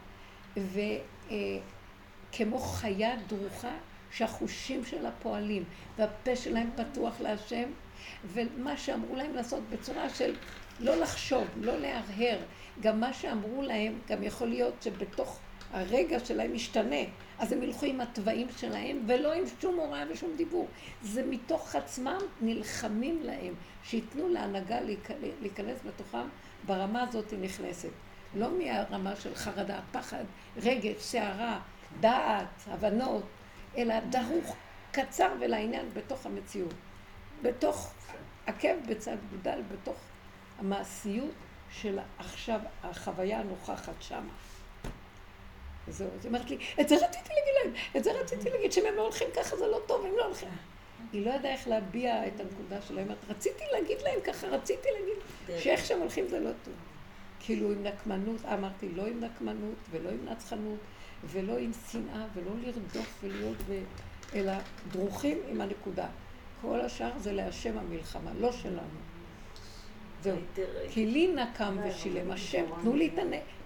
וכמו חיה דרוכה שהחושים שלה פועלים, והפה שלהם פתוח להשם, ומה שאמרו להם לעשות בצורה של לא לחשוב, לא להרהר. גם מה שאמרו להם, גם יכול להיות שבתוך הרגע שלהם משתנה. אז הם ילכו עם התוואים שלהם, ולא עם שום הוראה ושום דיבור. זה מתוך עצמם נלחמים להם, שייתנו להנהגה להיכנס בתוכם, ברמה הזאת היא נכנסת. לא מהרמה של חרדה, פחד, רגש, סערה, דעת, הבנות, אלא דרוך קצר ולעניין בתוך המציאות. בתוך עקב בצד גודל, בתוך המעשיות של עכשיו החוויה הנוכחת שמה. וזהו, אז היא אומרת לי, את זה רציתי להגיד להם, את זה רציתי להגיד, שאם הם לא הולכים ככה זה לא טוב, הם לא הולכים. היא לא ידעה איך להביע את הנקודה שלהם, את רציתי להגיד להם ככה, רציתי להגיד שאיך שהם הולכים זה לא טוב. כאילו עם נקמנות, אמרתי, לא עם נקמנות ולא עם נצחנות ולא עם שנאה ולא לרדוף ולהיות ב... אלא דרוכים עם הנקודה. כל השאר זה להשם המלחמה, לא שלנו. זהו. כי לי נקם ושילם השם, תנו לי את.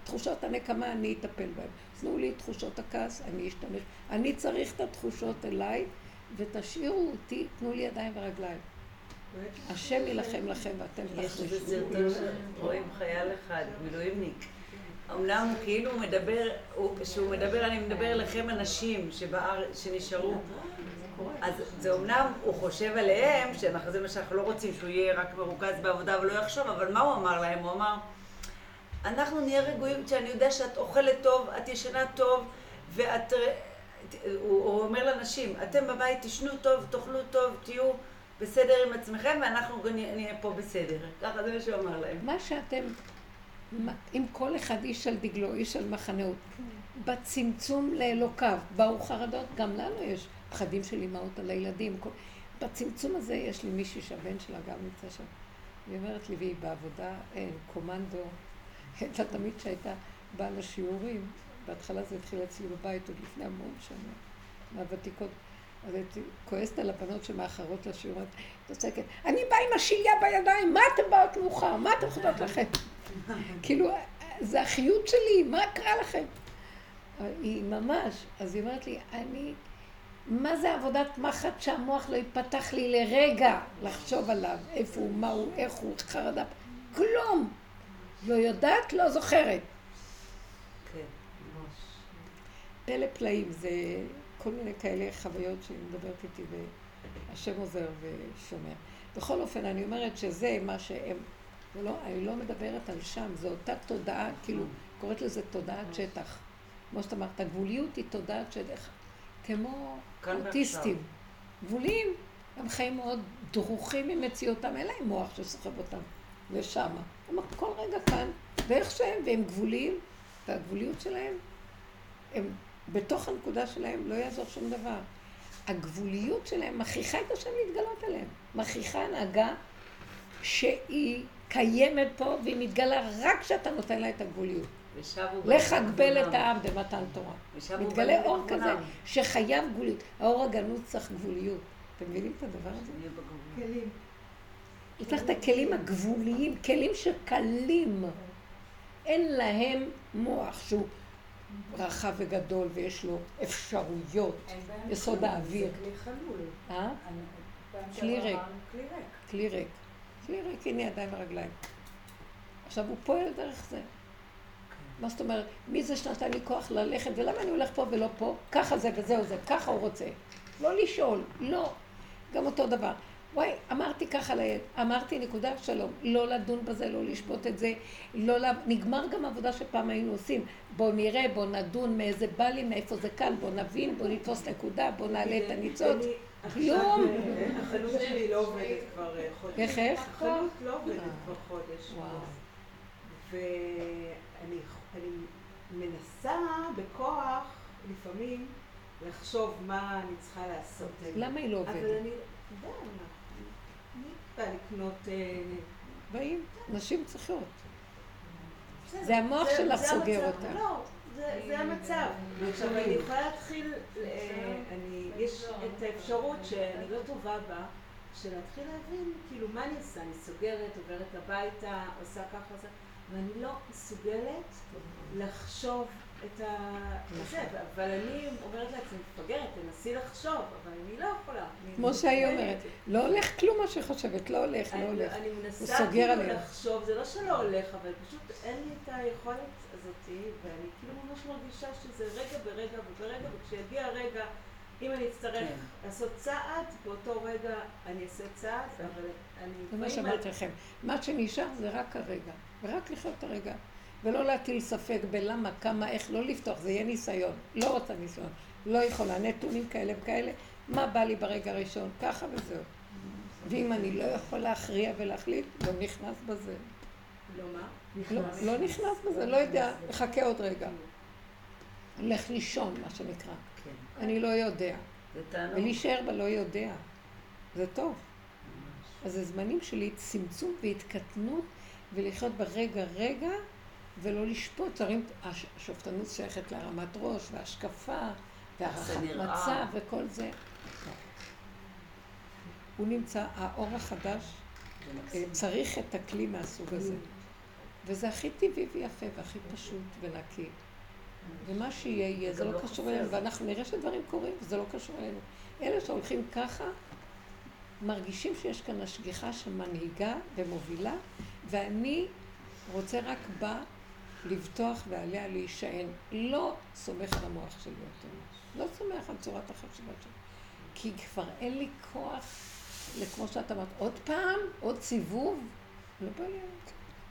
תחושות הנקמה, אני אטפל בהן. תנו לי את תחושות הכעס, אני אשתמש. אני צריך את התחושות אליי, ותשאירו אותי, תנו לי ידיים ורגליים. השם יילחם לכם ואתם יש תחרישו. איזה סרטון שרואים חייל אחד, מילואימניק. אמנם הוא כאילו מדבר, הוא- כשהוא מדבר, אני מדבר אליכם אנשים שבאר, שנשארו. אז זה אמנם, הוא חושב עליהם, שאנחנו, זה מה שאנחנו לא רוצים, שהוא יהיה רק מרוכז בעבודה ולא יחשוב, אבל מה הוא אמר להם? הוא אמר, אנחנו נהיה רגועים כשאני יודע שאת אוכלת טוב, את ישנה טוב, ואת... הוא, הוא אומר לנשים, אתם בבית תשנו טוב, תאכלו טוב, תהיו בסדר עם עצמכם, ואנחנו נהיה פה בסדר. ככה זה מה שהוא אמר להם. מה שאתם, אם כל אחד איש על דגלו, איש על מחנאות, בצמצום לאלוקיו, באו חרדות, גם לנו יש פחדים של אימהות על הילדים. כל- בצמצום הזה יש לי מישהי שהבן שלה גם נמצא שם. היא אומרת לי, והיא בעבודה, אין, קומנדו. הייתה תמיד שהייתה באה לשיעורים, בהתחלה זה התחיל אצלי בבית עוד לפני המון שנה, מהוותיקות. אז הייתי כועסת על הבנות שמאחרות לשיעור, את צועקת, אני באה עם השליה בידיים, מה אתן באות מאוחר? מה אתן חושבות לכם? כאילו, זה החיות שלי, מה קרה לכם? היא ממש, אז היא אומרת לי, אני, מה זה עבודת מחט שהמוח לא ייפתח לי לרגע לחשוב עליו, איפה הוא, מה הוא, איך הוא, חרדה, כלום. לא יודעת, לא זוכרת. כן. פלא פלאים, זה כל מיני כאלה חוויות שהיא מדברת איתי והשם עוזר ושומע. בכל אופן, אני אומרת שזה מה שהם, לא, אני לא מדברת על שם, זו אותה תודעה, כאילו, קוראת לזה תודעת שטח. כמו שאת אמרת, הגבוליות היא תודעת שטח, כמו אוטיסטים. גבוליים, הם חיים מאוד דרוכים ממציאותם, אין להם מוח שסוחב אותם לשמה. הם כל רגע כאן, ואיך שהם, והם גבוליים, והגבוליות שלהם, הם בתוך הנקודה שלהם, לא יעזור שום דבר. הגבוליות שלהם מכריחה את השם להתגלות עליהם. מכריחה הנהגה שהיא קיימת פה והיא מתגלה רק כשאתה נותן לה את הגבוליות. לך הגבל את. העם במתן תורה. מתגלה אור. כזה שחייב גבוליות. האור הגנוז צריך גבוליות. אתם מבינים את הדבר הזה? כלים. יש לך את הכלים הגבוליים, כלים שקלים. אין להם מוח שהוא רחב וגדול ויש לו אפשרויות. יסוד האוויר. זה כלי חלול. אה? כלי ריק. כלי ריק. כלי ריק. כלי ריק, הנה ידיים ורגליים. עכשיו, הוא פועל דרך זה. מה זאת אומרת? מי זה שנתן לי כוח ללכת, ולמה אני הולך פה ולא פה? ככה זה וזהו זה, ככה הוא רוצה. לא לשאול, לא. גם אותו דבר. וואי, אמרתי ככה לילד, אמרתי נקודה שלום, לא לדון בזה, לא לשפוט את זה, לא ל... נגמר גם עבודה שפעם היינו עושים. בואו נראה, בואו נדון מאיזה בא לי, מאיפה זה כאן, בואו נבין, בואו נתפוס נקודה, בואו נעלה את הניצוץ. אני- כלום. אה, החנות שלי לא עובדת כבר אה, חודש. איך, איך? החנות לא עובדת אה. כבר חודש. ואני אני מנסה בכוח לפעמים לחשוב מה אני צריכה לעשות. למה היא לא אבל עובדת? די, אני לקנות... אה, באים, נשים צריכות. זה המוח שלך סוגר. אותה. לא, זה- המצב. עכשיו, אני יכולה להתחיל, אה, יש את האפשרות שאני לא טובה בה, של להתחיל להבין, כאילו, מה אני עושה? אני סוגרת, עוברת הביתה, עושה ככה, זה, ואני לא מסוגלת לחשוב את ה... זה, אבל אני אומרת לעצמי, מפגרת, תנסי לחשוב, אבל אני לא יכולה. כמו שהיא. אומרת, לא הולך כלום מה שהיא חושבת, לא הולך, לא הולך. אני מנסה כאילו. לחשוב, זה לא שלא הולך, אבל פשוט אין לי את היכולת הזאתי, ואני כאילו ממש מרגישה שזה רגע ברגע וברגע, וכשיגיע הרגע, אם אני אצטרך כן. לעשות צעד, באותו רגע אני אעשה צעד, אבל אני... זה מה שאמרתי לכם. מה שנשאר זה רק הרגע, ורק לחיות את הרגע. ולא להטיל ספק בלמה, כמה, איך, לא לפתוח, זה יהיה ניסיון. לא רוצה ניסיון. לא יכולה, נתונים כאלה וכאלה. מה בא לי ברגע הראשון? ככה וזהו. ואם אני לא יכול להכריע ולהחליט, לא נכנס בזה. לא מה? לא, לא נכנס בזה, לא יודע, מחכה עוד רגע. הולך לישון, מה שנקרא. כן. אני לא יודע. זה תענוג. ולהישאר בלא יודע. זה טוב. אז זה זמנים של צמצום והתקטנות ולחיות ברגע רגע ולא לשפוט, הש- השופטנות שייכת להרמת ראש והשקפה והערכת. מצב וכל זה. הוא נמצא, האור החדש אה. צריך את הכלי מהסוג הזה. וזה הכי טבעי ויפה והכי פשוט ונקי. ומה שיהיה יהיה, זה לא לא קשור. אלינו, ואנחנו נראה שדברים קורים וזה לא קשור אלינו. אלה שהולכים ככה, מרגישים שיש כאן השגיחה שמנהיגה ומובילה, ואני רוצה רק בה לבטוח ועליה להישען. לא סומך על המוח שלי יותר. לא סומך על צורת החשיבה שלי. כי כבר אין לי כוח, כמו שאת אמרת, עוד פעם, עוד סיבוב, לא בא לי.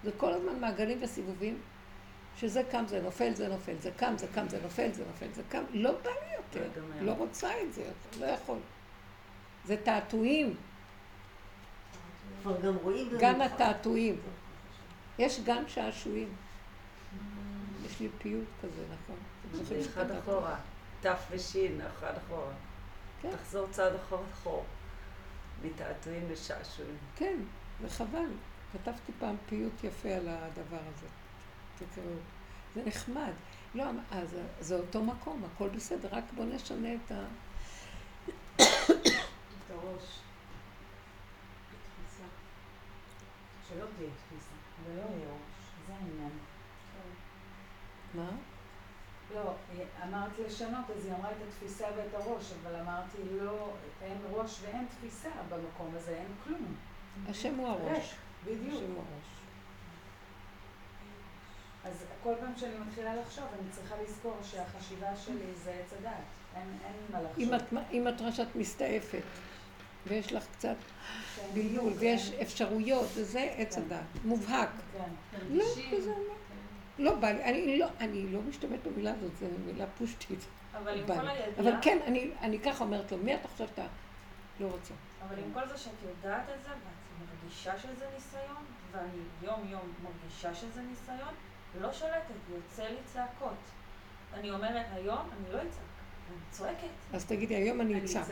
זה כל הזמן מעגלים וסיבובים, שזה קם, זה נופל, זה נופל, זה קם, זה קם, זה נופל, זה נופל, זה קם. לא בא לי יותר. לא. לא רוצה את זה יותר, לא יכול. זה תעתועים, גם רואים... גן התעתועים. יש גן שעשועים. יש לי פיוט כזה, נכון? זה אחד? אחורה. ת' ושין, אחד אחורה. כן. תחזור צעד אחורה אחורה. מתעתועים לשעשועים. כן, וחבל. כתבתי פעם פיוט יפה על הדבר הזה. תקראו. זה נחמד. לא, אז זה אותו מקום, הכל בסדר, רק בוא נשנה את ה... את הראש. שלא תהיה תפיסה, ולא יהיה ראש. זה העניין. מה? לא, אמרת לשנות, אז היא אמרה את התפיסה ואת הראש, אבל אמרתי לא, אין ראש ואין תפיסה במקום הזה, אין כלום. השם הוא הראש. בדיוק. השם הוא הראש. אז כל פעם שאני מתחילה לחשוב, אני צריכה לזכור שהחשיבה שלי זה עץ הדעת. אין, אין מה לחשוב. אם את, רואה שאת מסתעפת, ויש לך קצת כן, בלבול, ויש כן, אפשרויות, וזה עץ כן. הדעת, מובהק. כן. לא, זה לא. לא בא לי, אני לא, אני לא משתמשת במילה הזאת, זו מילה פושטית. אבל עם כל. הידיעה, אבל כן, אני, אני ככה אומרת לו, מי אתה חושב שאתה לא רוצה? אבל עם כל זה שאת יודעת את זה, ואת מרגישה שזה ניסיון, ואני יום יום מרגישה שזה ניסיון, לא שולטת, יוצא לי צעקות. אני אומרת, היום אני לא אצעק, אני צועקת. אז תגידי, היום אני אצעק.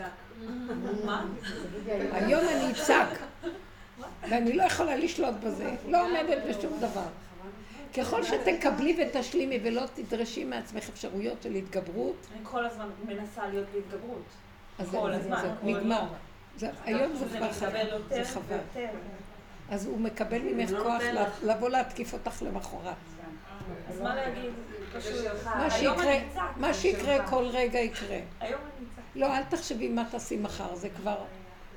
מה? היום אני אצעק. ואני לא יכולה לשלוט בזה, לא עומדת בשום דבר. ככל שתקבלי ותשלימי ולא תדרשי מעצמך אפשרויות של התגברות, אני כל הזמן מנסה להיות בהתגברות. אז כל זה- הזמן, זה כל נגמר. היום זה כבר חבל, זה חבל. ויותר. אז הוא מקבל ממך לא כוח. לבוא להתקיף אותך למחרת. אז מה להגיד? מה שיקרה, כל רגע יקרה. היום אני אצעק. לא, אל תחשבי מה תעשי מחר, זה כבר,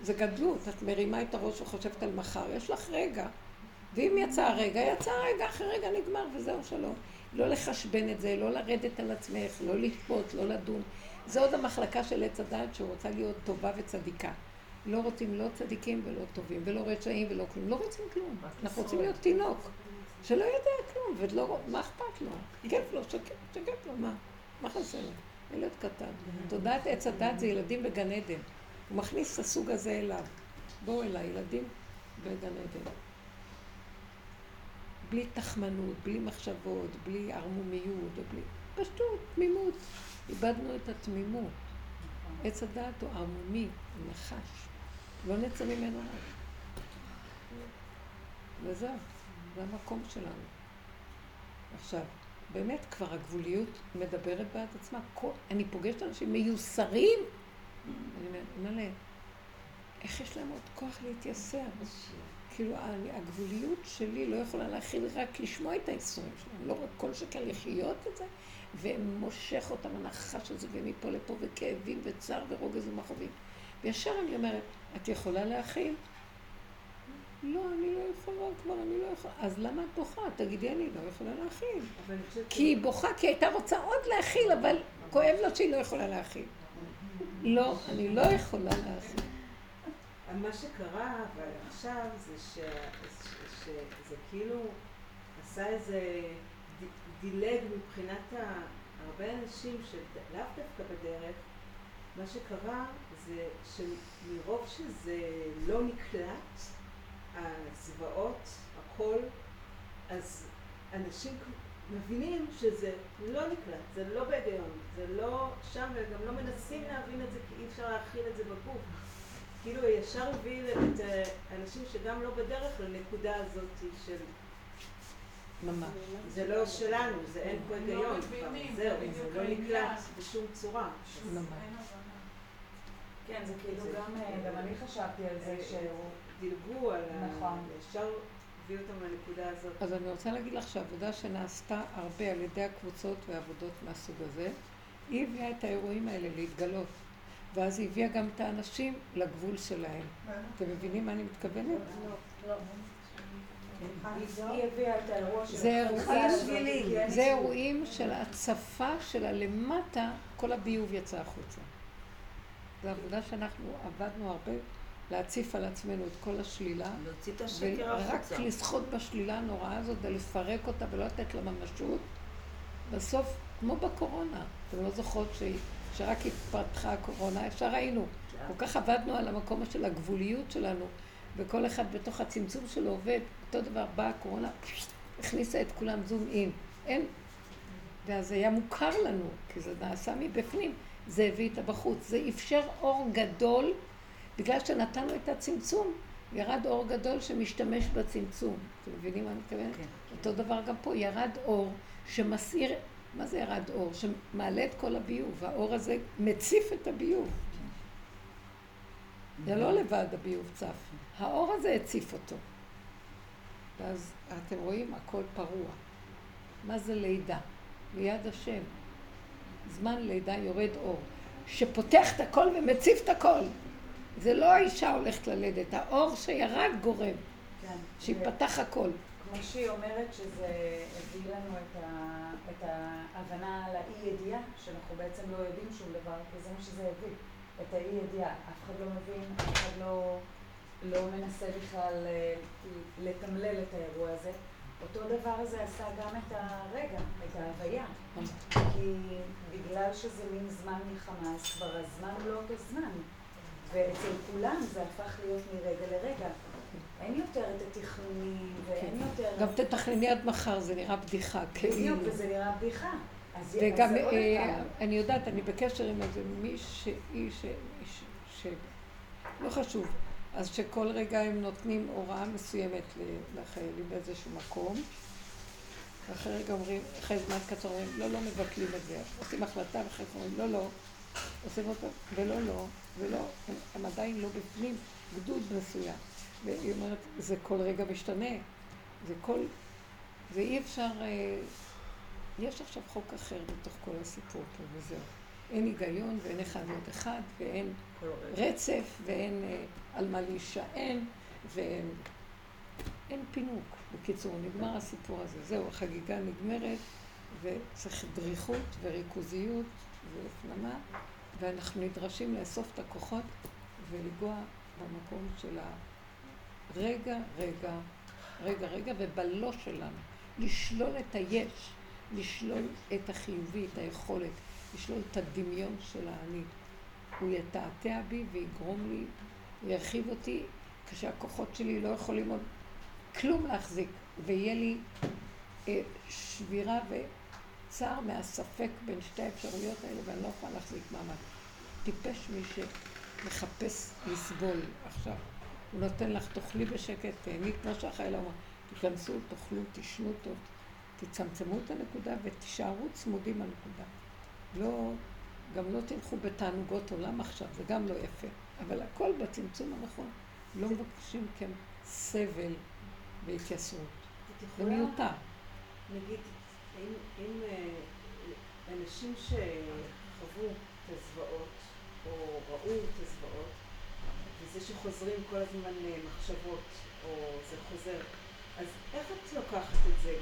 זה גדלות, את מרימה את הראש וחושבת על מחר, יש לך רגע. ואם יצא הרגע, יצא הרגע, אחרי רגע נגמר וזהו, שלום. לא לחשבן את זה, לא לרדת על עצמך, לא לשפוט, לא לדון. זה עוד המחלקה של עץ הדעת שרוצה להיות טובה וצדיקה. לא רוצים לא צדיקים ולא טובים, ולא רשעים ולא כלום. לא רוצים כלום. אנחנו רוצים להיות תינוק, שלא יודע כלום, ולא, מה אכפת לו? כיף לו, שקט, שקט לו, מה? מה חסר לו? ילד קטן. תודעת עץ הדת זה ילדים בגן עדן. הוא מכניס את הסוג הזה אליו. בואו אליי, ילדים בגן עדן. בלי תחמנות, בלי מחשבות, בלי ערמומיות, ובלי... פשטות, תמימות. איבדנו את התמימות. עץ הדעת הוא ערמומי, הוא נחש. לא נצא ממנו רק. וזהו, זה המקום שלנו. עכשיו, באמת כבר הגבוליות מדברת בעד עצמה. כל, אני פוגשת אנשים מיוסרים. אני אומרת, מלא, איך יש להם עוד כוח להתייסר? כאילו, הגבוליות שלי לא יכולה להכיל רק לשמוע את האיסורים שלהם, לא רק כל שכן לחיות את זה, ומושך אותם הנחש הזה, ומפה לפה, וכאבים, וצער, ורוגז ומכאובים. וישר אני אומרת, את יכולה להכיל? לא, אני לא יכולה כבר, אני לא יכולה. אז למה את בוכה? תגידי, אני לא יכולה להכיל. כי היא בוכה, כי הייתה רוצה עוד להכיל, אבל כואב לו שהיא לא יכולה להכיל. לא, אני לא יכולה להכיל. מה שקרה אבל עכשיו זה ש- ש- שזה כאילו עשה איזה דילג מבחינת ה- הרבה אנשים שלאו דווקא בדרך, מה שקרה זה שמרוב שזה לא נקלט, הזוועות, הכל, אז אנשים מבינים שזה לא נקלט, זה לא בהיגיון, זה לא שם, וגם לא מנסים להבין את זה כי אי אפשר להכיל את זה בגוף. כאילו ישר הביא את האנשים שגם לא בדרך לנקודה הזאת של ממש. זה לא שלנו, זה אין פה הם היגיון לא כבר, זהו, זה לא. נקלט בשום צורה. ממש. כן, זה כאילו זה- גם, אה, גם אני חשבתי על זה שהוא... דילגו על ה... נכון. ישר אותם לנקודה הזאת. אז אני רוצה להגיד לך שהעבודה שנעשתה הרבה על ידי הקבוצות והעבודות מהסוג הזה, היא הביאה את האירועים האלה להתגלות. ואז היא הביאה גם את האנשים לגבול שלהם. אתם מבינים מה אני מתכוונת? זה אירועים של הצפה של הלמטה, כל הביוב יצא החוצה. זו עבודה שאנחנו עבדנו הרבה להציף על עצמנו את כל השלילה, להוציא את השקר ורק החוצה. לשחות בשלילה הנוראה הזאת ולפרק אותה ולא לתת לה ממשות. בסוף, כמו בקורונה, אתם לא זוכרות ש... שרק התפתחה הקורונה, ישר ראינו. כל כך עבדנו על המקום של הגבוליות שלנו, וכל אחד בתוך הצמצום שלו עובד. אותו דבר באה הקורונה, הכניסה את כולם זום אין. אין. ואז היה מוכר לנו, כי זה נעשה מבפנים. זה הביא את הבחוץ. זה אפשר אור גדול, בגלל שנתנו את הצמצום. ירד אור גדול שמשתמש בצמצום. אתם מבינים מה אני מתכוונת? כן. אותו דבר גם פה, ירד אור שמסעיר, מה זה ירד אור? שמעלה את כל הביוב. האור הזה מציף את הביוב. זה לא לבד הביוב צף. האור הזה הציף אותו. ואז אתם רואים, הכל פרוע. מה זה לידה? ליד השם. זמן לידה יורד אור, שפותח את הכל ומציף את הכל. זה לא האישה הולכת ללדת, האור שירד גורם, כן. שיפתח הכל. כמו שהיא אומרת שזה הביא לנו את, ה, את ההבנה על האי ידיעה, שאנחנו בעצם לא יודעים שום דבר, וזה מה שזה הביא, את האי ידיעה. אף אחד לא מבין, אף אחד לא, לא מנסה בכלל אה, לתמלל את האירוע הזה. אותו דבר זה עשה גם את הרגע, את ההוויה. כי בגלל שזה מין זמן מלחמה, אז כבר הזמן לא אותו זמן. ואצל כולם זה הפך להיות מרגע לרגע. אין יותר את התכנונים, ואין יותר... גם תתכנני עד מחר, זה נראה בדיחה, כאילו. בדיוק, וזה נראה בדיחה. וגם, אה. אני יודעת, אני בקשר עם איזה מישהי ש... לא חשוב. אז שכל רגע הם נותנים הוראה מסוימת לחיילים באיזשהו מקום, ואחרי רגע אומרים, אחרי זמן קצר אומרים, לא, לא מבטלים את זה. עושים החלטה ואחרי זה אומרים, לא, לא. עושים אותו, ולא, לא, ולא. הם עדיין לא בפנים, גדוד מסוים. והיא אומרת, זה כל רגע משתנה. זה כל... ואי אפשר... אה, יש עכשיו חוק אחר בתוך כל הסיפור פה, וזהו. אין היגיון ואין אחד ועוד אחד, ואין. רצף, ואין אה, על מה להישען, ואין אין פינוק. בקיצור, נגמר הסיפור הזה. זהו, החגיגה נגמרת, וצריך דריכות וריכוזיות והפנמה, ואנחנו נדרשים לאסוף את הכוחות ולגוע במקום של הרגע, רגע, רגע, רגע, ובלא שלנו. לשלול את היש, לשלול את החיובי, את היכולת, לשלול את הדמיון של האני. הוא יתעתע בי ויגרום לי, הוא ירחיב אותי, כשהכוחות שלי לא יכולים עוד כלום להחזיק, ויהיה לי אה, שבירה וצער מהספק בין שתי האפשרויות האלה, ואני לא יכולה להחזיק מעמד. טיפש מי שמחפש לסבול עכשיו. הוא נותן לך, תאכלי בשקט, תהני, כמו שהחיילה אומרת, תיכנסו, תאכלו, תשנו טוב, תצמצמו את הנקודה ותישארו צמודים לנקודה. לא, גם לא תלכו בתענוגות עולם עכשיו, זה גם לא יפה. אבל הכל בצמצום הנכון. לא מבקשים מכם סבל והתייסרות. זה מיותר. נגיד, אם, אם אה, אנשים שחוו את הזוועות, או ראו את הזוועות, וזה שחוזרים כל הזמן אה, מחשבות, או זה חוזר, אז איך את לוקחת את זה?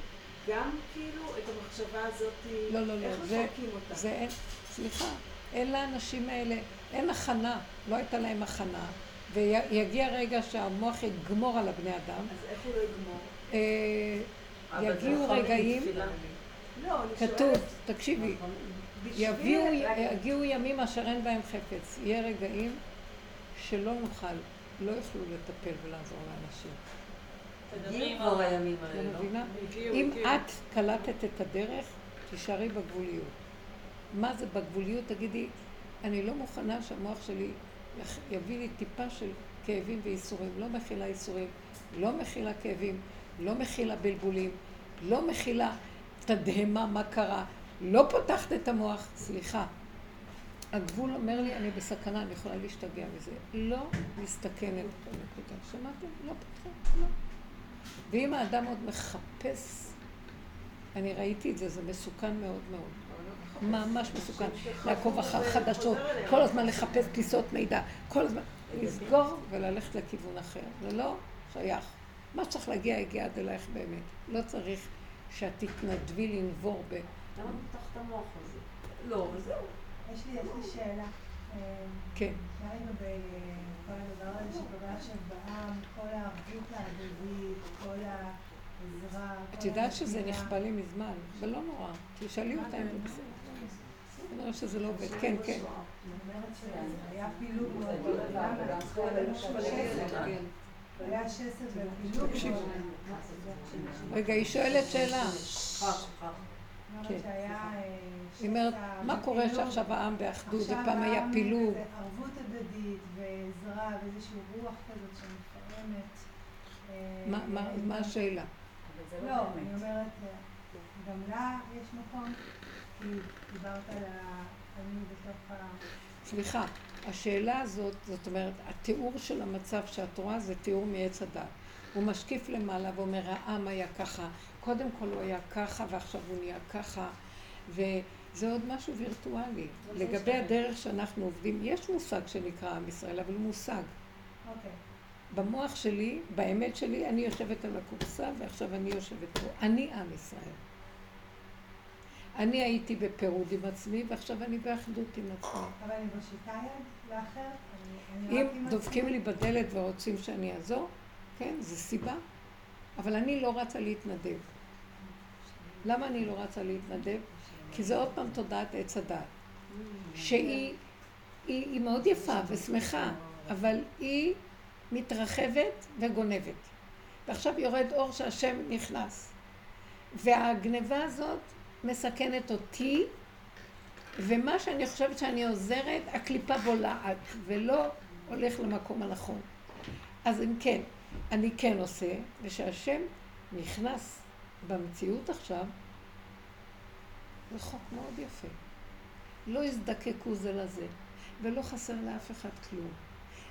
גם כאילו את המחשבה הזאת, לא, לא, לא, איך זה- מפרקים אותה? זה אין, סליחה, אין לאנשים האלה, אין הכנה, לא הייתה להם הכנה, ויגיע רגע שהמוח יגמור על הבני אדם. אז איך הוא לא יגמור? אה, זה יגיעו רגעים. לא, אני כתוב, תקשיבי, בשביל... יביאו, יגיעו ימים אשר אין בהם חפץ. יהיה רגעים שלא נוכל, לא יוכלו לטפל ולעזור לאנשים. הגיעו כבר הימים האלה, לא? מבינה? אם. את קלטת את הדרך, תישארי בגבוליות. מה זה בגבוליות? תגידי, אני לא מוכנה שהמוח שלי יביא לי טיפה של כאבים וייסורים. לא מכילה ייסורים, לא מכילה כאבים, לא מכילה בלבולים, לא מכילה תדהמה מה קרה, לא פותחת את המוח, סליחה. הגבול אומר לי, אני בסכנה, אני יכולה להשתגע מזה. לא מסתכנת בנקודה. שמעתם? לא פותחת, לא. ואם האדם עוד מחפש, אני ראיתי את זה, זה מסוכן מאוד מאוד. ממש מסוכן. לעקוב אחר חדשות, כל הזמן לחפש פיסות מידע, כל הזמן לסגור וללכת לכיוון אחר. זה לא שייך. מה שצריך להגיע, יגיע עד אלייך באמת. לא צריך שאת תתנדבי לנבור ב... למה פתח את המוח הזה? לא, וזהו. יש לי לי שאלה. כן. מה לגבי כל הדבר הזה שקורה עכשיו בעם, כל הערבות ההדדית, כל העזרה, את יודעת שזה? נכפה לי מזמן, ולא נורא. תשאלי אותה אם זה בסדר. כנראה שזה לא עובד. כן, כן. אני אומרת שהיה פילוג מאוד. היה שסע ופילוג. רגע, היא שואלת שאלה. כן. אה, היא אומרת, מה קורה. שעכשיו העם באחדות, עכשיו ופעם היה העם פילוג? זה ערבות הדדית ועזרה ואיזושהי רוח כזאת שמפעמת. אה, מה- השאלה? לא, לא אני באמת. אומרת, אה, גם לה יש מקום, כי דיברת על האני בתוך ה... סליחה, השאלה הזאת, זאת אומרת, התיאור של המצב שאת רואה זה תיאור מעץ הדת. הוא משקיף למעלה ואומר, העם היה ככה, קודם כל הוא היה ככה ועכשיו הוא נהיה ככה, וזה עוד משהו וירטואלי. לגבי הדרך שאנחנו עובדים, יש מושג שנקרא עם ישראל, אבל הוא מושג. אוקיי. במוח שלי, באמת שלי, אני יושבת על הכורסה ועכשיו אני יושבת פה. אני עם ישראל. אני הייתי בפירוד עם עצמי ועכשיו אני באחדות עם עצמי. אבל אני מושיטה יד לאחר, אם דופקים. לי בדלת ורוצים שאני אעזור, כן, זו סיבה. אבל אני לא רצה להתנדב. למה אני לא רצה להתנדב? כי זה עוד פעם תודעת עץ הדת. שהיא היא, היא מאוד יפה ושמחה, אבל היא מתרחבת וגונבת. ועכשיו יורד אור שהשם נכנס. והגניבה הזאת מסכנת אותי, ומה שאני חושבת שאני עוזרת, הקליפה בולעת, ולא הולך למקום הנכון. אז אם כן, אני כן עושה, ושהשם נכנס במציאות עכשיו, זה חוק מאוד יפה. לא יזדקקו זה לזה, ולא חסר לאף אחד כלום.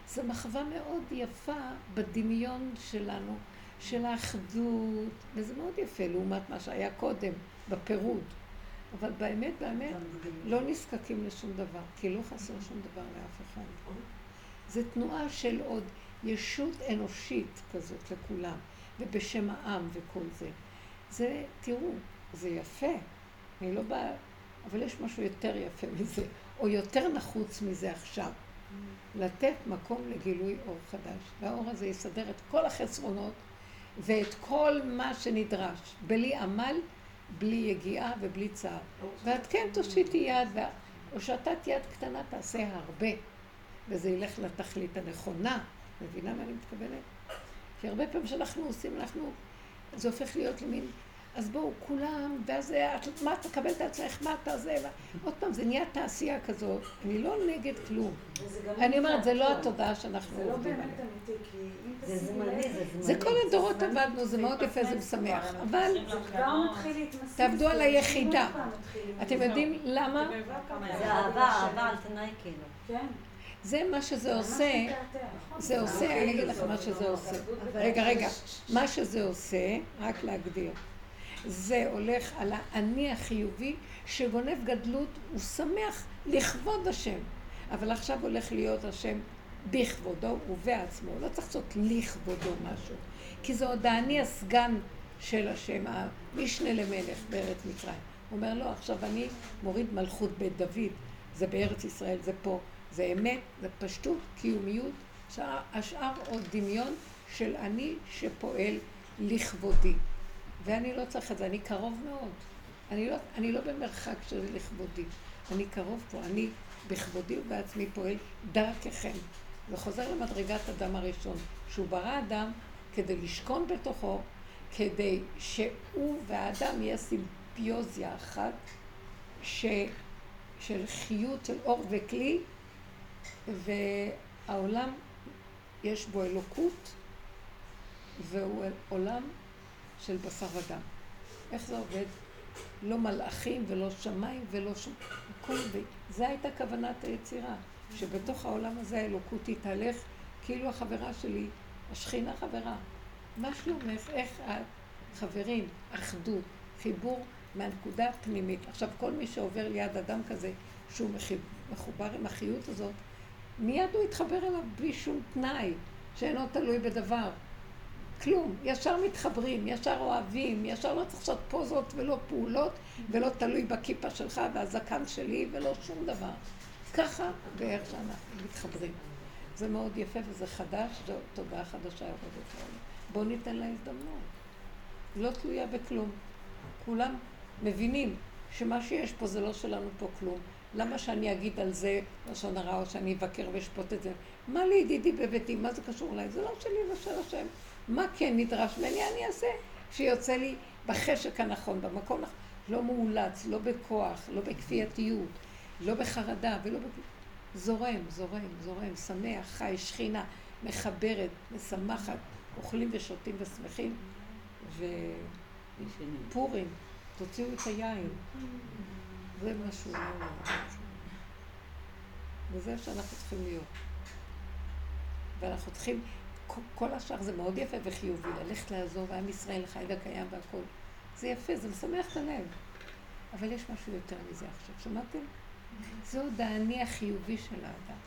זו מחווה מאוד יפה בדמיון שלנו, של האחדות, וזה מאוד יפה לעומת מה שהיה קודם, בפירוד. אבל באמת, באמת, לא נזקקים לשום דבר, כי לא חסר שום דבר לאף אחד. זה תנועה של עוד ישות אנושית כזאת לכולם, ובשם העם וכל זה. זה, תראו, זה יפה. אני לא באה, אבל יש משהו יותר יפה מזה, או יותר נחוץ מזה עכשיו. לתת מקום לגילוי אור חדש. והאור הזה יסדר את כל החסרונות ואת כל מה שנדרש, בלי עמל, בלי יגיעה ובלי צער. ואת כן תושיטי יד, וה- הושטת יד קטנה תעשה הרבה, וזה ילך לתכלית הנכונה. מבינה מה אני מתכוונת? כי הרבה פעמים שאנחנו עושים, אנחנו, זה הופך להיות למין, אז בואו, כולם, ואז זה, את, מה, את עצמך, מה אתה זה, עוד פעם, זה נהיה תעשייה כזאת, אני לא נגד כלום. אני אומרת, זה לא. התודעה שאנחנו זה לא עובדים באמת עליה. אמיתי, כי אם תשימי זה זמני. זה כל הדורות. עבדנו, זה מאוד יפה, זה משמח. אבל. תעבדו על היחידה. אתם. יודעים למה? זה אהבה, אהבה על תנאי כאילו. כן. זה מה שזה עושה, מתעתע. זה עושה, אני אגיד לך מה שזה עושה. רגע, רגע, מה שזה עושה, רק להגדיר, זה הולך על האני החיובי שגונב גדלות, הוא שמח לכבוד השם. אבל עכשיו הולך להיות השם בכבודו ובעצמו, לא צריך לעשות לכבודו משהו. כי זה עוד האני הסגן של השם, המשנה למלך בארץ מצרים. הוא אומר, לא, עכשיו אני מוריד מלכות בית דוד, זה בארץ ישראל, זה פה, זה אמת, זה פשטות, קיומיות, השאר, עוד דמיון של אני שפועל לכבודי. ואני לא צריך את זה, אני קרוב מאוד. אני לא, אני לא במרחק של לכבודי, אני קרוב פה, אני בכבודי ובעצמי פועל דרככם. וחוזר למדרגת אדם הראשון, שהוא ברא אדם כדי לשכון בתוכו, כדי שהוא והאדם יהיה סימפיוזיה אחת ש, של חיות של אור וכלי, והעולם יש בו אלוקות, והוא עולם של בשר ודם. איך זה עובד? לא מלאכים ולא שמיים ולא שום... הכל ב... זה הייתה כוונת היצירה, שבתוך העולם הזה האלוקות תתהלך כאילו החברה שלי, השכינה חברה. מה שלומך? איך את? חברים, אחדות, חיבור מהנקודה הפנימית. עכשיו, כל מי שעובר ליד אדם כזה, שהוא מחובר עם החיות הזאת, מיד הוא יתחבר אליו בלי שום תנאי, שאינו תלוי בדבר. כלום, ישר מתחברים, ישר אוהבים, ישר לא צריך לעשות פוזות ולא פעולות, ולא תלוי בכיפה שלך והזקן שלי ולא שום דבר. ככה ואיך שאנחנו מתחברים. זה מאוד יפה וזה חדש, זו תודעה חדשה יורדת לעולם. בואו ניתן לה הזדמנות. לא תלויה בכלום. כולם מבינים שמה שיש פה זה לא שלנו פה כלום. למה שאני אגיד על זה לשון הרע או שאני אבקר ואשפוט את זה? מה לי ידידי בביתי? מה זה קשור אליי? זה לא שלי, זה של השם. מה כן נדרש ממני? אני אעשה. שיוצא לי בחשק הנכון, במקום הנכון. לא מאולץ, לא בכוח, לא בכפייתיות, לא בחרדה ולא ב... זורם, זורם, זורם, שמח, חי, שכינה, מחברת, משמחת, אוכלים ושותים ושמחים, ופורים, תוציאו את היין. זה משהו וזה שאנחנו צריכים להיות. ואנחנו צריכים, כל השאר זה מאוד יפה וחיובי, ללכת לעזור, עם ישראל חי וקיים והכול. זה יפה, זה משמח את הלב. אבל יש משהו יותר מזה עכשיו, שמעתם? זה עוד האני החיובי של האדם.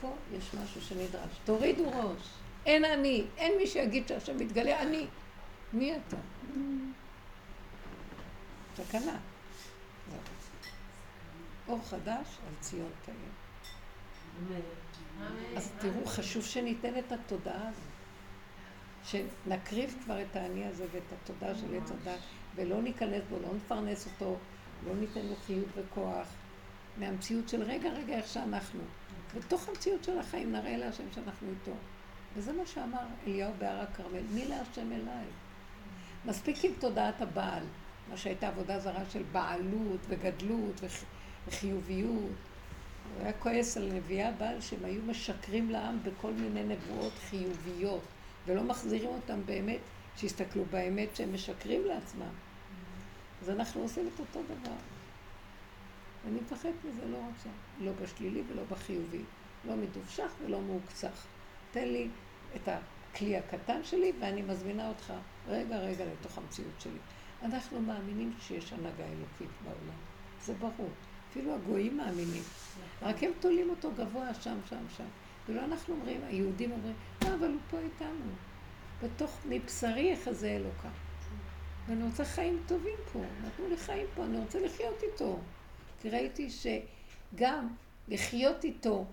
פה יש משהו שנדרש. תורידו ראש. אין אני, אין מי שיגיד שהשם מתגלה, אני. מי אתה? סכנה. אור חדש על ציון תאיר. אז תראו, חשוב שניתן את התודעה הזאת. שנקריב כבר את האני הזה ואת התודעה של עץ הדת, ולא ניכנס בו, לא נפרנס אותו, לא ניתן לו חיות וכוח, מהמציאות של רגע רגע איך שאנחנו. בתוך המציאות של החיים נראה להשם שאנחנו איתו. וזה מה שאמר אליהו בהר הכרמל, מי להשם אליי? מספיק עם תודעת הבעל, מה שהייתה עבודה זרה של בעלות וגדלות וחיוביות. הוא היה כועס על נביאי הבעל שהם היו משקרים לעם בכל מיני נבואות חיוביות, ולא מחזירים אותם באמת, שיסתכלו באמת שהם משקרים לעצמם. אז אנחנו עושים את אותו דבר. אני מפחד מזה, לא רוצה. לא בשלילי ולא בחיובי. לא מדובשך ולא מעוקצך. תן לי את הכלי הקטן שלי ואני מזמינה אותך רגע רגע לתוך המציאות שלי. אנחנו מאמינים שיש הנהגה אלוקית בעולם. זה ברור. אפילו הגויים מאמינים. רק הם תולים אותו גבוה שם, שם, שם. ולא אנחנו אומרים, היהודים אומרים, אה, אבל הוא פה איתנו. בתוך מבשרי יחזה אלוקה. ואני רוצה חיים טובים פה. נתנו לי חיים פה, אני רוצה לחיות איתו. כי ראיתי שגם לחיות איתו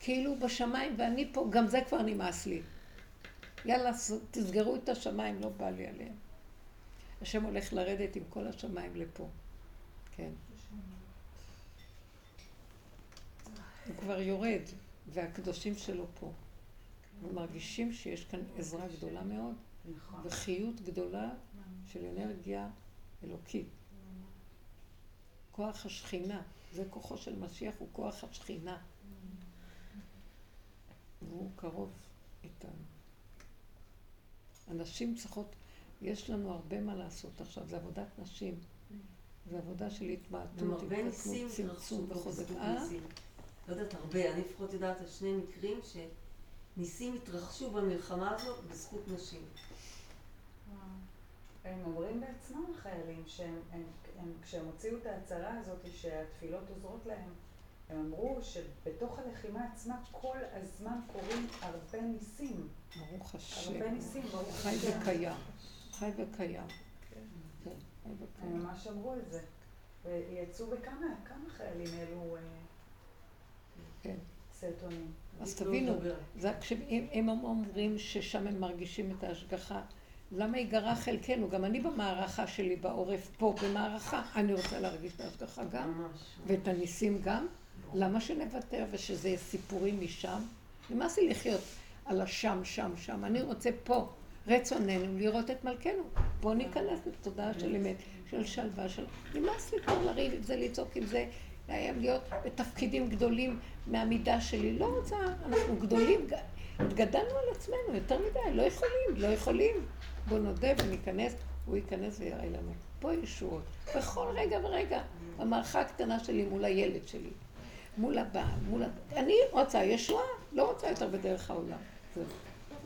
כאילו בשמיים ואני פה, גם זה כבר נמאס לי. יאללה, תסגרו את השמיים, לא בא לי עליהם. השם הולך לרדת עם כל השמיים לפה. כן. הוא כבר יורד, והקדושים שלו פה. ומרגישים שיש כאן עזרה גדולה מאוד, וחיות גדולה של אנרגיה אלוקית. כוח השכינה, זה כוחו של משיח, הוא כוח השכינה. והוא קרוב איתנו. הנשים צריכות, יש לנו הרבה מה לעשות עכשיו, זה עבודת נשים. זה עבודה של התמעטות, התמעטות, צמצום וחוזק. לא יודעת הרבה, אני לפחות יודעת על שני מקרים שניסים התרחשו במלחמה הזאת בזכות נשים. הם אומרים בעצמם החיילים שהם, הם, הם, כשהם הוציאו את ההצהרה הזאת שהתפילות עוזרות להם, הם אמרו שבתוך הלחימה עצמה כל הזמן קורים הרבה ניסים. ברוך השם. הרבה ניסים, ברוך השם. חי וקיים. חי וקיים. כן. הם ממש אמרו את זה. ויצאו בכמה, כמה חיילים העלו אה, כן. סרטונים. אז תבינו, אם הם אומרים ששם הם מרגישים את ההשגחה, למה ייגרע חלקנו? גם אני במערכה שלי בעורף פה, במערכה, אני רוצה להרגיש את ההשגחה גם, ואת הניסים גם. למה שנוותר ושזה יהיה סיפורים משם? נמאס לי לחיות על השם, שם, שם. אני רוצה פה, רצוננו, לראות את מלכנו. בואו ניכנס לתודעה של אמת, של שלווה, של... נמאס לי כבר לריב עם זה, לצעוק עם זה, להיות בתפקידים גדולים מהמידה שלי. לא רוצה, אנחנו גדולים, התגדלנו על עצמנו יותר מדי, לא יכולים, לא יכולים. בואו נודה וניכנס, הוא ייכנס ויראה לנו. פה ישועות. בכל רגע ורגע. המערכה הקטנה שלי מול הילד שלי, מול הבעל, מול... אני רוצה ישועה, לא רוצה יותר בדרך העולם. זהו.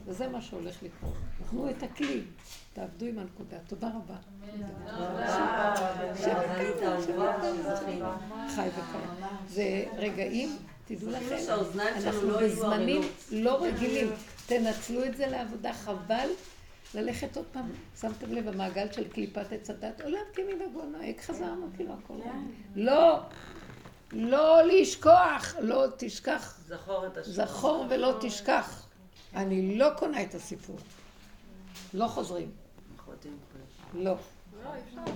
וזה מה שהולך לקרות. תנו את הכלי, תעבדו עם הנקודה. תודה רבה. חי וקיים. זה רגעים, תדעו לכם, אנחנו בזמנים לא רגילים. תנצלו את זה לעבודה, חבל ללכת עוד פעם. שמתם לב, המעגל של קליפת עץ הדת, עולם כמנהגו נוהג, חזרנו כאילו הכל. לא, לא לשכוח, לא תשכח. זכור את השם. זכור ולא תשכח. אני לא קונה את הסיפור. לא חוזרים. לא.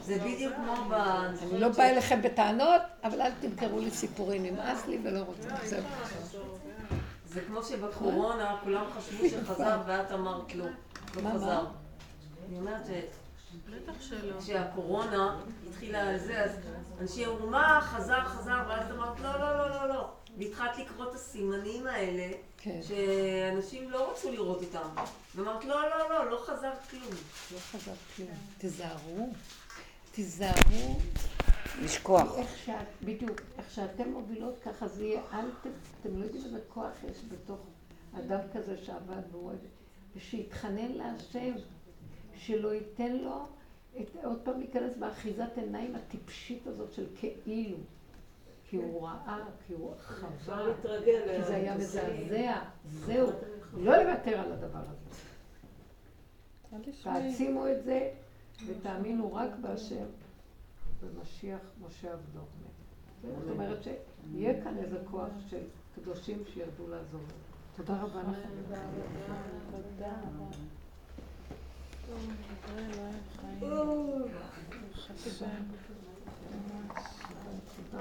זה בדיוק כמו ב... אני לא באה אליכם בטענות, אבל אל תמכרו לי סיפורים, נמאס לי ולא רוצה. זהו. זה כמו שבקורונה כולם חשבו שחזר ואת אמרת לא, לא חזר. אני אומרת ש... בטח שלא. כשהקורונה התחילה על זה, אז אנשים אמרו, מה, חזר, חזר, ואז אמרת, לא, לא, לא, לא, לא. והתחלת לקרוא את הסימנים האלה, כן. שאנשים לא רצו לראות אותם. ואמרת, לא, לא, לא, לא חזר כלום. לא חזר כלום. תיזהרו, תיזהרו. לשכוח. איך שאת, בדיוק, איך שאתם מובילות ככה זה יהיה, אל ת... אתם לא יודעים איזה כוח יש בתוך אדם כזה שעבד והוא ושיתחנן להשם, שלא ייתן לו את, עוד פעם להיכנס באחיזת עיניים הטיפשית הזאת של כאילו. כי הוא ראה, כי הוא חווה, כי זה היה מזעזע, זהו, לא לוותר על הדבר הזה. תעצימו את זה ותאמינו רק בהשם, במשיח משה עבדו. זאת אומרת שיהיה כאן איזה כוח של קדושים שירדו לעזור. תודה רבה לכם. תודה רבה.